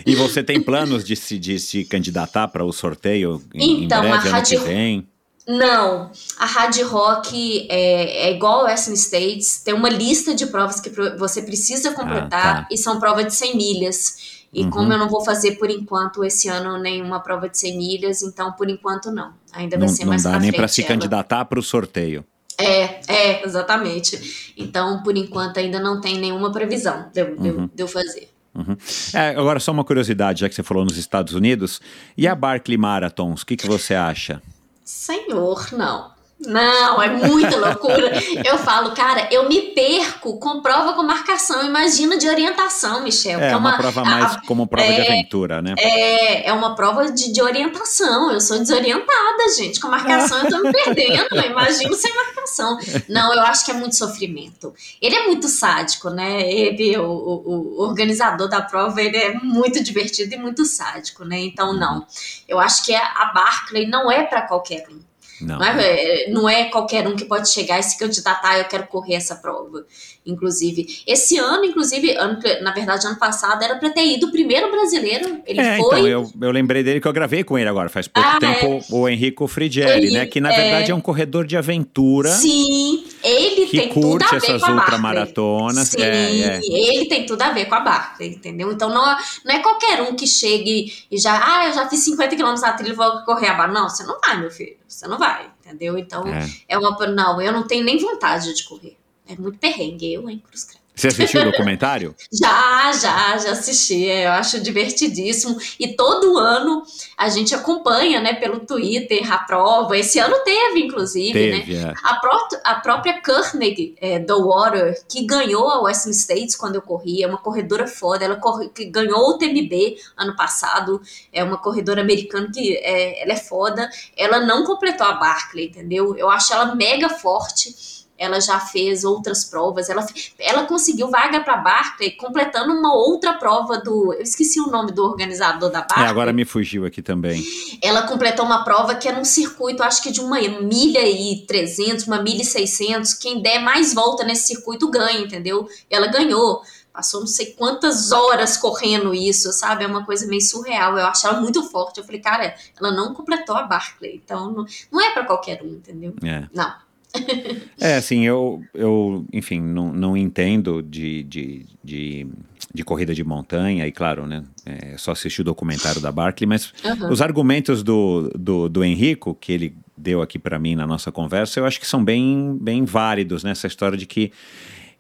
E você tem planos de se, de se candidatar para o sorteio em, então, em breve, a ano que vem? Não, a Hard Rock é, é igual ao Western States, tem uma lista de provas que você precisa completar ah, tá. e são provas de 100 milhas. E uhum. como eu não vou fazer por enquanto esse ano nenhuma prova de 100 milhas, então por enquanto não. Ainda vai não, ser mais Não dá nem para se candidatar para o sorteio. É, é, exatamente. Então, por enquanto, ainda não tem nenhuma previsão de, uhum. eu fazer. Uhum. É, agora, só uma curiosidade, já que você falou nos Estados Unidos, e a Barkley Marathons, o que, que você acha? Senhor, não. Não, é muita loucura. Eu falo, cara, eu me perco com prova com marcação. Imagina de orientação, Michel. É, é uma, uma, prova mais a, como prova é, de aventura, né? É, é uma prova de, de orientação. Eu sou desorientada, gente. Com marcação eu tô me perdendo. Imagino sem marcação. Não, eu acho que é muito sofrimento. Ele é muito sádico, né? Ele, o, o, o organizador da prova, ele é muito divertido e muito sádico, né? Então, não. Eu acho que a Barclay não é para qualquer um. Não. Não, é, não é qualquer um que pode chegar e se candidatar, eu quero correr essa prova. Inclusive, esse ano, inclusive, ano, na verdade, ano passado, era para ter ido o primeiro brasileiro. Ele é, foi. Então, eu, eu lembrei dele que eu gravei com ele agora, faz pouco ah, tempo, é. o Henrico Frigieri, né? Que na verdade é... é um corredor de aventura. Sim, ele que tem curte tudo a ver essas com a ultramaratonas. Sim, é, é. ele tem tudo a ver com a Barclay, entendeu? Então não, não é qualquer um que chegue e já, ah, eu já fiz 50 quilômetros na trilha e vou correr a barra. Não, você não vai, meu filho, você não vai entendeu? Então, é. é uma. Não, eu não tenho nem vontade de correr. É muito perrengue, eu, hein, Cruz Credo. Você assistiu o documentário? [laughs] já, já, já assisti. Eu acho divertidíssimo. E todo ano a gente acompanha, né, pelo Twitter a prova. Esse ano teve, inclusive, teve, né? É. A, pró a própria Koenig é, do Water, que ganhou a Western States quando eu corri, é uma corredora foda. Ela corre, que ganhou o TMB ano passado. É uma corredora americana que é, ela é foda. Ela não completou a Barclay, entendeu? Eu acho ela mega forte ela já fez outras provas, ela, ela conseguiu vaga para Barclay completando uma outra prova do, eu esqueci o nome do organizador da Barclay. É, agora me fugiu aqui também. Ela completou uma prova que era um circuito, acho que de uma milha e 300, uma milha e 600, quem der mais volta nesse circuito ganha, entendeu? Ela ganhou passou não sei quantas horas correndo isso, sabe? É uma coisa meio surreal. Eu acho ela muito forte. Eu falei, cara, ela não completou a Barclay, então não, não é para qualquer um, entendeu? É. Não. [laughs] é, assim, eu, eu enfim, não, não entendo de, de, de, de corrida de montanha, e claro, né, é, só assisti o documentário da Barkley, mas uhum. os argumentos do, do, do Henrico, que ele deu aqui para mim na nossa conversa, eu acho que são bem, bem válidos nessa história de que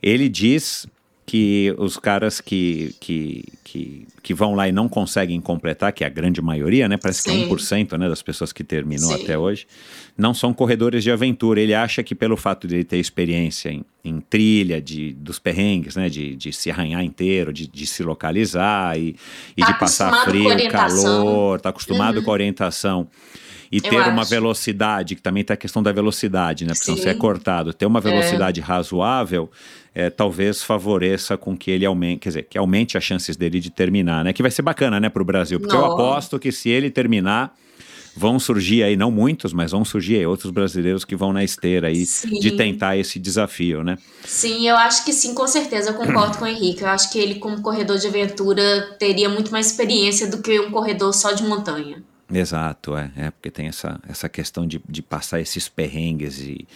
ele diz que os caras que, que, que, que, vão lá e não conseguem completar, que é a grande maioria, né? Parece Sim. que é 1% né, das pessoas que terminou Sim. até hoje, não são corredores de aventura. Ele acha que pelo fato de ele ter experiência em, em trilha, de, dos perrengues, né? De, de se arranhar inteiro, de, de se localizar e, e tá de passar frio, calor, tá acostumado uhum. com a orientação e ter uma velocidade, que também tem a questão da velocidade, né? Porque Sim. se é cortado, ter uma é. velocidade é. razoável, é, talvez favoreça com que ele aumente, quer dizer, que aumente as chances dele de terminar, né? Que vai ser bacana, né, para o Brasil, porque Não. eu aposto que se ele terminar vão surgir aí, não muitos, mas vão surgir aí outros brasileiros que vão na esteira aí Sim. de tentar esse desafio, né? Sim, eu acho que sim, com certeza, eu concordo com o Henrique. Eu acho que ele, como corredor de aventura, teria muito mais experiência do que um corredor só de montanha. Exato, é, é porque tem essa, essa questão de, de passar esses perrengues e,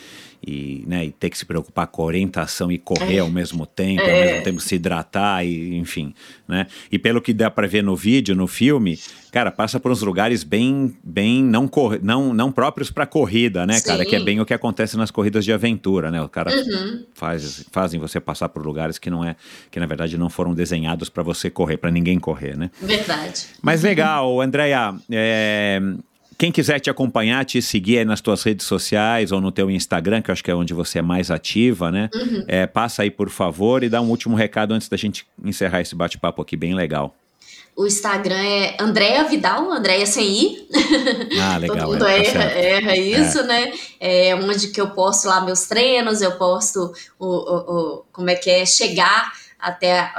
e, né, e ter que se preocupar com a orientação e correr É. ao mesmo tempo, ao É. mesmo tempo se hidratar, e, enfim, né? E pelo que dá para ver no vídeo, no filme, cara, passa por uns lugares bem, bem não, não, não próprios para corrida, né, cara? Sim. Que é bem o que acontece nas corridas de aventura, né? O cara Uhum. faz, fazem você passar por lugares que não é, que na verdade não foram desenhados para você correr, para ninguém correr, né? Verdade. Mas legal, Andréia. é, quem quiser te acompanhar, te seguir aí nas tuas redes sociais ou no teu Instagram, que eu acho que é onde você é mais ativa, né? Uhum. É, passa aí, por favor, e dá um último recado antes da gente encerrar esse bate-papo aqui, bem legal. O Instagram é Andréa Vidal, Andréa sem I. Ah, legal. [laughs] Todo mundo é, tá erra, certo. erra isso, né? É onde que eu posto lá meus treinos, eu posto o, o, o- como é que é chegar até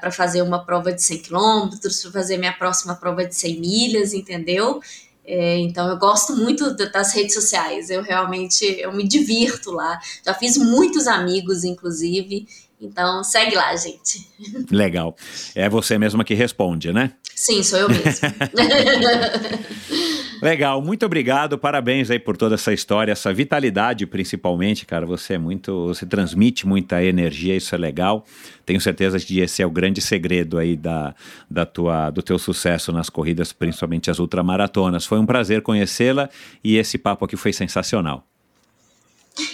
para fazer uma prova de 100 quilômetros, para fazer minha próxima prova de 100 milhas, entendeu? É, então eu gosto muito da- das redes sociais, eu realmente eu me divirto lá. Já fiz muitos amigos, inclusive. Então segue lá, gente. [laughs] Legal. É você mesma que responde, né? Sim, sou eu mesma. [laughs] Legal, muito obrigado, parabéns aí por toda essa história, essa vitalidade principalmente, cara. Você é muito, você transmite muita energia, isso é legal. Tenho certeza que esse é o grande segredo aí da, da tua, do teu sucesso nas corridas, principalmente as ultramaratonas. Foi um prazer conhecê-la e esse papo aqui foi sensacional.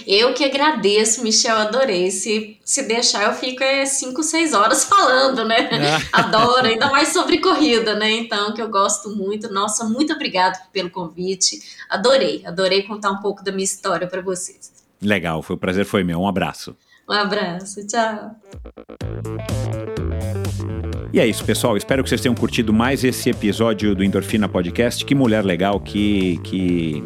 Eu que agradeço, Michel, adorei. Se, se deixar, eu fico 5, 6 horas [laughs] falando, né? [laughs] Adoro, ainda mais sobre corrida, né? Então, que eu gosto muito. Nossa, muito obrigado pelo convite. Adorei, adorei contar um pouco da minha história para vocês. Legal, foi o prazer foi meu. Um abraço. Um abraço, tchau. E é isso, pessoal. Espero que vocês tenham curtido mais esse episódio do Endorfina Podcast. Que mulher legal, que, que,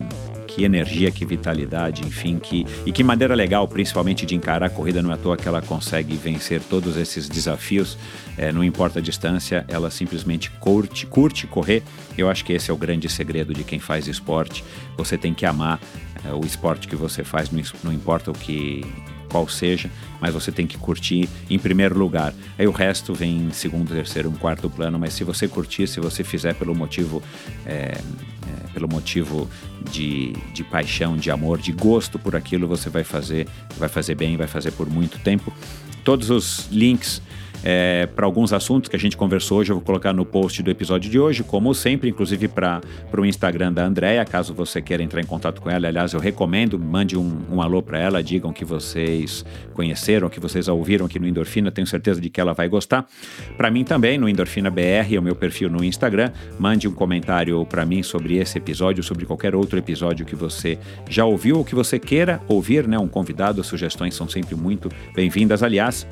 que energia, que vitalidade, enfim, que, e que maneira legal, principalmente de encarar a corrida. Não é à toa que ela consegue vencer todos esses desafios, é, não importa a distância, ela simplesmente curte, curte correr. Eu acho que esse é o grande segredo de quem faz esporte. Você tem que amar é, o esporte que você faz, não, não importa o que qual seja, mas você tem que curtir em primeiro lugar. Aí o resto vem em segundo, terceiro, um quarto plano, mas se você curtir, se você fizer pelo motivo, é, é, pelo motivo de, de paixão, de amor, de gosto por aquilo, você vai fazer, vai fazer bem, vai fazer por muito tempo. Todos os links é, para alguns assuntos que a gente conversou hoje, eu vou colocar no post do episódio de hoje, como sempre, inclusive para o Instagram da Andrea, caso você queira entrar em contato com ela. Aliás, eu recomendo, mande um, um alô para ela, digam que vocês conheceram, que vocês a ouviram aqui no Endorfina, tenho certeza de que ela vai gostar. Para mim também, no Endorfina BR, é o meu perfil no Instagram, mande um comentário para mim sobre esse episódio, sobre qualquer outro episódio que você já ouviu ou que você queira ouvir, né? Um convidado, sugestões são sempre muito bem-vindas. Aliás,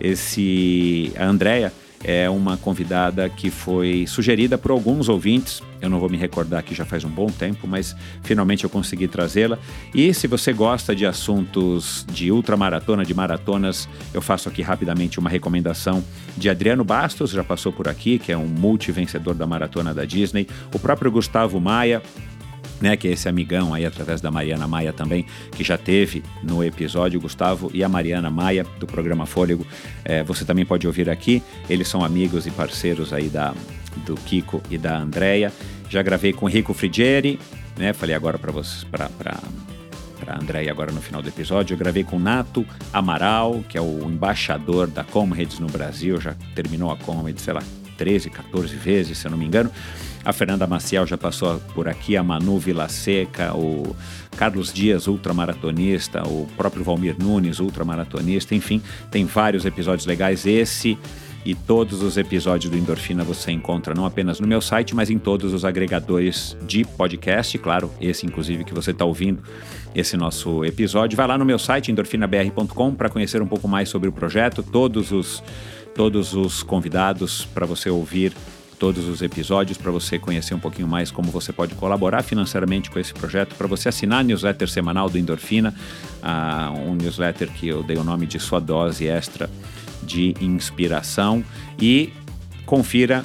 esse a Andrea é uma convidada que foi sugerida por alguns ouvintes. Eu não vou me recordar que já faz um bom tempo, mas finalmente eu consegui trazê-la. E se você gosta de assuntos de ultramaratona, de maratonas, eu faço aqui rapidamente uma recomendação de Adriano Bastos, já passou por aqui, que é um multivencedor da maratona da Disney. O próprio Gustavo Maia, né, que é esse amigão aí através da Mariana Maia também, que já teve no episódio, Gustavo e a Mariana Maia do programa Fôlego. É, você também pode ouvir aqui. Eles são amigos e parceiros aí da, do Kiko e da Andrea. Já gravei com Rico Frigieri, né? Falei agora para vocês, para para Andréia agora no final do episódio. Eu gravei com Nato Amaral, que é o embaixador da Comrades no Brasil, já terminou a Comrades, sei lá, 13, 14 vezes, se eu não me engano. A Fernanda Maciel já passou por aqui, a Manu Vilaseca, o Carlos Dias, ultramaratonista, o próprio Valmir Nunes, ultramaratonista, enfim, tem vários episódios legais. Esse e todos os episódios do Endorfina você encontra não apenas no meu site, mas em todos os agregadores de podcast, claro, esse inclusive que você está ouvindo, esse nosso episódio. Vai lá no meu site, endorfinabr.com, para conhecer um pouco mais sobre o projeto, todos os, todos os convidados para você ouvir todos os episódios para você conhecer um pouquinho mais como você pode colaborar financeiramente com esse projeto, para você assinar a newsletter semanal do Endorfina, uh, um newsletter que eu dei o nome de sua dose extra de inspiração e confira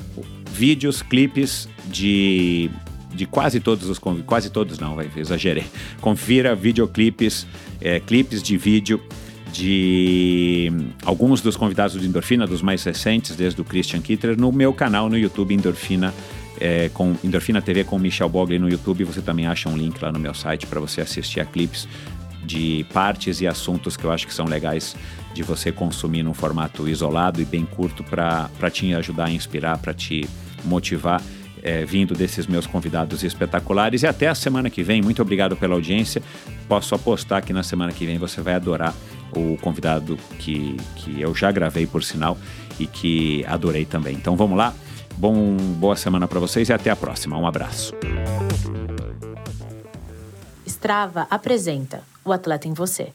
vídeos, clipes de de quase todos os quase todos não, vai, exagerei. Confira videoclipes, é, clipes de vídeo de alguns dos convidados do Endorfina, dos mais recentes, desde o Christian Kitter, no meu canal no YouTube Endorfina, é, com Endorfina TV com Michel Bogli no YouTube. Você também acha um link lá no meu site para você assistir a clipes de partes e assuntos que eu acho que são legais de você consumir num formato isolado e bem curto para te ajudar a inspirar, para te motivar. É, vindo desses meus convidados espetaculares. E até a semana que vem. Muito obrigado pela audiência. Posso apostar que na semana que vem você vai adorar o convidado que, que eu já gravei, por sinal, e que adorei também. Então vamos lá. Bom, boa semana para vocês e até a próxima. Um abraço. Strava apresenta o atleta em você.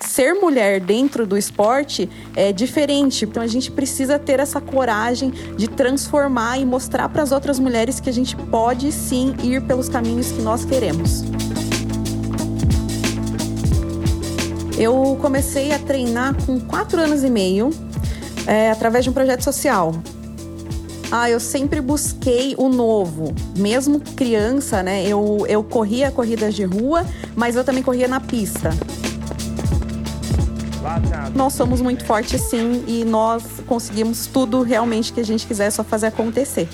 Ser mulher dentro do esporte é diferente, então a gente precisa ter essa coragem de transformar e mostrar para as outras mulheres que a gente pode sim ir pelos caminhos que nós queremos. Eu comecei a treinar com quatro anos e meio, é, através de um projeto social. Ah, eu sempre busquei o novo. Mesmo criança, né? Eu, eu corria corridas de rua, mas eu também corria na pista. Nós somos muito fortes sim e nós conseguimos tudo realmente que a gente quiser, é só fazer acontecer.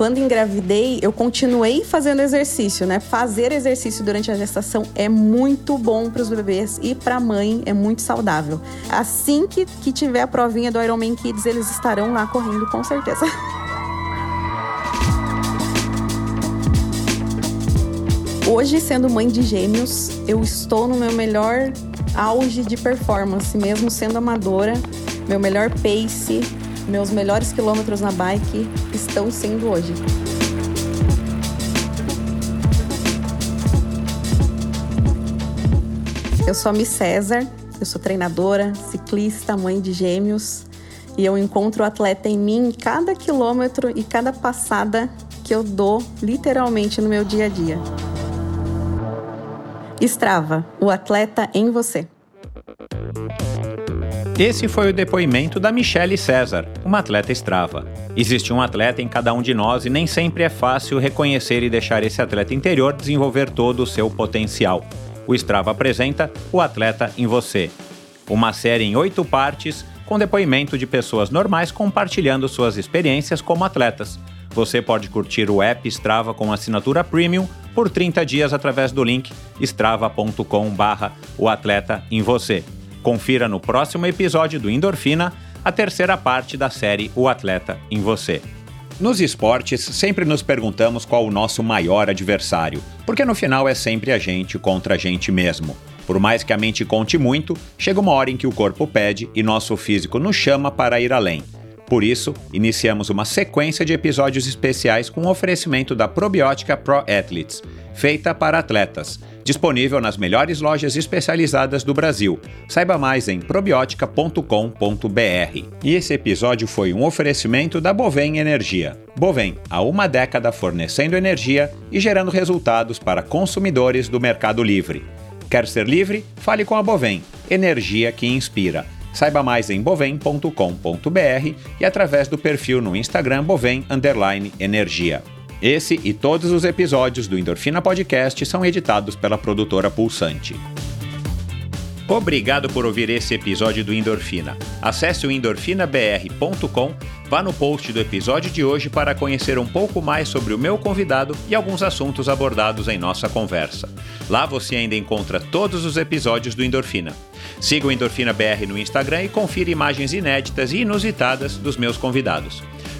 Quando engravidei, eu continuei fazendo exercício, né? Fazer exercício durante a gestação é muito bom para os bebês e para a mãe é muito saudável. Assim que, que tiver a provinha do Ironman Kids, eles estarão lá correndo com certeza. [laughs] Hoje, sendo mãe de gêmeos, eu estou no meu melhor auge de performance, mesmo sendo amadora, meu melhor pace, meus melhores quilômetros na bike estão sendo hoje. Eu sou a Miss César, eu sou treinadora, ciclista, mãe de gêmeos e eu encontro o atleta em mim cada quilômetro e cada passada que eu dou literalmente no meu dia a dia. Strava, o atleta em você. Esse foi o depoimento da Michelle César, uma atleta Strava. Existe um atleta em cada um de nós e nem sempre é fácil reconhecer e deixar esse atleta interior desenvolver todo o seu potencial. O Strava apresenta O Atleta em Você, uma série em oito partes com depoimento de pessoas normais compartilhando suas experiências como atletas. Você pode curtir o app Strava com assinatura premium por 30 dias através do link strava.com/barra o atleta em você. Confira no próximo episódio do Endorfina a terceira parte da série O Atleta em Você. Nos esportes, sempre nos perguntamos qual o nosso maior adversário, porque no final é sempre a gente contra a gente mesmo. Por mais que a mente conte muito, chega uma hora em que o corpo pede e nosso físico nos chama para ir além. Por isso, iniciamos uma sequência de episódios especiais com o oferecimento da probiótica Pro Athletes, feita para atletas disponível nas melhores lojas especializadas do Brasil. Saiba mais em probiotica.com.br. E esse episódio foi um oferecimento da Bovem Energia. Bovem, há uma década fornecendo energia e gerando resultados para consumidores do Mercado Livre. Quer ser livre? Fale com a Bovem, energia que inspira. Saiba mais em bovem.com.br e através do perfil no Instagram Bovem Energia. Esse e todos os episódios do Endorfina Podcast são editados pela produtora Pulsante. Obrigado por ouvir esse episódio do Endorfina. Acesse o endorfinabr.com, vá no post do episódio de hoje para conhecer um pouco mais sobre o meu convidado e alguns assuntos abordados em nossa conversa. Lá você ainda encontra todos os episódios do Endorfina. Siga o Endorfina BR no Instagram e confira imagens inéditas e inusitadas dos meus convidados.